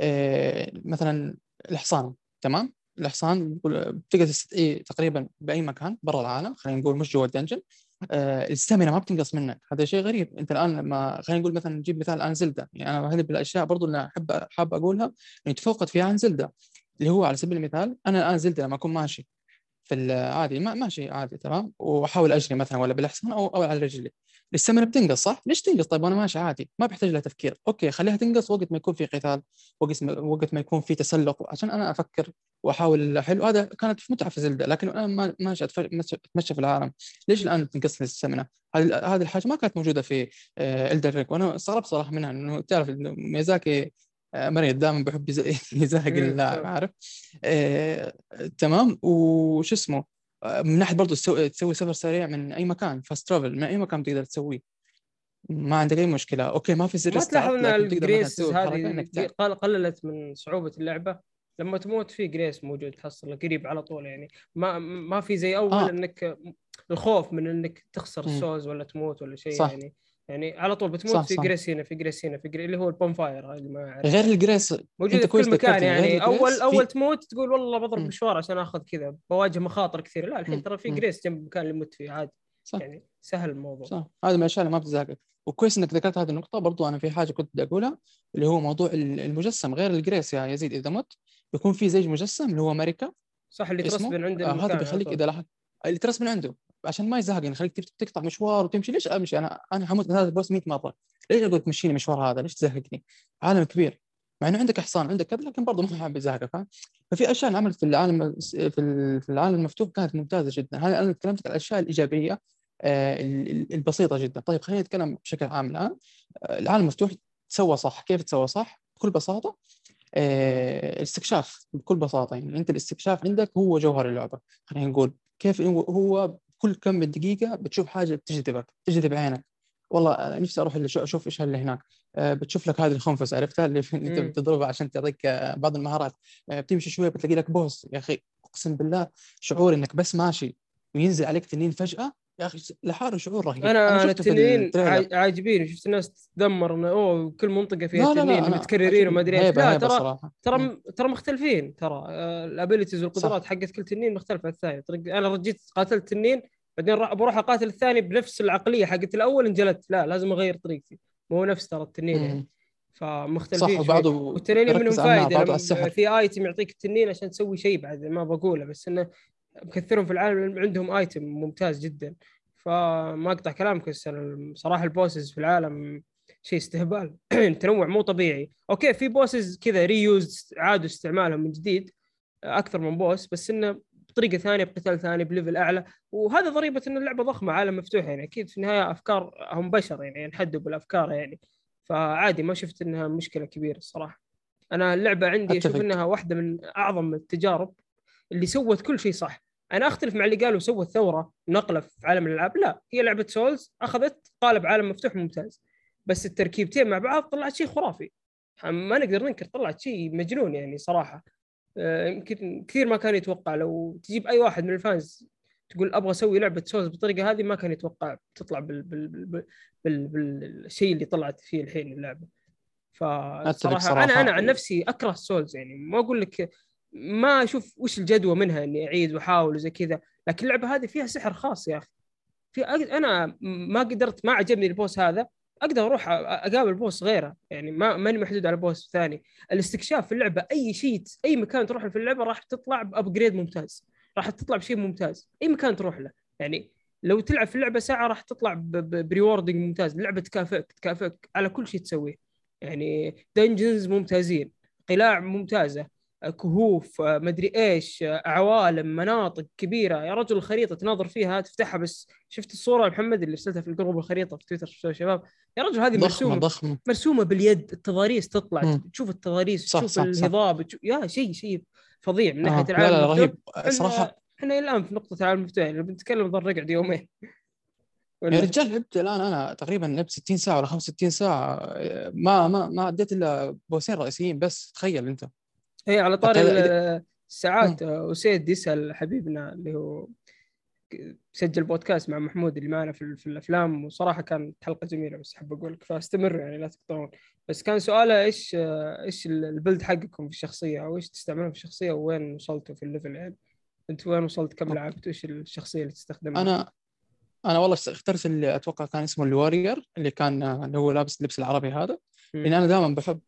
S2: آه، مثلا الحصان تمام؟ الحصان بتقدر تستدعيه تقريبا بأي مكان برا العالم خلينا نقول مش جوا ال dungeon آه، ال stamina ما بتنقص منك. هذا شيء غريب. أنت الآن لما خلينا نقول مثلا نجيب مثال الان زلدا. يعني أنا هذه بالأشياء برضو اللي احب حاب أقولها. انه تفوقت فيها عن زلدا اللي هو على سبيل المثال أنا الآن زلدا لما أكون ماشي في العادي ما ماشي عادي تمام وأحاول أجري مثلا ولا بالحصان أو أو على رجلي ال stamina بتنقص صح؟ ليش تنقص؟ طيب وأنا ماشي عادي ما بيحتاج لها تفكير، أوكي خليها تنقص وقت ما يكون في قتال، وقت ما وقت ما يكون في تسلق عشان أنا أفكر وأحاول احل وهذا كانت في متعة في زلدة لكن ما ماشي اتمشى في العالم، ليش الآن تنقص لي ال stamina؟ هذه هذه الحاجة ما كانت موجودة في إلدن رينج وأنا استغربت صراحة منها انه تعرف آه، ميازاكي دائما بيحب يز- يزهق اللاعب. عارف؟ آه، تمام وش اسمه آه، من ناحية برضه تسوي تسوي سفر سريع من أي مكان fast travel من أي مكان تقدر تسويه ما عندك أي مشكلة أوكي ما في زر
S1: ما تلاحظ إن
S2: ال grace
S1: هذه قللت من صعوبة اللعبة لما تموت في grace موجود تحصله قريب على طول يعني ما ما في زي أول
S2: آه.
S1: انك الخوف من إنك تخسر. السولز ولا تموت ولا شيء
S2: صح.
S1: يعني يعني على طول بتموت
S2: صح،
S1: في
S2: صح.
S1: grace هنا في grace هنا في grace اللي هو ال bonfire اللي ما يعرف
S2: غير ال
S1: grace موجودة
S2: أنت
S1: في كل مكان يعني اول
S2: ال grace
S1: اول
S2: في-
S1: تموت تقول والله بضرب. مشوار عشان آخذ كذا بواجه مخاطر كثيرة لا الحين. ترى في. grace جنب المكان اللي مت فيه عادي
S2: صح.
S1: يعني سهل الموضوع
S2: صح هذه من الأشياء اللي ما بتزهقك وكويس إنك ذكرت هذه النقطة برضو أنا في حاجة كنت بدي أقولها اللي هو موضوع ال- المجسم غير ال grace يا يزيد إذا مت بيكون في زي مجسم اللي هو أمريكا
S1: صح اللي؟ ترسبن عند
S2: آه هذا بيخليك. إذا لاحظت اللي ترسم من عنده عشان ما يزهق يعني يخليك تف- تقطع مشوار وتمشي. ليش أمشي؟ أنا أنا حموت من هذا البوس 100 مرة. ليش أقول تمشيني المشوار هذا؟ ليش تزهقني؟ عالم كبير. مع إنه عندك حصان عندك كذا لكن برضه ما حابب يزهقك فاهم ففي أشياء انعملت في العالم في ال- في العالم المفتوح كانت ممتازة جدا. هذا أنا تكلمت عن الأشياء الإيجابية آه، ال- ال- البسيطة جدا. طيب خلينا نتكلم بشكل عام الآن. آه، العالم المفتوح تسوى صح. كيف تسوى صح؟ بكل بساطة آه، الاستكشاف. بكل بساطة يعني. أنت الاستكشاف عندك هو جوهر اللعبة خلينا نقول. كيف هو كل كم من دقيقه بتشوف حاجة بتجذبك تجذب عينك. والله أنا نفسي أروح اللي شو- أشوف إيش اللي هناك آه، بتشوف لك هذه الخنفس عرفتها؟ اللي انت. بتضربها عشان تعطيك آه، بعض المهارات. آه، بتمشي شوية بتلاقي لك بوس. يا أخي أقسم بالله شعور إنك بس ماشي وينزل عليك تنين فجأة يا أخي لحاله شعور رهيب. أنا أنا
S1: التنين عاجبيني. شفت الناس تتذمر إنه أوه كل منطقة فيها تنين متكررين. وما أدري
S2: إيش.
S1: لا ترى ترى ترى مختلفين ترى. ال abilities والقدرات حقت كل تنين مختلفة عن الثاني. أنا رجيت قاتلت تنين بعدين بروح أقاتل الثاني بنفس العقلية حقت الأول انجلت لا لازم أغير طريقتي. مو نفس ترى التنين يعني. فمختلفين
S2: صح. وبعضه
S1: والتنين منهم
S2: السحر
S1: في item يعطيك التنين عشان تسوي شيء بعد ما بقوله. بس إنه مكثرهم في العالم عندهم item ممتاز جدا. فما أقطع كلامك بس صراحة ال bosses في العالم شيء استهبال. تنوع مو طبيعي. أوكي في bosses كذا reuse عادوا استعمالهم من جديد أكثر من boss بس إنه بطريقة ثانية بقتال ثاني ب level أعلى. وهذا ضريبة إن اللعبة ضخمة عالم مفتوح يعني. أكيد في النهاية أفكار هم بشر يعني ينحدوا بالأفكار يعني. فعادي ما شفت إنها مشكلة كبيرة الصراحة. أنا اللعبة عندي
S2: أشوف.
S1: إنها واحدة من أعظم التجارب اللي سوت كل شيء صح. أنا أختلف مع اللي قالوا سوت ثوره نقلة في عالم الألعاب. لا هي لعبة Souls أخذت قالب عالم مفتوح ممتاز. بس التركيبتين مع بعض طلعت شيء خرافي. ما نقدر ننكر طلعت شيء مجنون يعني صراحة. آه، يمكن كثير ما كان يتوقع. لو تجيب أي واحد من ال fans تقول أبغى أسوي لعبة Souls بالطريقة هذه ما كان يتوقع تطلع بال بال بال بال بالشيء اللي طلعت فيه الحين اللعبة. فصراحه. أنا أنا عن نفسي أكره Souls يعني. ما أقول لك ما أشوف وش الجدوى منها إني أعيد وأحاول وزي كذا. لكن اللعبة هذه فيها سحر خاص يا أخي. في أنا ما قدرت ما عجبني ال boss هذا. أقدر أروح أقابل boss غيره. يعني ما ماني محدود على boss ثاني. الاستكشاف في اللعبة أي شيء أي مكان تروح في اللعبة راح تطلع ب upgrade ممتاز. راح تطلع بشيء ممتاز. أي مكان تروح له. يعني لو تلعب في اللعبة ساعة راح تطلع ب rewarding ممتاز. اللعبة تكافئك تكافئك على كل شيء تسويه. يعني dungeons ممتازين. قلاع ممتازة. كهوف مدري إيش عوالم مناطق كبيرة. يا رجل الخريطة تناظر فيها تفتحها بس. شفت الصورة يا محمد اللي ارسلتها في ال group الخريطة في تويتر يا شباب؟ يا رجل هذه مرسومة
S2: ضخمة.
S1: مرسومة باليد التضاريس تطلع
S2: مم.
S1: تشوف التضاريس
S2: صح،
S1: تشوف
S2: صح،.
S1: الهضاب تشوف... يا شيء شيء فظيع من ناحية
S2: آه.
S1: العالم
S2: لا لا. رهيب. صراحة
S1: إحنا الآن في نقطة العالم المفتوح يعني بنتكلم نظل نقعد يومين.
S2: يا رجال لعبت الآن أنا تقريبا لعبت 60 ساعة ولا 65 ساعة. ما ما ما عديت إلا boss ين رئيسيين بس تخيل أنت.
S1: هي على طاري ال- الساعات. اسيد يسأل حبيبنا اللي هو سجل بودكاست مع محمود اللي معنا في, في الأفلام وصراحة كانت حلقة جميلة بس أحب أقول لك فاستمروا يعني لا تقطعون. بس كان سؤاله إيش إيش ال- ال build حقكم في الشخصية أو إيش تستعملون في الشخصية وين وصلتوا في ال level؟ يعني أنت وين وصلت كم. لعبت؟ وإيش الشخصية اللي تستخدمها؟
S2: أنا أنا والله اخترت اللي أتوقع كان اسمه ال warrior اللي كان اللي هو لابس اللبس العربي هذا. لأن أنا دائما بحب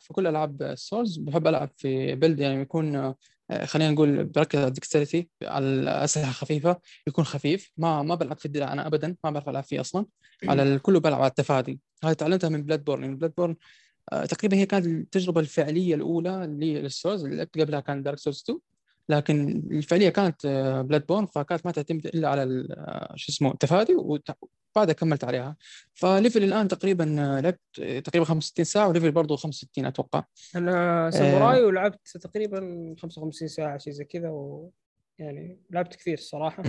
S2: في كل ألعاب ال Souls بحب ألعب في build يعني يكون آه، خلينا نقول بركز على ال dexterity على الاسلحه خفيفة يكون خفيف. ما ما بلعب في الدرع أنا ابدا ما بعرف ألعب فيه أصلا. على الكل بلعب على التفادي. هذه تعلمتها من Bloodborne يعني Bloodborne آه، تقريبا هي كانت التجربة الفعلية الأولى لل Souls اللي لعبت قبلها كان Dark Souls 2 لكن الفعلية كانت Bloodborne فكانت ما تعتمد إلا على آه، شو اسمه التفادي وبعدها كملت عليها ف level الآن تقريبا آه، لعبت آه، تقريبا 65 ساعة و level برضه 65 أتوقع
S1: أنا ساموراي ولعبت تقريبا 55 ساعة شيء زي كذا و يعني لعبت كثير
S2: الصراحة.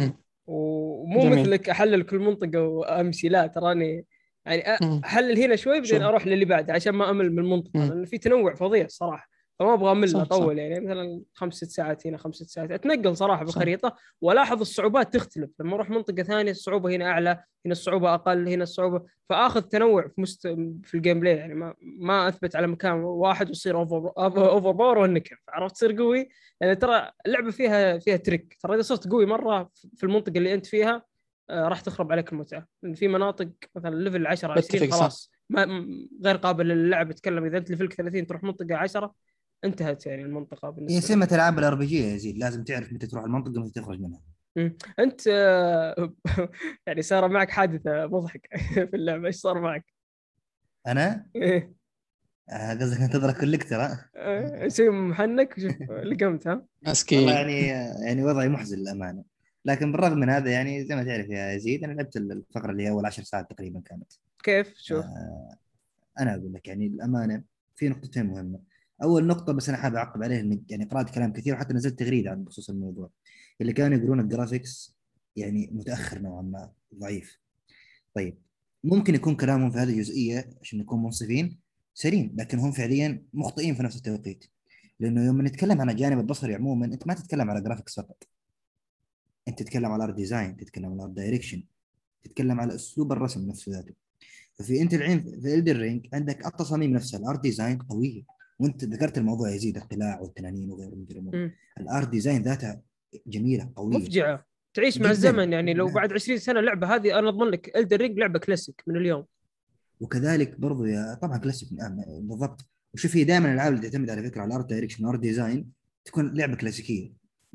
S1: ومو
S2: جميل.
S1: مثلك أحلل كل منطقة وأمشي لا تراني يعني. أحلل هنا شوي بعدين. أروح للي بعده عشان ما أمل من
S2: المنطقة.
S1: لأن في تنوع فظيع الصراحة فما أبغى
S2: أمل
S1: أطول يعني مثلا خمس ست ساعات هنا خمس ست ساعات. أتنقل
S2: صراحة.
S1: بالخريطه وألاحظ الصعوبات تختلف. لما أروح منطقة ثانية الصعوبة هنا أعلى هنا الصعوبة أقل هنا الصعوبة. فآخذ تنوع في مست... في ال gameplay يعني ما ما أثبت على مكان واحد ويصير over overpower وانكر عرفت؟ تصير قوي. يعني ترى اللعبة فيها فيها trick ترى إذا صرت قوي مرة في المنطقة اللي أنت فيها آه، راح تخرب عليك المتعة. لأن في مناطق مثلا level 10
S2: بتفق
S1: 20
S2: صح.
S1: خلاص. ما غير قابل للعب. تتكلم إذا أنت level ك 30 تروح منطقة 10 انتهت يعني المنطقة
S5: هي
S1: بالنسبة لك.
S5: سمة العاب الار بي جي يا يزيد لازم تعرف متى تروح المنطقة ومتى تخرج منها.
S1: انت يعني صار معك حادثة مضحكة في اللعبة إيش صار معك؟
S5: أنا؟
S1: إيه،
S5: آه، قصدك أنتظر كوليكتر ها
S1: شيء محنك شوف لقمت ها؟
S5: والله
S2: مسكين
S5: يعني يعني وضعي محزن للأمانة. لكن بالرغم من هذا يعني زي ما تعرف يا يزيد أنا لعبت الفقرة اللي هي أول 10 ساعات تقريبا كانت.
S1: كيف؟ شوف.
S5: آه، أنا أقول لك يعني الامانه في نقطتين مهمة. أول نقطة بس أنا حابب أعقب عليها اني يعني قرأت كلام كثير وحتى نزلت تغريدة عن بخصوص الموضوع. اللي كانوا يقولون ال graphics يعني متأخر نوعا ما ضعيف. طيب ممكن يكون كلامهم في هذه الجزئية عشان نكون منصفين سليم لكن هم فعليا مخطئين في نفس التوقيت. لأنه يوم نتكلم عن الجانب البصري عموما أنت ما تتكلم على graphics فقط. أنت تتكلم على art design تتكلم على art direction تتكلم على أسلوب الرسم نفسه ذاته. ففي أنت الحين في Elden Ring عندك التصاميم نفسها ال art design قوية. وانت ذكرت الموضوع يزيد القلاع والتنانين وغيره من الأمور.
S1: ال
S5: art design ذاتها جميلة قوية
S1: مفجعة تعيش مع. الزمن يعني لو
S5: نعم.
S1: بعد 20 سنة اللعبه هذه أنا اضمن لك Elden Ring لعبة كلاسيك من اليوم
S5: وكذلك برضو يا طبعا كلاسيك بالضبط وشوف هي دائما الالعاب اللي تعتمد على فكرة على ال art direction وال art design تكون لعبة كلاسيكيه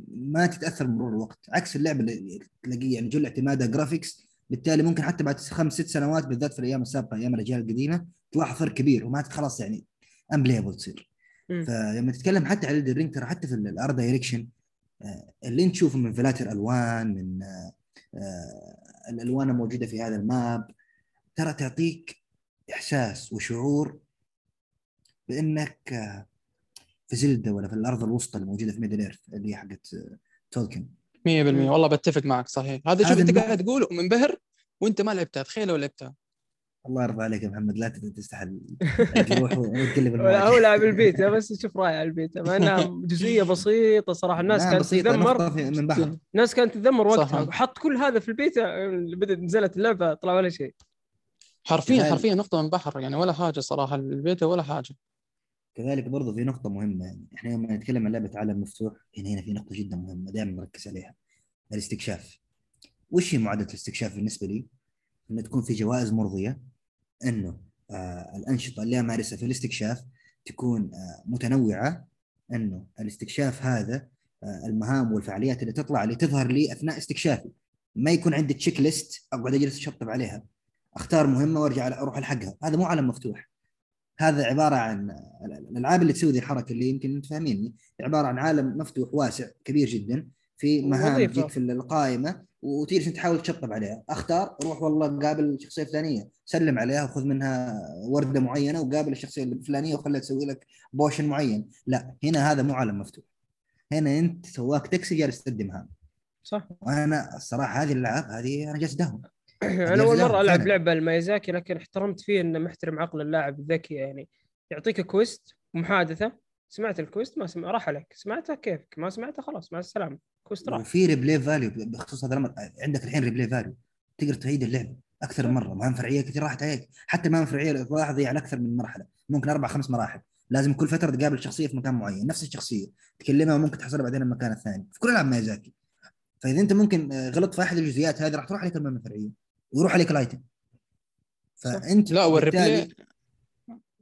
S5: ما تتأثر بمرور الوقت عكس اللعبة اللي تلاقيه يعني جل اعتمادها graphics بالتالي ممكن حتى بعد خمس ست سنوات بالذات في الأيام السابقة أيام الأجيال القديمة تلاحظ فرق كبير وما خلاص يعني unplayable تصير. فلما تتكلم حتى على الرينج ترى حتى في ال art direction اللي انت تشوفه من فلاتر ألوان من آه، آه، الألوان الموجودة في هذا ال map ترى تعطيك إحساس وشعور بأنك آه، في Zelda ولا في الأرض الوسطى الموجوده في Middle Earth اللي هي حقت آه، تولكين
S2: 100% والله بتفق معك صحيح. هذا شوف
S5: أنت
S2: قاعد تقول ومنبهر وأنت ما لعبتها تخيل لو لعبتها.
S5: الله يرضى عليك يا محمد لا تستحل الجروح وتقلب
S1: هو لاعب البيتا بس شوف رايح على البيتا مع إنها جزئية بسيطة صراحة الناس كانت تتذمر.
S5: من بحر
S1: الناس كانت تتذمر. وقتها. وحط كل هذا في البيتا بدأت نزلت اللعبة طلع ولا شيء.
S2: حرفيا. حرفيا نقطة من بحر يعني ولا حاجة صراحة البيتا ولا حاجة.
S5: كذلك برضو في نقطة مهمة يعني إحنا لما نتكلم عن لعبة عالم مفتوح هنا هنا في نقطة جدا مهمة دائما نركز عليها الاستكشاف. وش هي معادلة الاستكشاف بالنسبة لي؟ انه تكون في جوائز مرضية إنه آه الأنشطة اللي أمارسها في الاستكشاف تكون آه متنوعة إنه الاستكشاف هذا آه المهام والفعاليات اللي تطلع لي تظهر لي أثناء استكشافي. ما يكون عندي checklist أقعد أجلس أشطب عليها. أختار مهمة وأرجع أروح ألحقها. هذا مو عالم مفتوح. هذا عبارة عن الألعاب اللي تسوي ذي الحركة اللي يمكن أنت فاهميني عبارة عن عالم مفتوح واسع كبير جدا. في مهام
S1: وظيفة.
S5: تجيك في القائمة وتجلس أنت تحاول تشطب عليها. أختار روح والله قابل الشخصيه الفلانيه سلم عليها وخذ منها وردة معينة وقابل الشخصية الفلانية وخلها تسوي لك potion معين. لا هنا هذا مو عالم مفتوح. هنا أنت سواك تاكسي جالس تقدم مهام.
S1: صح.
S5: وأنا الصراحة هذه الألعاب هذه أنا جالس دهم
S1: أنا أول مرة
S5: ألعب.
S1: لعبة المايزاكي لكن احترمت فيه إنه محترم عقل اللاعب الذكي يعني. يعطيك quest محادثة. سمعت ال quest ما سمع راح عليك. سمعتها كيفك؟ ما سمعتها خلاص مع السلامة. quest راح.
S5: وفي replay value بخصوص هذا الأمر عندك الحين replay value. تقدر تعيد اللعبه أكثر من مرة. مهام فرعية كثير راحت عليك حتى مهام فرعية تلاحظ هي على أكثر من مرحلة. ممكن أربع خمس مراحل. لازم كل فترة تقابل شخصية في مكان معين نفس الشخصية. تكلمها وممكن تحصلها بعدين المكان الثاني. في كل ألعاب ميازاكي. فإذا أنت ممكن آه، غلطت في أحد الجزئيات هذه راح تروح عليك المهمه الفرعية. ويروح عليك ال item.
S2: فأنت لا والريبلاي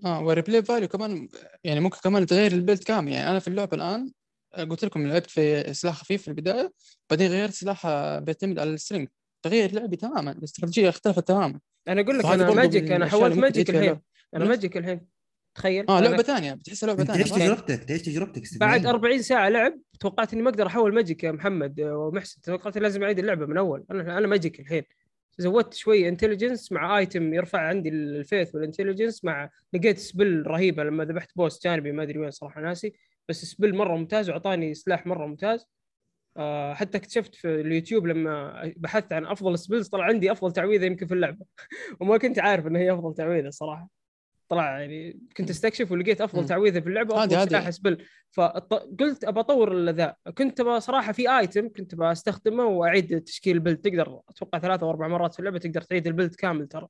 S5: آه
S2: وال replay value كمان يعني ممكن كمان تغير ال build كامل يعني أنا في اللعبة الآن آه، قلت لكم لعبت في سلاح خفيف في البداية بعدين غيرت سلاح آه، بيعتمد على ال strength تغير لعبي تماما الاستراتيجية اختلفت تماما.
S1: أنا أقول لك أنا magic
S2: أنا
S1: حولت
S2: magic
S1: الحين.
S2: أنا.
S1: magic الحين. تخيل. آه
S2: لعبة ثانية بتحسها لعبة
S5: أنت تعيش
S2: ثانية
S5: تجربتك تعيش تجربتك
S1: بعد
S5: استثنائية.
S1: 40 ساعة لعب توقعت إني ما أقدر أحول magic يا محمد آه، ومحسن. توقعت لازم أعيد اللعبة من أول. أنا أنا magic الحين. زودت شوي intelligence مع item يرفع عندي ال faith وال intelligence مع لقيت spell رهيبة لما ذبحت boss جانبي ما أدري وين صراحة ناسي بس spell مرة ممتاز وأعطاني سلاح مرة ممتاز. آه حتى اكتشفت في اليوتيوب لما بحثت عن أفضل spells طلع عندي أفضل تعويذة يمكن في اللعبة. وما كنت عارف ان هي أفضل تعويذة صراحة. طلع يعني كنت استكشف ولقيت
S2: أفضل.
S1: تعويذة في
S2: اللعبة
S1: أفضل سلاح. spell. فقلت أبى أطور ذا كنت أبى صراحة في item كنت بستخدمه وأعيد تشكيل ال build. تقدر أتوقع ثلاث أو أربع مرات في اللعبة تقدر تعيد ال build كامل ترى.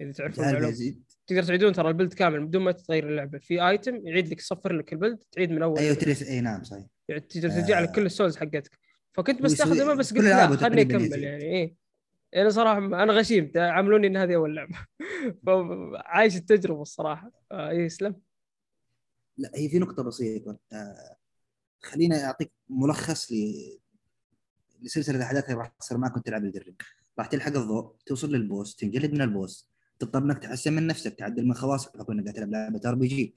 S1: إذا تعرفون
S5: المعلومة.
S1: تقدر تعيدون ترى ال build كامل بدون ما تغير اللعبة. في item يعيد لك يصفر لك ال build تعيد من أول.
S5: أيوه تريس إي نعم صحيح.
S1: يعني تقدر ترجع لك كل ال souls حقتك. فكنت بستخدمه بس قلت لا
S5: تقريباً أكمل.
S1: يعني إيه يعني صراحة أنا غشيم عاملوني إن هذه أول لعبة. عايش التجربة الصراحة. آه يسلم
S5: لا هي في نقطة بسيطة. آه خليني أعطيك ملخص ل لسلسلة الاحداث اللي راح تصير معك وأنت تلعب الدرب راح تلحق الضوء توصل لل boss تنجلد من ال boss تضطر إنك تحسن من نفسك تعدل من خواصك بحكم إنك قاعد تلعب لعبة RPG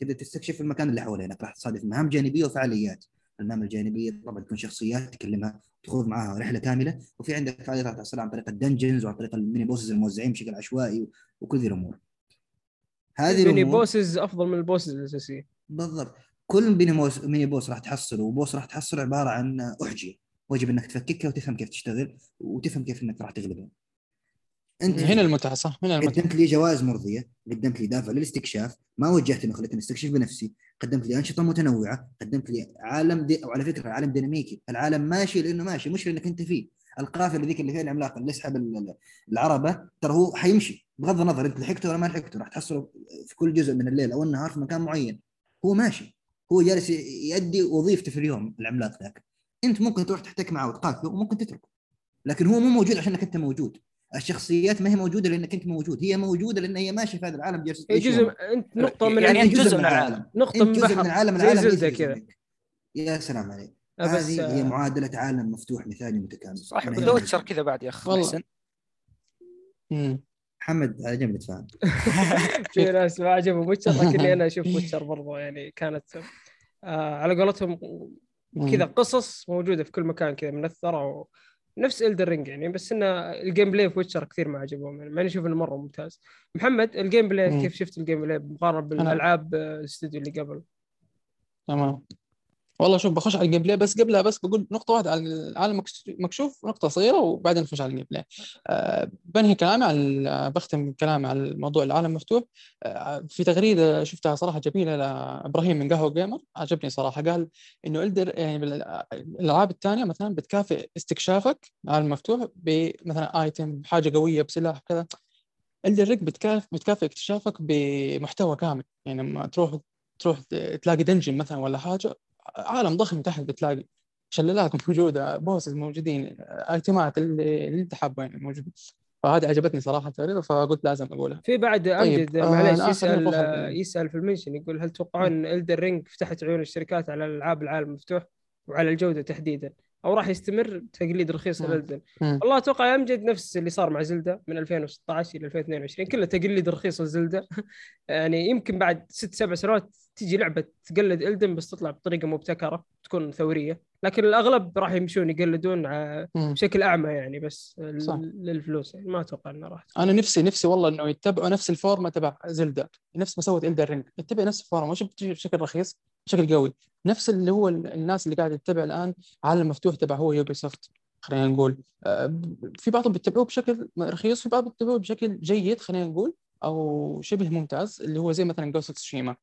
S5: تبدأ تستكشف المكان اللي حوالينك راح تصادف مهام جانبية وفعاليات. المهام الجانبية طبعا تكون شخصيات تكلمها تخوض معاها رحلة كاملة. وفي عندك فعاليات تحصلها عن طريق ال dungeons وعن طريق ال mini bosses الموزعين بشكل عشوائي وكل ذي الأمور.
S1: هذه الميني بوسز أفضل من ال bosses الاساسيه
S5: بالضبط. كل mini boss mini boss راح تحصله و boss راح تحصله عبارة عن أحجية. واجب إنك تفككها وتفهم كيف تشتغل وتفهم كيف إنك راح تغلبها.
S2: أنت هنا المتعة صح؟ هنا
S5: المتعة. قدمت لي جوائز مرضية قدمت لي دافع للاستكشاف ما وجهتني خليتني أستكشف بنفسي. قدمت لي انشطه متنوعة. قدمت لي عالم دي أو على فكرة عالم ديناميكي. العالم ماشي لأنه ماشي مش لأنك أنت فيه. القافلة ذيك اللي فيها العملاق اللي يسحب العربة ترى هو حيمشي بغض النظر أنت لحقته ولا ما لحقته. راح تحصله في كل جزء من الليل أو النهار في مكان معين. هو ماشي. هو جالس يؤدي وظيفته في اليوم العملاق ذاك. أنت ممكن تروح تحتك معه وتقاتله وممكن تتركه. لكن هو مو موجود عشانك أنت موجود. الشخصيات ما هي موجودة لانك انت موجود. هي موجودة لأن هي ماشية في هذا العالم
S1: جالسه هي جزء أنت نقطة من
S4: يعني انت جزء من العالم.
S1: نقطة من
S5: جزء من العالم العالم
S1: زي كذا.
S5: يا سلام عليك. هذه هي معادلة عالم مفتوح مثالي متكامل.
S4: صح. وويتشر كذا بعد يا أخي والله.
S5: محمد عجبني تفاهم.
S1: في ناس ما عجبهم ويتشر لكني أنا أشوف ويتشر برضه يعني كانت آه على قولتهم كذا قصص موجودة في كل مكان كذا منثره نفس إلدن رينج يعني بس إنه ال gameplay في ويتشر كثير ما عجبهم يعني ماني أشوف إنه مرة ممتاز. محمد ال gameplay كيف شفت ال gameplay مقارنه بالألعاب الاستوديو اللي قبل
S2: تمام. والله شوف بخش على ال gameplay بس قبلها بس بقول نقطة واحدة على العالم مفتوح نقطة صغيرة وبعدين نخش على ال gameplay. أه بنهي كلامي على بختم كلامي على الموضوع العالم مفتوح. أه في تغريدة شفتها صراحة جميلة لإبراهيم من قهوة جيمر عجبني صراحة. قال إنه إلدن يعني الألعاب الثانية مثلا بتكافئ استكشافك العالم مفتوح بمثلا item حاجة قوية بسلاح كذا. إلدن رينج بتكافئ اكتشافك بمحتوى كامل. يعني لما تروح تروح تلاقي dungeon مثلا ولا حاجة عالم ضخم تحت بتلاقي شلالات موجودة bosses موجودين items اللي, اللي انت حابه يعني موجوده فهذه عجبتني صراحة التغريده فقلت لازم أقولها.
S1: في بعد أمجد طيب. معليش آه يسال يسأل في المنشن يقول هل تتوقعون ان إلدن رينج فتحت عيون الشركات على ألعاب العالم المفتوح وعلى الجودة تحديدا؟ أو راح يستمر تقليد رخيص لإلدن والله أتوقع امجد نفس اللي صار مع زلدة من 2016 إلى 2022 كله تقليد رخيص لزلده يعني يمكن بعد ست سبع سنوات تجي لعبة تقلد إلدن بس تطلع بطريقة مبتكرة. تكون ثورية لكن الأغلب راح يمشون يقلدون بشكل أعمى يعني بس صح. للفلوس يعني ما أتوقع إنه راح
S2: أنا نفسي نفسي والله إنه يتبعوا نفس الفورمة تبع زلده نفس ما سوت إلدن رينج. يتبع نفس الفورمة مش بشكل رخيص بشكل قوي. نفس اللي هو الناس اللي قاعدة تتبع الآن عالم مفتوح تبع هو يوبي سوفت خلينا نقول. آه، في بعضهم بيتبعوه بشكل رخيص في بعض بيتبعوه بشكل جيد خلينا نقول أو شبه ممتاز اللي هو زي مثلا جوست تسوشيما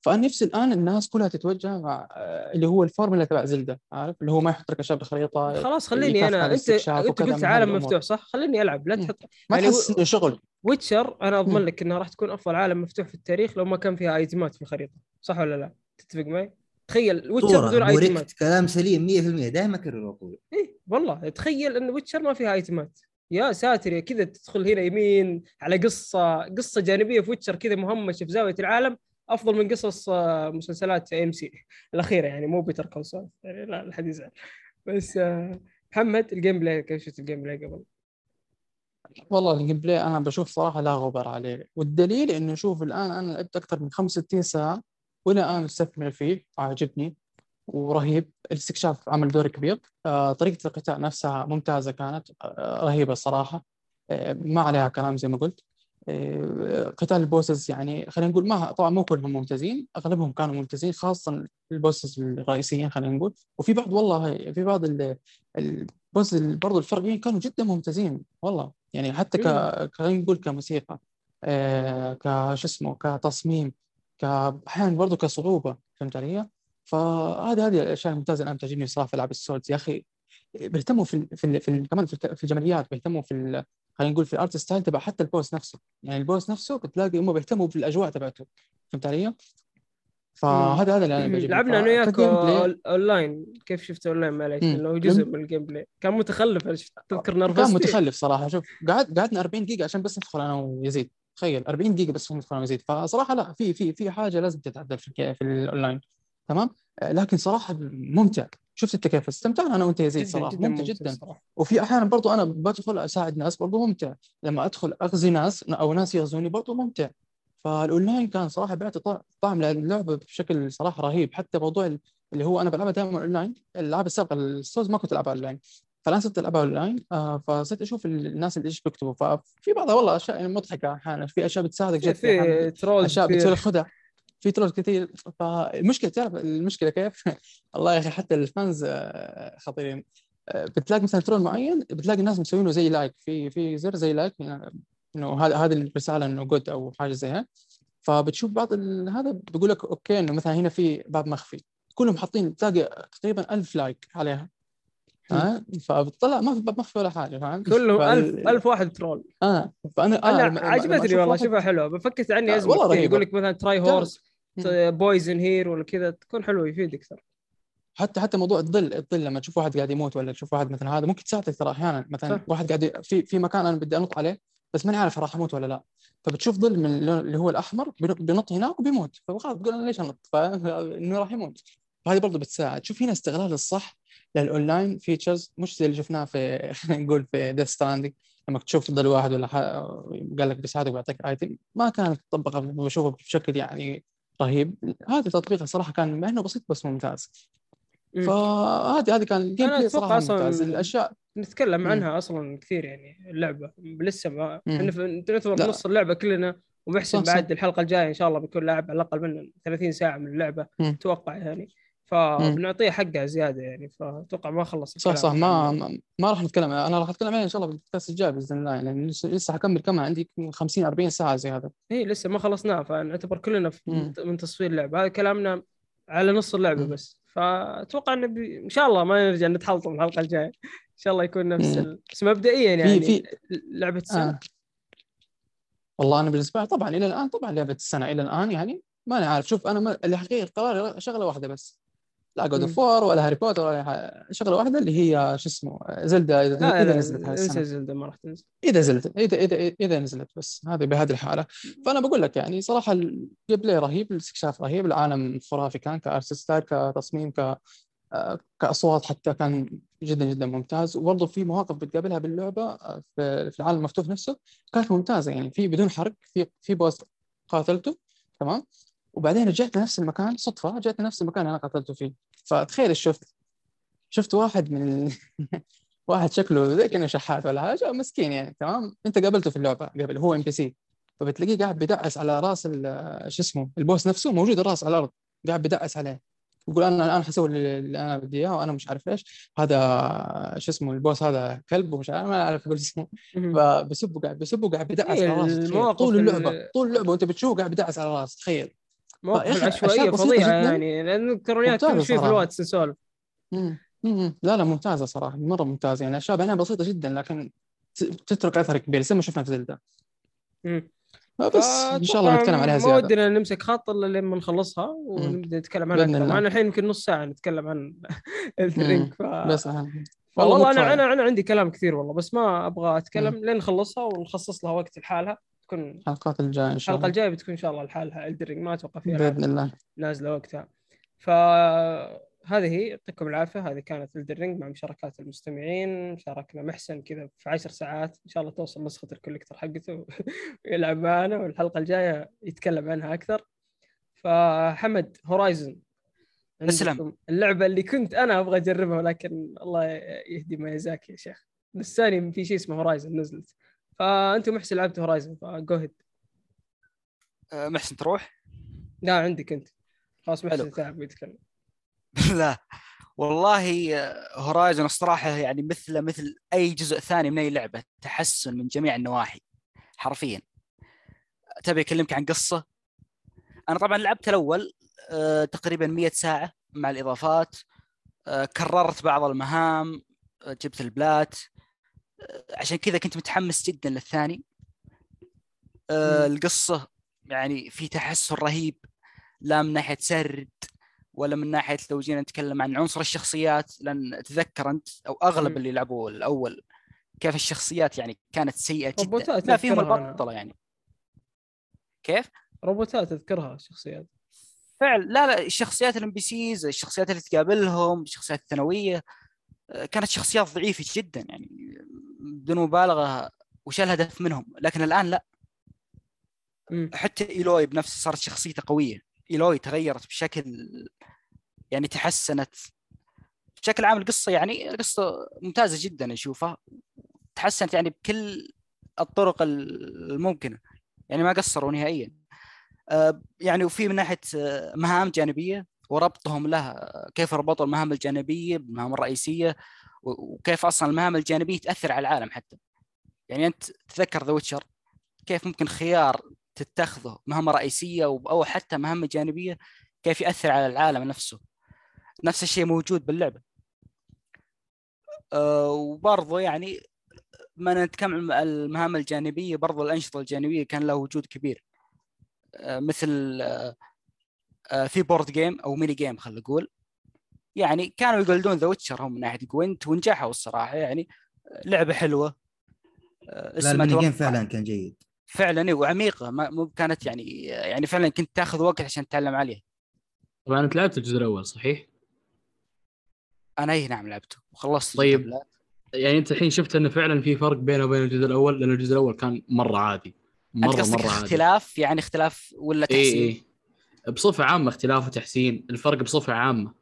S2: فأنا نفسي الآن الناس كلها تتوجه مع آه، اللي هو الفورمولا تبع زلدة عارف؟ اللي هو ما يحط لك اشياء بالخريطه
S1: خلاص خليني أنا أنت أنت قلت عالم مفتوح صح؟ خليني ألعب لا تحط.
S2: ما يعني تحس انه شغل.
S1: ويتشر أنا أضمن لك انها راح تكون أفضل عالم مفتوح في التاريخ لو ما كان فيها ايتمات في الخريطة صح ولا لا؟ تتفق معي؟ تخيل ويتشر بدون ايتمات
S5: كلام سليم 100% دائما اكرر أقول
S1: اي والله. تخيل إن ويتشر ما فيها ايتمات يا ساتر يا كذا تدخل هنا يمين على قصة قصة جانبية في ويتشر كذا مهمشه في زاوية العالم. أفضل من قصص آه، مسلسلات إم سي. الأخيرة يعني مو بيتر كونسول يعني لا الحد يزعل. بس آه، محمد ال game play كيف شفت ال game play قبل؟
S2: والله ال game play أنا بشوف صراحة لا غبار عليه. والدليل إنه شوف الآن أنا لعبت أكثر من 65 ساعة وإلى الآن مستثمر فيه عاجبني ورهيب. الاستكشاف عمل دور كبير. آه، طريقة القتال نفسها ممتازة كانت رهيبة الصراحه ما عليها كلام زي ما قلت. قتال ال bosses يعني خلينا نقول ما طبعا مو كلهم ممتازين أغلبهم كانوا ممتازين خاصة ال bosses الرئيسيين خلينا نقول. وفي بعض والله في بعض ال bosses برضو الفرعيين كانوا جدا ممتازين والله. يعني حتى ك خلينا نقول كموسيقى آه، كش اسمه كتصميم أحيانا برضو كصعوبة فهمت علي؟ فهذه هذه الأشياء الممتازة اللي أنا تعجبني صراحة في العاب ال souls. يا أخي بيهتموا في في, في كمان في الجماليات بيهتموا في خلينا نقول في ال art style تبع حتى ال boss نفسه. يعني ال boss نفسه بتلاقي هم بيهتموا بالأجواء تبعته فهمت علي؟ فهذا هذا اللي أنا بعجبني
S1: لعبنا أنا وياك أونلاين. كيف شفت أونلاين معليش
S2: مم.
S1: لأنه جزء من ال game play. كان متخلف أنا شفت- تذكر
S2: كان
S1: نرفزتي
S2: متخلف صراحة. شوف قعد قعدنا 40 دقيقة عشان بس ندخل أنا ويزيد. تخيل 40 دقيقة بس ندخل أنا ويزيد. فصراحة لا في في في حاجة لازم تتعدل في في الأونلاين. تمام؟ لكن صراحة ممتع. شفت انت كيف استمتعنا أنا وأنت يزيد صراحة. ممتع جدا.
S1: صراحة.
S2: وفي أحيانا برضو أنا بدخل أساعد ناس برضو ممتع. لما أدخل أغزي ناس أو ناس يغزوني برضو ممتع. فالأونلاين كان صراحة بيعطي طع- طعم للعبة بشكل صراحة رهيب. حتى موضوع ال- اللي هو أنا بلعبها دائما أونلاين الالعاب السابقة ال souls ما كنت ألعبها أونلاين. فالان صرت ألعبها أونلاين آه فصرت أشوف ال- الناس اللي إيش بيكتبوا. ففي بعضها والله أشياء يعني مضحكة أحيانا. في أشياء بتساعدك جد
S1: في trolls
S2: أشياء بتصير خدع. في troll كثير فالمشكلة تعرف المشكلة كيف؟ الله يا أخي حتى ال fans آه، خطيرين. آه، بتلاقي مثلا troll معين بتلاقي الناس مسوينه زي like. في في زر زي like يعني إنه هذا هذه الرسالة إنه good أو حاجة زي هيك. فبتشوف بعض هذا بيقول لك okay إنه مثلا هنا في باب مخفي. كلهم حاطين تلاقي تقريبا ألف like عليها. ها؟ فبتطلع ما في باب مخفي ولا حاجة فاهم
S1: كلهم
S2: فال-
S1: ألف ألف واحد
S2: troll. آه فأنا آه أنا
S1: عجبتني والله
S2: واحد-
S1: شوفها حلوة. بفكت عني
S2: آه،
S1: أزمة
S2: والله رهيبة.
S1: يقول لك مثلا
S2: try
S1: horse poison here ولا كذا تكون حلوة يفيد أكثر
S2: حتى حتى موضوع الظل الظل لما تشوف واحد قاعد يموت ولا تشوف واحد مثلا هذا ممكن تساعدك ترى أحيانا. مثلا
S1: صح.
S2: واحد قاعد ي- في في مكان أنا بدي أنط عليه بس ماني عارف راح أموت ولا لا. فبتشوف ظل من اللي هو الأحمر بينط- هناك وبيموت. فخلاص تقول أنا ليش أنط؟ فانه راح يموت. فهذه برضه بتساعد. شوف هنا استغلال الصح لل online features مش زي اللي شفناه في خلينا نقول في ديث ستراندنج لما تشوف ظل واحد ولا ح... قال لك بيساعدك ويعطيك item ما كانت تطبق بشوفه بشكل يعني رهيب هذا تطبيقه صراحة كان مع إنه بسيط بس ممتاز
S1: مم.
S2: فهذه هذه كان
S1: ال
S2: game
S1: play
S2: صراحة
S1: أصلاً
S2: ممتاز الاشياء
S1: نتكلم
S2: مم.
S1: عنها أصلا كثير يعني اللعبة لسه ما نعتبر. نص اللعبة كلنا ومحسن. بعد الحلقة الجاية إن شاء الله بيكون لاعب على الأقل من 30 ساعة من
S2: اللعبة.
S1: أتوقع يعني فبنعطيه حقها زيادة يعني فأتوقع ما خلص
S2: صح صح ما ما, راح نتكلم أنا راح أتكلم عليه إن شاء الله بالبودكاست الجاي بإذن الله يعني لسه حكمل كمان عندي 50 40 ساعة زي هذا
S1: هي لسه ما خلصناه فنعتبر كلنا في. من تصوير اللعبه هذا كلامنا على نص
S2: اللعبة.
S1: بس. فأتوقع انه بي... إن شاء الله ما نرجع نتحلطم الحلقة الجاية. إن شاء الله يكون نفس. ال... بس مبدئيا يعني
S2: في-
S1: لعبة السنة.
S2: آه. والله أنا بالنسبة لي طبعا إلى الآن طبعا لعبة السنة إلى الآن يعني ما أنا عارف. شوف أنا ما الحقيقة قراري شغلة واحدة بس. لا جود. اوف وور ولا هاري بوتر ولا شغلة واحدة اللي هي شو اسمه زلدا اذا,
S1: لا
S2: إذا
S1: لا
S2: نزلت
S1: انسى زلدة ما راح تنزل.
S2: إذا زلت اذا اذا إذا نزلت بس. هذه بهذه الحالة. فأنا بقول لك يعني صراحة الجيم بلاي رهيب الاستكشاف رهيب العالم خرافي كان كارت ستايل كتصميم ك آه، كأصوات حتى كان جدا جدا ممتاز. وبرضه في مواقف بتقابلها باللعبة آه، في في العالم المفتوح نفسه كانت ممتازة. يعني في بدون حرق في في بوس قاتلته تمام؟ وبعدين رجعت لنفس المكان صدفة رجعت لنفس المكان اللي أنا قتلته فيه. فتخيل إيش شفت؟ شفت واحد من ال... واحد شكله زي كأنه شحات ولا حاجة مسكين يعني تمام؟ أنت قابلته في اللعبة قبل هو NPC فبتلاقيه قاعد بيدعس على رأس ال- شو اسمه ال boss نفسه موجود الرأس على الأرض قاعد بيدعس عليه. يقول أنا الآن حسوي اللي أنا بدي إياه وأنا مش عارف إيش. هذا شو اسمه ال boss هذا كلب ومش عارف ما أعرف أقول اسمه. فبسبه قاعد بسبه قاعد بيدعس
S1: إيه،
S2: على
S1: رأسه
S2: طول
S1: ال-
S2: اللعبة طول اللعبة وأنت بتشوفه قاعد بيدعس على رأسه تخيل.
S1: مواقف
S2: بسيطة فظيعة.
S1: يعني ترونيات
S2: ممتازة
S1: كل شيء في. الوقت نسولف.
S2: لا لا ممتازة صراحة مرة ممتازة يعني اشياء بعينها بسيطة جدا لكن تترك أثر كبير زي ما شفنا في زلدا
S1: مم.
S2: بس إن شاء الله نتكلم عليها
S1: ما
S2: زيادة
S1: ودنا نمسك خط إلا لما نخلصها ونبدأ نتكلم عنها أكثر الحين يمكن نص ساعة نتكلم عن الرينج ف...
S2: بس أهم.
S1: والله
S2: مو أنا.
S1: أنا أنا عندي كلام كثير والله بس ما أبغى أتكلم لين نخلصها ونخصص لها وقت لحالها تكون
S2: الحلقات الجاية إن شاء
S1: الحلقة
S2: الله.
S1: الجاية بتكون إن شاء الله لحالها الدرينج ما أتوقع فيها
S2: بإذن الله.
S1: نازلة وقتها. فهذه هي يعطيكم العافية. هذه كانت الدرينج مع مشاركات المستمعين. شاركنا محسن كذا في عشر ساعات. إن شاء الله توصل نسخة الكوليكتر حقته ويلعب معنا والحلقة الجاية يتكلم عنها أكثر. فحمد هورايزن
S4: تسلم.
S1: اللعبة اللي كنت أنا أبغى أجربها ولكن الله يهدي ميازاكي يا شيخ. لساني في شيء اسمه هورايزن نزلت. فانتم محسن لعبت هورايزن فجو هيد
S4: آه، محسن تروح؟
S1: لا عندك أنت. خلاص محسن. تعب يتكلم
S4: لا. والله آه، هورايزون الصراحة يعني مثل مثل أي جزء ثاني من أي لعبة تحسن من جميع النواحي حرفيا. تبي أكلمك عن قصة؟ أنا طبعا لعبت الأول آه، تقريبا 100 ساعة مع الإضافات آه، كررت بعض المهام آه، جبت البلات آه، عشان كذا كنت متحمس جدا للثاني آه،. القصة يعني في تحسن رهيب لا من ناحية سرد ولا من ناحية لو جينا نتكلم عن عنصر الشخصيات لأن تذكر أنت أو
S1: أغلب.
S4: اللي لعبوا الأول كيف الشخصيات يعني كانت سيئة جدا
S1: روبوتات
S4: ما فيهم. البطلة يعني كيف؟
S1: روبوتات أذكرها الشخصيات
S4: فعل لا لا الشخصيات ال NPCs الشخصيات اللي تقابلهم الشخصيات الثانوية آه، كانت شخصيات ضعيفة جدا يعني بدون مبالغة وش الهدف منهم لكن الآن لا.
S1: مم.
S4: حتى إيلوي بنفسه صارت شخصيته قوية. إيلوي تغيرت بشكل يعني تحسنت. بشكل عام القصة يعني القصة ممتازة جدا أشوفها. تحسنت يعني بكل الطرق الممكنة. يعني ما قصروا نهائيا. آه، يعني وفي من ناحية آه، مهام جانبية وربطهم لها. كيف ربطوا المهام الجانبية بالمهام الرئيسية؟ وكيف أصلا المهام الجانبية تأثر على العالم حتى. يعني أنت تذكر ذا ويتشر كيف ممكن خيار تتخذه مهمة رئيسية أو حتى مهمة جانبية كيف يأثر على العالم نفسه. نفس الشيء موجود باللعبة. أه وبرضه يعني ما نتكلم عن المهام الجانبية برضه الأنشطة الجانبية كان لها وجود كبير. أه مثل آه، في board game أو mini game خلينا نقول. يعني كانوا يقلدون The Witcher هم من ناحية Gwent ونجحوا الصراحة يعني لعبة حلوة. آه،
S5: لا
S4: اسمها توقع-
S5: فعلا كان جيد.
S4: فعلا إيه، وعميقة. ما مو كانت يعني يعني فعلا كنت تاخذ وقت عشان تتعلم عليه
S3: طبعا أنت لعبت الجزء الأول صحيح؟
S4: أنا اي نعم لعبته. وخلصت
S3: طيب. يعني أنت الحين شفت انه فعلا في فرق بينه وبين الجزء الأول؟ لأن الجزء الأول كان مرة عادي.
S4: مرة
S3: مرة عادي.
S4: اختلاف؟ يعني اختلاف ولا
S3: اي
S4: تحسين؟
S3: اي بصفة عامة اختلاف وتحسين. الفرق بصفة عامة.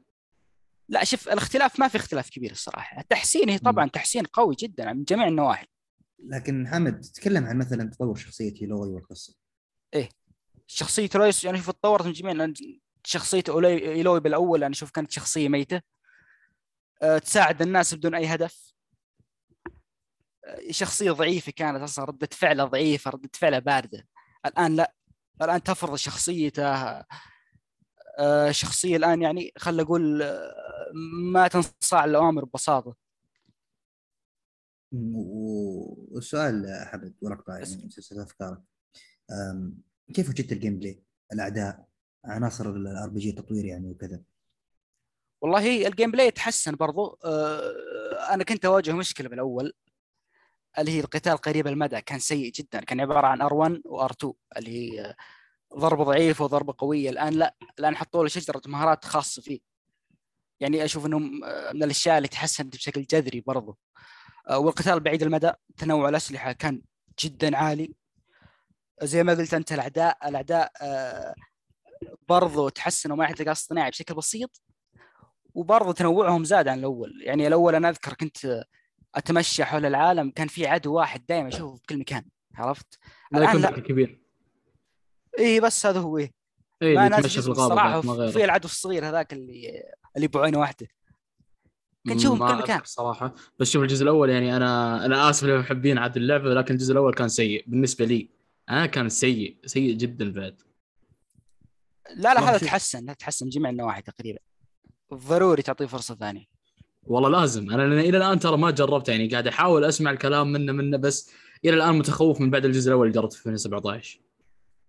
S4: لا شوف الاختلاف ما في اختلاف كبير الصراحة. التحسين هي طبعا تحسين قوي جدا من جميع النواحي.
S5: لكن حمد تتكلم عن مثلا تطور شخصية هيلوي والقصة.
S4: شخصية رويس يعني شوف تطورت من جميع شخصية ايلوي بالأول أنا أشوف كانت شخصية ميتة. أه، تساعد الناس بدون أي هدف. أه، شخصية ضعيفة كانت أصلا ردة فعلها ضعيفة ردة فعلها باردة. الآن لا. الآن تفرض شخصيته شخصية الآن يعني خلينا نقول أه، ما تنصاع الاوامر
S5: ببساطة. والسؤال حمد ورقة يعني مسلسل أفكارك. كيف وجدت ال gameplay؟ الاعداء عناصر ال RPG تطوير يعني وكذا؟
S4: والله ال gameplay تحسن برضو. آه، أنا كنت أواجه مشكلة بالأول اللي هي القتال قريب المدى كان سيء جدا كان عبارة عن R1 و R2 اللي هي آه، ضربة ضعيفة وضربة قوية. الآن لا الآن حطوا له شجرة مهارات خاصة فيه. يعني أشوف إنهم آه، من الأشياء اللي تحسنت بشكل جذري برضو. آه، والقتال بعيد المدى. تنوع الأسلحة كان جدا عالي. زي ما قلت أنت الأعداء الأعداء آه، برضو تحسنوا مع الذكاء الاصطناعي بشكل بسيط وبرضه تنوعهم زاد عن الأول. يعني الأول أنا أذكر كنت أتمشى حول العالم كان في عدو واحد دائما أشوفه في كل مكان. عرفت؟
S3: يكون
S4: لا.
S3: كبير.
S4: اي بس هذا هو. إيه
S3: اي
S4: ما
S3: الغابة
S4: الصراحه في العدو الصغير هذاك اللي اللي بعينه واحدة. كنت تشوفه بكل مكان.
S3: صراحة. بس شوف الجزء الأول يعني أنا أنا آسف للمحبين عاد اللعبة لكن الجزء الأول كان سيء بالنسبة لي. أنا كان سيء سيء جدا بعد.
S4: لا لا هذا. تحسن لا تحسن جميع النواحي تقريبا. ضروري تعطيه فرصة ثانية.
S3: والله لازم. أنا إلى الآن ترى ما جربت يعني قاعد أحاول أسمع الكلام منه منه بس إلى الآن متخوف من بعد الجزء الأول اللي جربته في 2017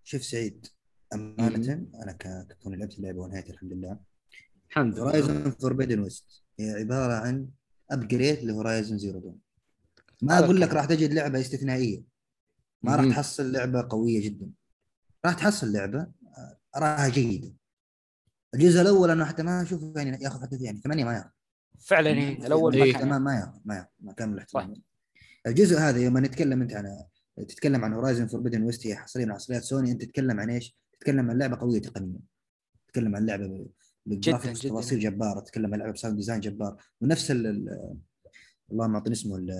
S5: شوف سعيد أمانة أنا ك- ككوني لعبت اللعبة ونهايتها الحمد لله.
S3: الحمد لله.
S5: Horizon Forbidden West هي عبارة عن upgrade ل Horizon Zero Dawn
S4: ما
S5: أقول لك. راح تجد لعبة استثنائية. ما راح. تحصل لعبة قوية جدا. راح تحصل لعبة آه، اراها جيدة. الجزء الأول أنا حتى ما أشوف يعني ياخذ حتى يعني ثمانية ما ياخذ.
S4: فعلا إيه، الأول
S3: إيه.
S4: ما كان.
S5: تمام ما ياخذ ما ياخذ مع كامل الاحترام الجزء هذا يوم نتكلم أنت عن تتكلم عن Horizon Forbidden West هي حصرية من حصريات سوني أنت تتكلم عن إيش؟ تتكلم عن لعبة قوية تقنيا تتكلم عن لعبة بال
S4: graphics.
S5: تفاصيل جبارة تتكلم عن لعبة ب sound design جبار ونفس ال ال- اللهم أعطني اسمه ال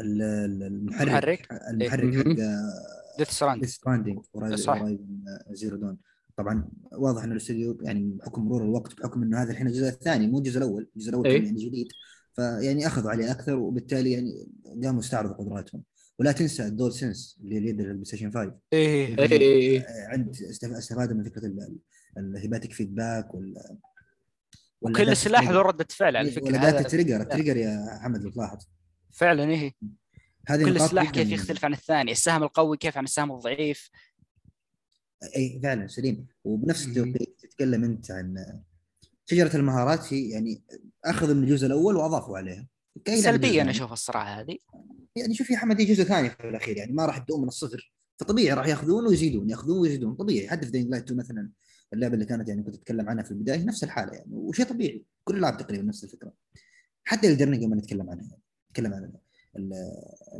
S5: ال- ال- المحرك المحرك
S3: إيه.
S5: حق
S4: Death Strand
S5: Death Stranding
S4: صح.
S5: Horizon Zero Dawn طبعا واضح ان الاستوديو يعني بحكم مرور الوقت بحكم إنه هذا الحين الجزء الثاني مو الجزء الأول، الجزء الأول
S3: إيه.
S5: كان يعني جديد فيعني أخذوا عليه أكثر وبالتالي يعني قاموا استعرضوا قدراتهم. ولا تنسى ال DualSense اللي يد البلاي ستيشن 5
S4: إيه
S3: اي اي اي
S5: عند استف- استفادوا من فكرة ال- ال haptic feedback وال
S4: وكل سلاح. له ردة فعل على
S5: إيه،
S4: فكرة.
S5: ولا trigger ال trigger يا محمد لو تلاحظ
S4: فعلا إيه.
S5: هذه
S4: كل سلاح كيف يختلف عن الثاني؟ السهم القوي كيف؟ عن السهم الضعيف.
S5: اي فعلا سليم. وبنفس. التوقيت تتكلم أنت عن شجرة المهارات هي يعني اخذوا من الجزء الأول وأضافوا عليها.
S4: سلبية
S5: أنا.
S4: أشوف الصراحة هذه.
S5: يعني شوف يا حمد هي جزء ثاني في الأخير يعني ما راح يبدؤون من الصفر. فطبيعي راح يأخذون ويزيدون يأخذون ويزيدون. طبيعي. حتى في Dying Light 2 مثلا اللعبة اللي كانت يعني كنت أتكلم عنها في البداية نفس الحالة يعني وشيء طبيعي. كل الالعاب تقريبا نفس الفكرة. حتى Elden Ring لما نتكلم عنها يعني نتكلم عن ال-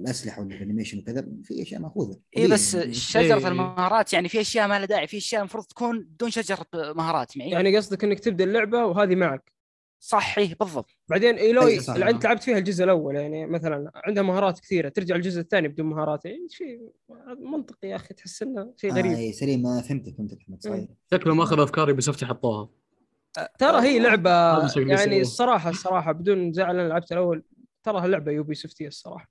S5: الأسلحة وال animation وكذا في أشياء مأخوذة.
S4: اي بس
S5: يعني.
S4: شجرة
S3: إيه.
S4: المهارات يعني في أشياء ما لها داعي في أشياء المفروض تكون بدون شجرة مهارات معي.
S1: يعني قصدك إنك تبدأ اللعبة وهذه معك.
S4: صح بالضبط.
S1: بعدين
S5: Aloy.
S1: اللي انت لعبت فيها الجزء الأول يعني مثلا عندها مهارات كثيرة ترجع الجزء الثاني بدون مهارات يعني شيء منطقي يا أخي تحس إنه شيء
S5: آه
S1: غريب
S5: إي سليم ما فهمتك فهمتك أحمد صحيح.
S3: شكله ماخذ افكاري بس حطوها
S1: ترى هي
S3: لعبة
S1: يعني. الصراحة الصراحة بدون زعل أنا لعبت الأول تراها لعبة Ubisoft يه الصراحة.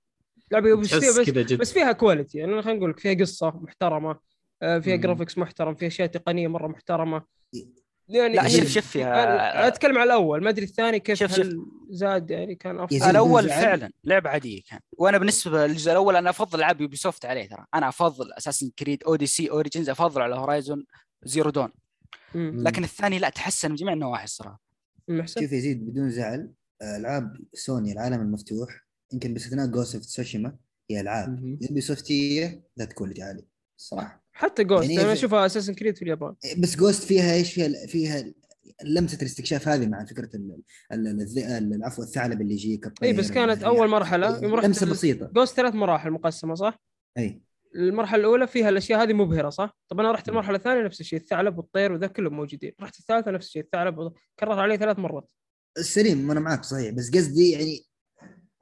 S1: لعبة Ubisoft
S3: يه
S1: بس بس فيها quality يعني خلينا نقول لك فيها قصة محترمة آه، فيها
S3: مم.
S1: graphics محترم فيها أشياء تقنية مرة محترمة. يعني
S4: لا شوف شوف يا
S1: أتكلم على الأول ما أدري الثاني كيف
S4: شوف- شوف.
S1: هل زاد يعني كان
S5: أفضل. الأول.
S4: فعلا لعبة عادية كان. وأنا بالنسبة للجزء الأول أنا أفضل العاب Ubisoft عليه ترى. أنا أفضل Assassin's Creed Odyssey Origins أفضل على Horizon Zero Dawn
S1: مم.
S4: لكن الثاني لا تحسن من جميع النواحي
S1: الصراحة.
S5: شوف يزيد بدون زعل ألعاب سوني العالم المفتوح يمكن باستثناء Ghost of Tsushima هي
S3: ألعاب.
S5: Ubisoft يه ذات quality عالي الصراحة.
S1: حتى Ghost
S5: يعني أنا
S1: أشوفها Assassin's Creed في اليابان
S5: بس Ghost فيها إيش فيها فيها لمسة الاستكشاف هذه مع فكرة ال- ال- الذ- ال- العفو الثعلب اللي يجيك
S1: اي بس كانت. أول مرحلة يوم رحت لمسة
S5: بسيطة
S1: Ghost ثلاث مراحل مقسمة صح؟
S5: اي
S1: المرحلة الأولى فيها الأشياء هذه مبهرة صح؟ طب أنا رحت المرحلة الثانية نفس الشيء الثعلب والطير وذا كلهم موجودين، رحت الثالثة نفس الشيء الثعلب وذا. كررت عليه ثلاث مرات.
S5: سليم أنا معك صحيح بس قصدي يعني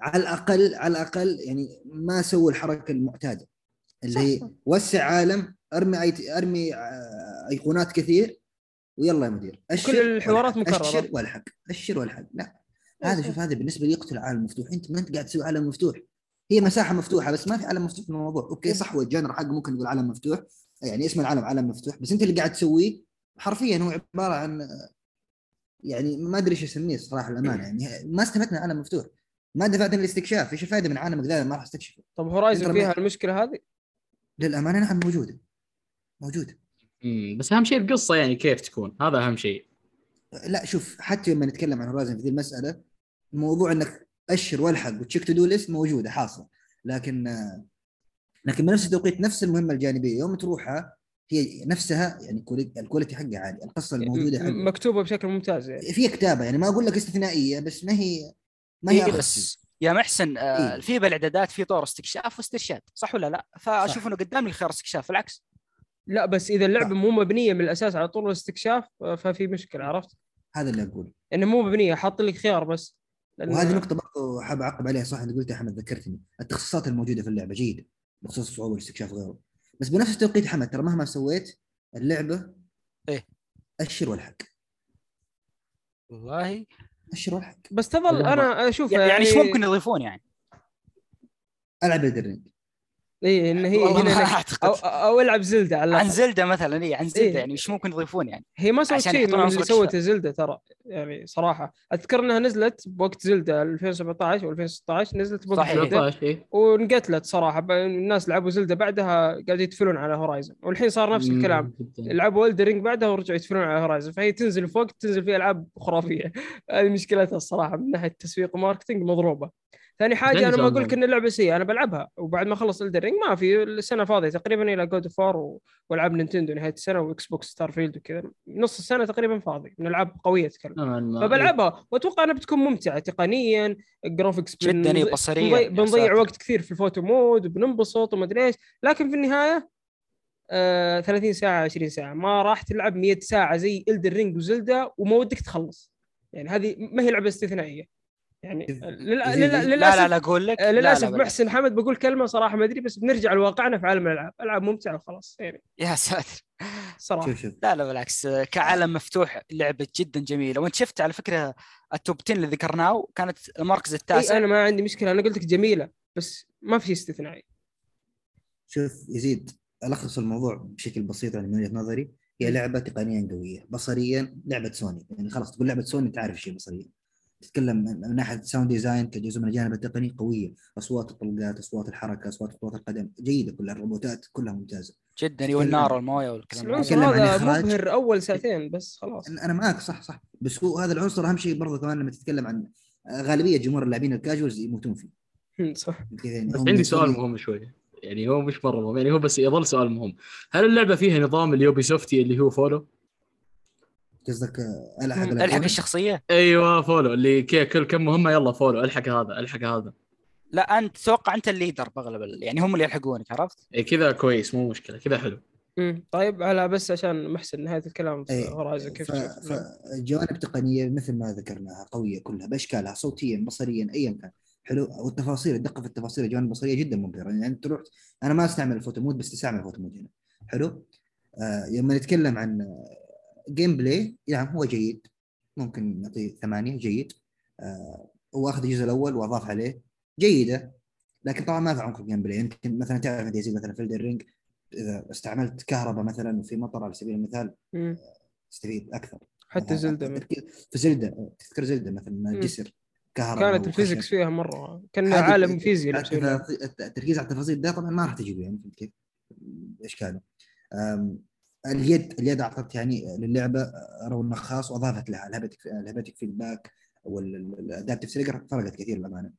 S5: على الأقل على الأقل يعني ما سووا الحركة المعتادة اللي
S1: صح،
S5: هي. وسع عالم أرمي أيت... أرمي آه، أيقونات كثير ويلا يا مدير. اشر
S1: كل الحوارات. مكررة.
S5: اشر والحق. اشر والحق. لا. هذا. شوف هذا بالنسبة لي يقتل العالم المفتوح أنت ما أنت قاعد تسوي عالم مفتوح. هي مساحة مفتوحة بس ما في عالم مفتوح في الموضوع. أوكي صح هو ال genre حقه ممكن نقول عالم مفتوح. يعني اسم العالم عالم مفتوح. بس أنت اللي قاعد تسويه حرفيا هو عبارة عن يعني ما أدري إيش أسميه الصراحه الأمانة. يعني ما استفدنا من عالم مفتوح. ما دفعت للاستكشاف إيش الفائده من عالمك ذا؟ ما راح استكشفه
S1: طب
S5: Horizon
S1: فيها المشكلة هذه؟
S5: للأمانة نعم موجودة. موجوده
S3: مم. بس أهم شيء القصة يعني كيف تكون هذا أهم شيء
S5: لا شوف حتى لما نتكلم عن Horizon في ذي المسألة موضوع إنك اشر وألحق و check to do ليست موجودة حاصلة لكن لكن بنفس التوقيت نفس المهمة الجانبية يوم تروحها هي نفسها يعني كوالي- الكواليتي حقها عالي القصة الموجودة
S1: م-
S5: حلوة
S1: مكتوبة بشكل ممتاز يعني.
S5: فيها كتابة يعني ما أقول لك استثنائية بس ما هي ما هي
S4: إيه. بس يا محسن آه
S5: إيه.
S4: في بالإعدادات في طور استكشاف واسترشاد صح ولا لا؟ فأشوف
S5: صح.
S4: إنه قدام لي خيار استكشاف بالعكس
S1: لا بس إذا اللعبة
S5: لا.
S1: مو مبنية من الأساس على طول الاستكشاف آه، ففي مشكلة عرفت؟
S5: هذا اللي أقوله
S1: إنه مو مبنية حاط لك خيار بس لأن-
S5: وهذه نقطة برضو حاب أعقب عليها صح أنت قلتها أحمد ذكرتني التخصصات الموجودة في اللعبة جيدة بخصوص الصعوبة والاستكشاف وغيره بس بنفس التوقيت حمد ترى مهما سويت اللعبة
S4: إيه.
S5: أشر والحق
S4: والله
S5: أشر والحق
S1: بس تظل أنا أشوف
S4: يعني إيش ممكن يضيفون يعني؟
S5: ألعب Elden Ring
S1: اي إن هي
S4: والله
S1: هنا
S4: ما
S1: نك-
S4: أعتقد
S1: أو, أو ألعب Zelda على
S4: عن. Zelda مثلا اي عن Zelda
S1: إيه.
S4: يعني إيش ممكن يضيفون يعني؟
S1: هي ما سوت شيء من اللي سوته Zelda ترى يعني صراحة اذكر إنها نزلت بوقت Zelda 2017 و 2016 نزلت بوقت
S4: صحيح.
S1: Zelda
S3: 13
S1: وانقتلت صراحة ب- الناس لعبوا Zelda بعدها قاعدوا يتفلون على Horizon والحين صار نفس الكلام. لعبوا Elden Ring بعدها ورجعوا يتفلون على Horizon فهي تنزل فوق تنزل فيها ألعاب خرافية هذه مشكلتها الصراحة من ناحية تسويق و marketing مضروبة ثاني حاجة أنا ما أقول لك ان اللعبه سيئة أنا بلعبها. وبعد ما اخلص Elden Ring ما في السنة فاضية تقريبا إلى God of W... وألعاب Nintendo نهاية السنة و Xbox Starfield وكذا. نص السنة تقريبا فاضي من العاب قوية أتكلم.
S3: نوعاً ما.
S1: فبلعبها. وأتوقع أنها بتكون ممتعة تقنيا.
S4: ال
S1: graphics
S4: جدا بصريا
S1: بنضيع. وقت كثير في ال photo mode وبننبسط ومدري إيش. لكن في النهاية آه 30 ساعة 20 ساعة. ما راح تلعب 100 ساعة زي Elden Ring و Zelda وما ودك تخلص. يعني هذه ما هي لعبة استثنائية. يعني لل...
S5: زي-
S1: لل...
S5: زي-
S1: للاسف
S4: لا لا لا أقول لك.
S1: آه،
S4: لا، لا،
S1: للاسف. محسن حمد بقول كلمة صراحة ما أدري بس بنرجع لواقعنا في عالم الألعاب. ألعاب ممتعة وخلاص يعني.
S4: يا ساتر.
S1: صراحة.
S5: شوف شوف.
S4: لا لا بالعكس كعالم مفتوح لعبة جدا جميلة. وأنت شفت على فكرة ال top 10 اللي ذكرناه كانت المركز التاسع
S1: إي أنا ما عندي مشكلة. أنا قلت لك جميلة بس ما في استثنائي.
S5: شوف يزيد ألخص الموضوع بشكل بسيط يعني من وجهة نظري. هي لعبة تقنيا قوية بصريا لعبة سوني. يعني خلاص تقول لعبة سوني تعرف شيء بصريا. تتكلم من من ناحية sound design كجزء من الجانب التقني قوية. أصوات الطلقات أصوات الحركة أصوات خطوات القدم. جيدة كلها الروبوتات كلها ممتازة.
S4: جدا والنار والمويه والكلام هذا
S5: عن إخراج.
S1: مبهر أول ساعتين بس خلاص.
S5: أنا معك صح صح. بس هو هذا العنصر أهم شيء برضه كمان لما تتكلم عن غالبية جمهور اللاعبين ال casuals يموتون فيه.
S1: صح.
S5: يعني
S3: بس عندي سؤال مهم شوي. يعني هو مش مرة مهم يعني هو بس يظل سؤال مهم. هل اللعبة فيها نظام ال Ubisoft ي اللي هو follow؟
S5: قصدك آه،
S4: ألحق.
S5: ألحق؟
S4: الشخصية؟
S3: أيوه follow. اللي كي كل كم مهمة يلا follow. ألحق هذا ألحق هذا.
S4: لا أنت تتوقع أنت ال leader بأغلب ال- يعني هم اللي يلحقونك عرفت؟
S3: إيه كذا كويس مو مشكلة كذا حلو.
S1: مم. طيب على بس عشان محسن نهاية الكلام في Horizon كيف
S5: ف-
S1: تشوف نعم.
S5: فجوانب تقنية مثل ما ذكرناها قوية كلها بأشكالها صوتيا بصريا ايا كان. حلو. والتفاصيل الدقة في التفاصيل الجوانب البصرية جدا مبهرة. يعني أنت تروح أنا ما أستعمل ال photo mode بس استعمل ال photo mode هنا. حلو. آه لما نتكلم عن gameplay نعم هو جيد. ممكن نعطيه ثمانية جيد. آه هو أخذ الجزء الأول وأضاف عليه. جيدة. لكن طبعا ما في عمق ال gameplay. يمكن مثلا تعرف زي مثلا في الرينج إذا استعملت كهرباء مثلا وفي مطر على سبيل المثال
S1: مم.
S5: تستفيد أكثر.
S1: حتى
S5: مثلاً Zelda في Zelda تذكر Zelda مثلا. جسر كهرباء
S1: كانت ال
S5: physics.
S1: فيها مرة. كان عالم فيزياء
S5: التركيز على التفاصيل ده طبعا ما راح تجيبه يعني فهمت كيف؟ اشكاله اليد اليد أعطت يعني للعبة رونق خاص وأضافت لها ال haptic ال haptic feedback وال adaptive trigger فرقت كثير للأمانة.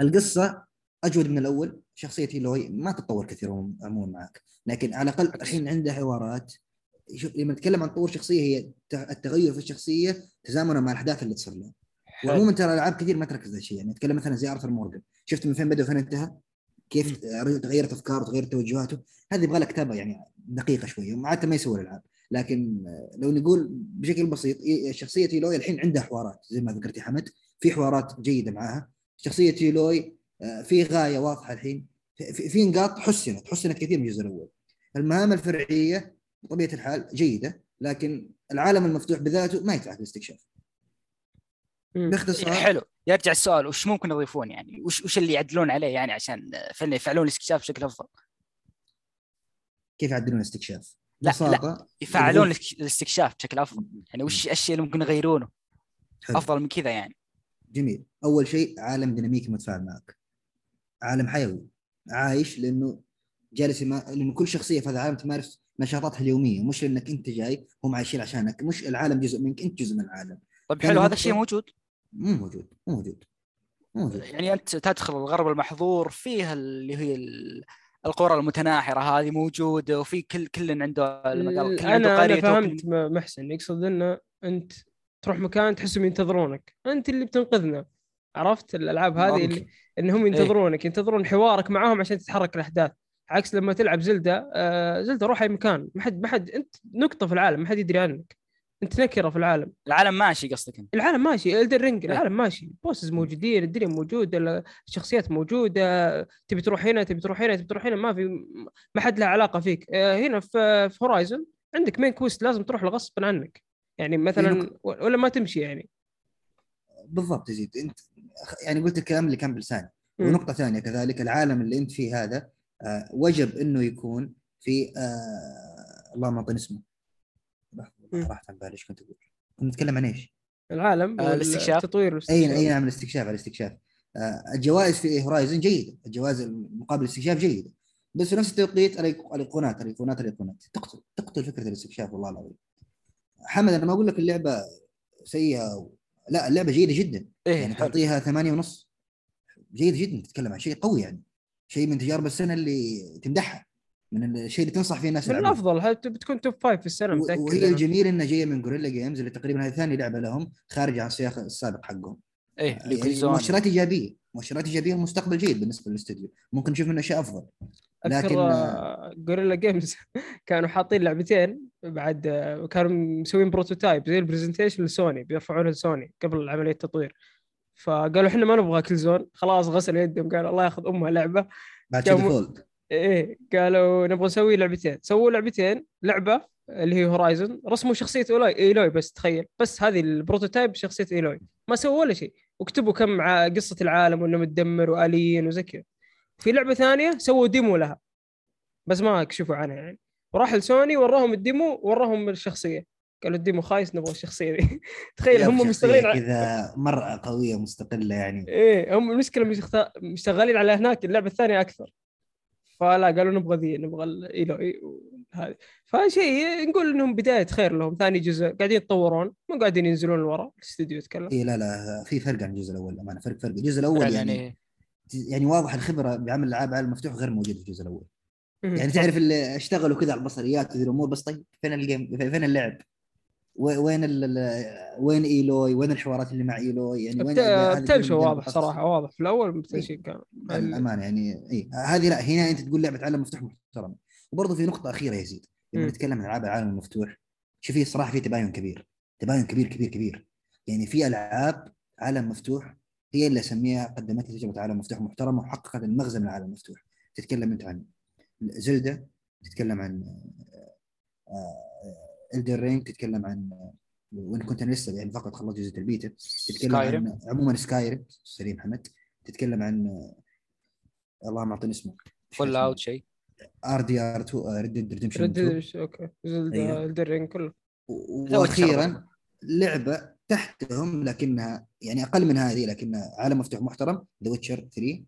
S5: القصة أجود من الأول شخصية Aloy ما تتطور كثير عموما معك. لكن على الأقل الحين عنده حوارات. شوف لما نتكلم عن تطور شخصية هي الت- التغير في الشخصية تزامنا مع الأحداث اللي تصير لها. وعموما ترى العاب كثير ما تركز هذا الشيء. يعني نتكلم مثلا زي Arthur Morgan شفت من فين بدأ وفين انتهى؟ كيف تغيرت افكاره وتغيرت توجهاته. هذه يبغى لها كتابه يعني دقيقة شوية وعاده ما يسوي الألعاب. لكن لو نقول بشكل بسيط شخصية إيلوي الحين عندها حوارات زي ما ذكرت يا حمد في حوارات جيدة معاها شخصية إيلوي آه، في غاية واضحة الحين. في- نقاط حسنت حسنت كثير من الجزء الأول. المهام الفرعية بطبيعة الحال جيدة لكن العالم المفتوح بذاته ما يدفعك للاستكشاف
S1: مم.
S5: باختصار
S4: حلو. يرجع السؤال وش ممكن يضيفون يعني؟ وش وش اللي يعدلون عليه يعني عشان فعلا يفعلون الاستكشاف بشكل أفضل؟
S5: كيف يعدلون الاستكشاف؟
S4: لا،
S5: ببساطة
S4: يفعلون الاستكشاف بشكل أفضل. يعني وش الأشياء اللي ممكن يغيرونه؟
S5: حلو.
S4: أفضل من كذا يعني.
S5: جميل. أول شيء عالم ديناميكي متفاعل معك. عالم حيوي. عايش لأنه جالس ما... لأنه كل شخصية في هذا العالم تمارس نشاطاتها اليومية. مش لأنك أنت جاي هم عايشين عشانك. مش العالم جزء منك أنت جزء من العالم.
S4: طيب حلو. هذا الشيء موجود؟
S5: مو موجود مو موجود مو موجود.
S4: يعني أنت تدخل الغرب المحظور فيه اللي هي ال- القرى المتناحرة هذه موجودة وفي كل كل عنده المقال كل عنده
S1: أنا
S4: قريته
S1: فهمت
S4: وكل-
S1: محسن يقصد إنه أنت تروح مكان تحسهم ينتظرونك. أنت اللي بتنقذنا. عرفت؟ الألعاب هذه اللي
S4: ممكن.
S1: إنهم ينتظرونك ينتظرون حوارك معاهم عشان تتحرك الأحداث. عكس لما تلعب زلدة آه زلدة روح أي مكان. ما حد ما حد أنت نقطة في العالم ما حد يدري عنك. انت نكره في العالم.
S4: العالم ماشي قصدك انت.
S1: العالم ماشي Elden Ring
S4: إيه.
S1: العالم ماشي. bosses موجودين الدنيا موجوده الشخصيات موجودة. تبي تروح هنا تبي تروح هنا تبي تروح هنا ما في ما حد له علاقة فيك. آه، هنا في Horizon عندك main quest لازم تروح له غصبا عنك. يعني مثلا ولا ما تمشي يعني.
S5: بالضبط يزيد انت يعني قلت الكلام اللي كان بلساني. ونقطة ثانية كذلك العالم اللي انت فيه هذا آه وجب إنه يكون في آه اللهم اسمه. راحت عن بالي إيش كنت أقول كنا نتكلم عن إيش؟
S1: العالم
S4: آه، الاستكشاف.
S1: التطوير أي.
S5: أي نعم الاستكشاف على الاستكشاف. آه، الجوائز في هورايزن جيدة. الجوائز مقابل الاستكشاف جيدة. بس في نفس التوقيت الإيقونات الإيقونات الإيقونات. تقتل تقتل فكرة الاستكشاف والله العظيم. حمد أنا ما أقول لك اللعبة سيئة و... لا اللعبة جيدة جدا.
S4: إيه
S5: يعني. تعطيها ثمانية ونص. جيدة جدا تتكلم عن شيء قوي يعني. شيء من تجارب السنة اللي تمدحها. من الشيء اللي تنصح فيه الناس
S1: من
S5: يلعبون.
S1: الأفضل هت- بتكون top five في
S5: السنة
S1: متأكد
S5: وهي. الجميل انها جاية من Guerrilla Games اللي تقريبا هذه ثاني لعبة لهم خارج عن السياق السابق حقهم.
S4: إيه اللي
S5: يعني مؤشرات إيجابية مؤشرات إيجابية المستقبل جيد بالنسبة للاستوديو. ممكن نشوف منه اشياء
S1: أفضل.
S5: لكن-
S1: آه، Guerrilla Games كانوا حاطين لعبتين بعد آه، كانوا مسوين prototype زي ال presentation ل Sony بيرفعونه لسوني قبل عملية التطوير. فقالوا إحنا ما نبغى Killzone خلاص غسلوا يدهم قالوا الله ياخذ أمها لعبة.
S5: بعد فولد
S1: إيه قالوا نبغى نسوي لعبتين. سووا لعبتين لعبة اللي هي Horizon رسموا شخصية Aloy Aloy بس تخيل. بس هذه ال prototype شخصية Aloy. ما سووا ولا شيء. وكتبوا كم قصة العالم وإنه متدمر وآليين وزي كذا. في لعبة ثانية سووا demo لها. بس ما كشفوا عنها يعني. وراح لسوني وراهم ال demo وراهم الشخصية. قالوا ال demo خايس نبغى الشخصية. دي تخيل هم على...
S5: كذا مره قوية مستقلة يعني.
S1: إيه هم المشكلة مشخ- مشتغلين على هناك اللعبة الثانية أكثر. فلا قالوا نبغى ذي نبغى ال Aloy هذه فشيء نقول إنهم بداية خير لهم. ثاني جزء قاعدين يتطورون مو قاعدين ينزلون لورا الاستديو يتكلم.
S5: اي لا لا في فرق عن الجزء الأول أمانة فرق فرق. الجزء
S4: الأول
S5: يعني
S4: يعني
S5: يعني واضح الخبرة بعمل العاب عالم مفتوح غير موجودة في الجزء
S1: الأول.
S5: يعني تعرف اللي اشتغلوا كذا على البصريات وذي الأمور بس طيب فين ال game فين اللعب؟ وين ال وين Aloy؟ وين الحوارات اللي مع Aloy؟ يعني وين
S1: بت-
S5: هذا
S1: بتمشي
S5: ال
S1: game
S5: واضح.
S1: صراحة واضح. في الأول
S5: إيه.
S1: بتمشي كان.
S5: الامانه يعني اي هذه لا هنا أنت تقول لعبة عالم مفتوح محترم. وبرضه في نقطة أخيرة يا زيد. لما. نتكلم عن ألعاب العالم المفتوح شوف في صراحة في تباين كبير. تباين كبير كبير كبير. يعني في ألعاب عالم مفتوح هي اللي أسميها قدمت لي تجربة عالم مفتوح محترمة وحققت المغزى من العالم المفتوح. تتكلم أنت عن Zelda تتكلم عن Elden Ring تتكلم عن آه، وإن كنت أنا لسه يعني فقط خلصت جزء البيتا تتكلم
S4: Skyrim.
S5: عن عموما Skyrim سليم محمد تتكلم عن آه، الله ما اعطيني اسمه
S4: Fallout شيء.
S5: RDR 2 Red Dead Redemption
S1: Red
S5: 2
S1: okay.
S5: أيوه.
S1: الدرين كله.
S4: تو
S5: وأخيرا لعبة تحتهم لكنها يعني أقل من هذه لكنها عالم مفتوح محترم The Witcher 3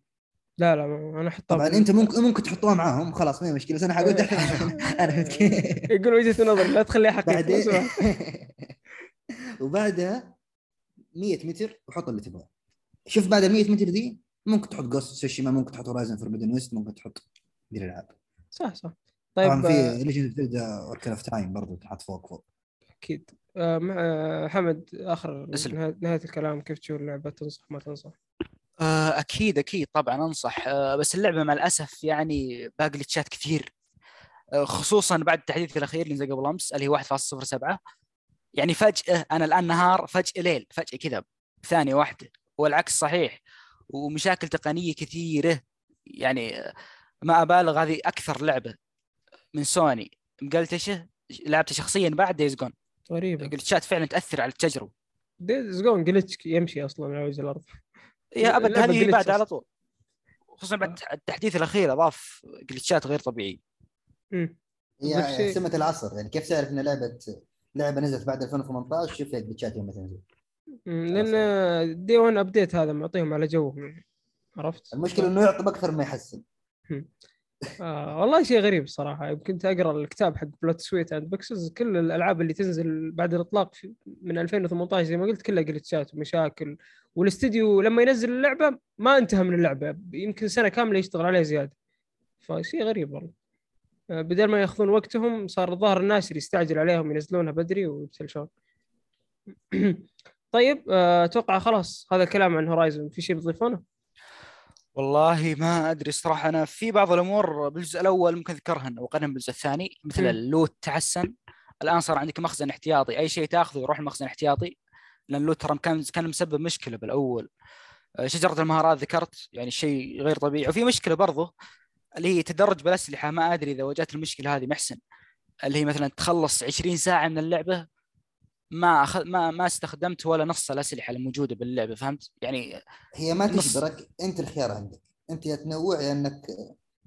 S1: لا لا أنا أحطها
S5: طبعا أنت ممكن ممكن تحطوها معاهم خلاص ما هي مشكلة. بس أنا حقول أنا فهمت كيف؟
S1: يقول وجهة نظر لا تخليها حقيقه
S5: بعدين. وبعدها 100 متر وحط اللي تبغاه. شوف بعد ال 100 متر دي ممكن تحط Ghost Tsushima ممكن تحط Horizon Forbidden West ممكن تحط دي الالعاب
S1: صح صح.
S5: طبعا
S1: طيب آه،
S5: في Legend Zelda Ocarina of Time برضه تحط فوق فوق.
S1: أكيد. آه، مع آه، حمد
S4: آخر.
S1: نهايه نهاية الكلام كيف تشوف اللعبة؟ تنصح ما تنصح؟
S4: أكيد أكيد طبعا أنصح. آه، بس اللعبة مع الأسف يعني باقي جلتشات كثير. آه، خصوصا بعد التحديث الأخير اللي نزل قبل أمس اللي هو 1.07 يعني فجأة أنا الآن نهار فجأة ليل فجأة كذا بثانيه واحدة. والعكس صحيح. ومشاكل تقنية كثيرة. يعني آه، ما أبالغ هذه أكثر لعبة من سوني. مقلتشه لعبتها شخصيا بعد Days Gone
S1: غريبه
S4: جلتشات فعلا تأثر على التجربة.
S1: Days Gone glitch يمشي أصلا على وجه الأرض.
S4: يا أبد
S1: اللعبة
S4: هذه. بعد على طول. خصوصا بعد التحديث الأخير أضاف جلتشات غير طبيعيه
S1: مم.
S5: هي سمة العصر يعني كيف تعرف إن لعبة لعبة نزلت بعد 2018 شوف فيها جلتشات يوم تنزل.
S1: مم، لأن day 1 update هذا معطيهم على جوهم عرفت؟
S5: المشكلة إنه يعطب أكثر ما يحسن.
S1: آه والله شيء غريب الصراحة. يمكن اقرا الكتاب حق Blood Sweat and Pixels كل الألعاب اللي تنزل بعد الإطلاق من 2018 زي ما قلت كلها جلتشات ومشاكل. والاستديو لما ينزل اللعبة ما انتهى من اللعبة يمكن سنة كاملة يشتغل عليها زيادة. فشيء غريب والله. آه، بدل ما ياخذون وقتهم صار الظاهر الناشر يستعجل عليهم ينزلونها بدري ويبتلشون. طيب آه، أتوقع خلاص هذا الكلام عن Horizon في شيء بتضيفونه؟
S4: والله ما أدري صراحة أنا في بعض الأمور بالجزء الأول ممكن أذكرها واقارنها بالجزء الثاني مثل. اللوت تحسن الآن صار عندك مخزن احتياطي أي شيء تأخذه يروح المخزن الاحتياطي لأن اللوت ترى كان كان مسبب مشكلة بالأول. آه، شجرة المهارات ذكرت يعني شيء غير طبيعي. وفي مشكلة برضه اللي هي تدرج بالأسلحة ما أدري إذا واجهت المشكلة هذه محسن. اللي هي مثلا تخلص 20 ساعة من اللعبة ما أخذ ما ما استخدمت ولا نص الأسلحة الموجودة باللعبة فهمت؟ يعني
S5: هي ما
S4: نص.
S5: تجبرك أنت الخيار عندك أنت يا تنوع يا إنك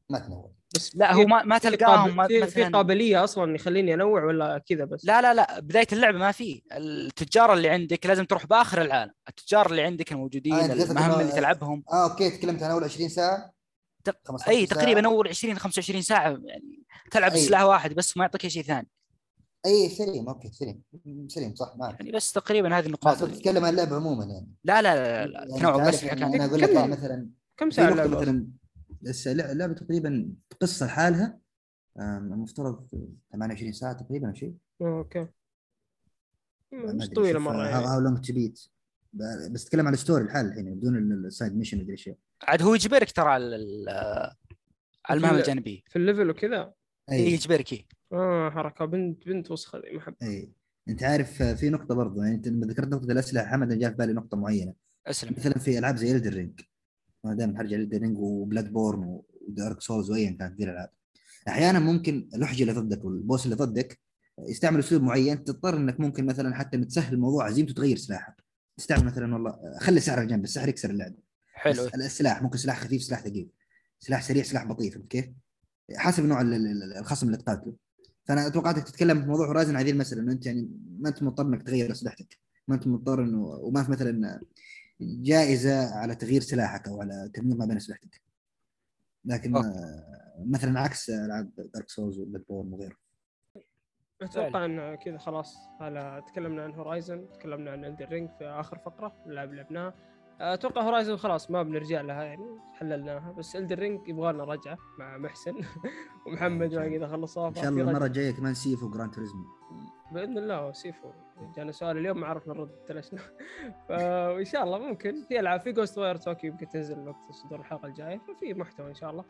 S5: ما تنوع
S1: بس
S4: لا هو ما ما تلقاهم
S1: قاب- في, في قابلية أصلا يخليني أنوع ولا كذا بس
S4: لا لا لا بداية اللعبة ما في التجار اللي عندك لازم تروح بآخر العالم التجار اللي عندك الموجودين
S5: آه،
S4: المهام اللي تلعبهم
S5: آه أوكي تكلمت عن أول 20 ساعة
S4: تق-
S5: 15 إي.
S4: تقريبا أول 20 25 ساعة يعني تلعب
S5: أي.
S4: بسلاح واحد بس ما يعطيك شيء ثاني
S5: اي سليم okay سليم. سليم صح معك
S4: يعني بس تقريبا هذه النقاط
S5: تتكلم عن اللعبه عموما يعني.
S4: لا لا لا, لا.
S5: يعني
S4: تنوع بس
S5: يعني
S4: كان
S5: أنا أقول لك
S1: كم-
S5: يعني مثلا
S1: كم ساعه اللعبة؟
S5: مثلا بس اللعبه تقريبا قصه لحالها المفترض 28 ساعة تقريبا أو شيء.
S1: أوكي.
S5: ما
S1: مش
S5: طويلة
S1: مرة
S5: How
S1: يعني.
S5: How Long to Beat بس اتكلم عن ال story الحال الحين بدون ال side mission ودي الاشياء
S4: عاد هو يجبرك ترى على ال- على المهام الجانبية.
S1: في ال level وكذا.
S4: أي.
S5: اي
S4: يجبرك إيه.
S1: آه حركة. بنت بنت وسخة ذي ما احب
S5: أي. أنت عارف آه، في نقطة برضو يعني أنت لما ذكرت نقطة الأسلحة حمد جاء في بالي نقطة معينة.
S4: أسلم.
S5: مثلا في ألعاب زي Elden Ring أنا دائما حرجع ل Elden Ring و Bloodborne و Dark Souls وايا كانت ذي الألعاب. أحيانا ممكن الوحش اللي ضدك وال boss اللي ضدك يستعمل أسلوب معين تضطر إنك ممكن مثلا حتى تسهل الموضوع عزيمته تغير سلاحك تستعمل مثلا والله خلي على جنب السحر يكسر اللعبة.
S4: حلو.
S5: السلاح ممكن سلاح خفيف سلاح ثقيل. سلاح سريع سلاح بطيء فهمت كيف؟ حسب نوع ال- ال- ال- الخصم اللي تقاتله. فأنا توقعتك تتكلم في موضوع Horizon هذه المسألة إنه أنت يعني ما أنت مضطر إنك تغير أسلحتك. ما أنت مضطر إنه وما في مثلا جائزة على تغيير سلاحك أو على تمييز ما بين أسلحتك. لكن
S4: okay.
S5: آه، مثلا عكس ألعاب Dark Souls و Bloodborne وغيره.
S1: أتوقع إن كذا خلاص. هلا تكلمنا عن Horizon تكلمنا عن Elden Ring في آخر فقرة اللعب لعبناها أتوقع Horizon خلاص ما بنرجع لها يعني حللناها. بس Elden Ring يبغى لنا رجعة مع محسن ومحمد ما اذا خلصوها
S5: إن شاء الله المرة الجاية كمان Sifu Gran Turismo
S1: بإذن الله Sifu. جانا سؤال اليوم ما عرفنا نرد ابتلشنا فإن شاء الله ممكن. في ألعاب في Ghostwire Tokyo يمكن تنزل وقت صدور الحلقة الجاية ففي محتوى إن شاء الله.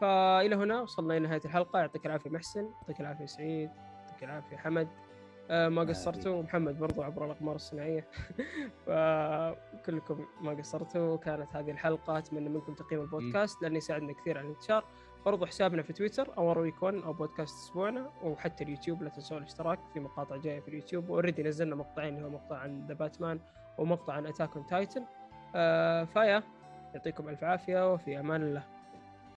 S1: فإلى هنا وصلنا إلى نهايه الحلقة. يعطيك العافية محسن يعطيك العافية سعيد يعطيك العافية حمد. ما قصرتوا. ومحمد برضو عبر الأقمار الصناعية. فكلكم ما قصرتوا. كانت هذه الحلقة أتمنى منكم تقييم البودكاست لأنه يساعدنا كثير على الانتشار. برضو حسابنا في تويتر Our Week 1 أو بودكاست أسبوعنا وحتى اليوتيوب لا تنسوا الاشتراك في مقاطع جاية في اليوتيوب. و already نزلنا مقطعين اللي هو مقطع عن The Batman ومقطع عن Attack on Titan آه فيا يعطيكم ألف عافية وفي أمان الله.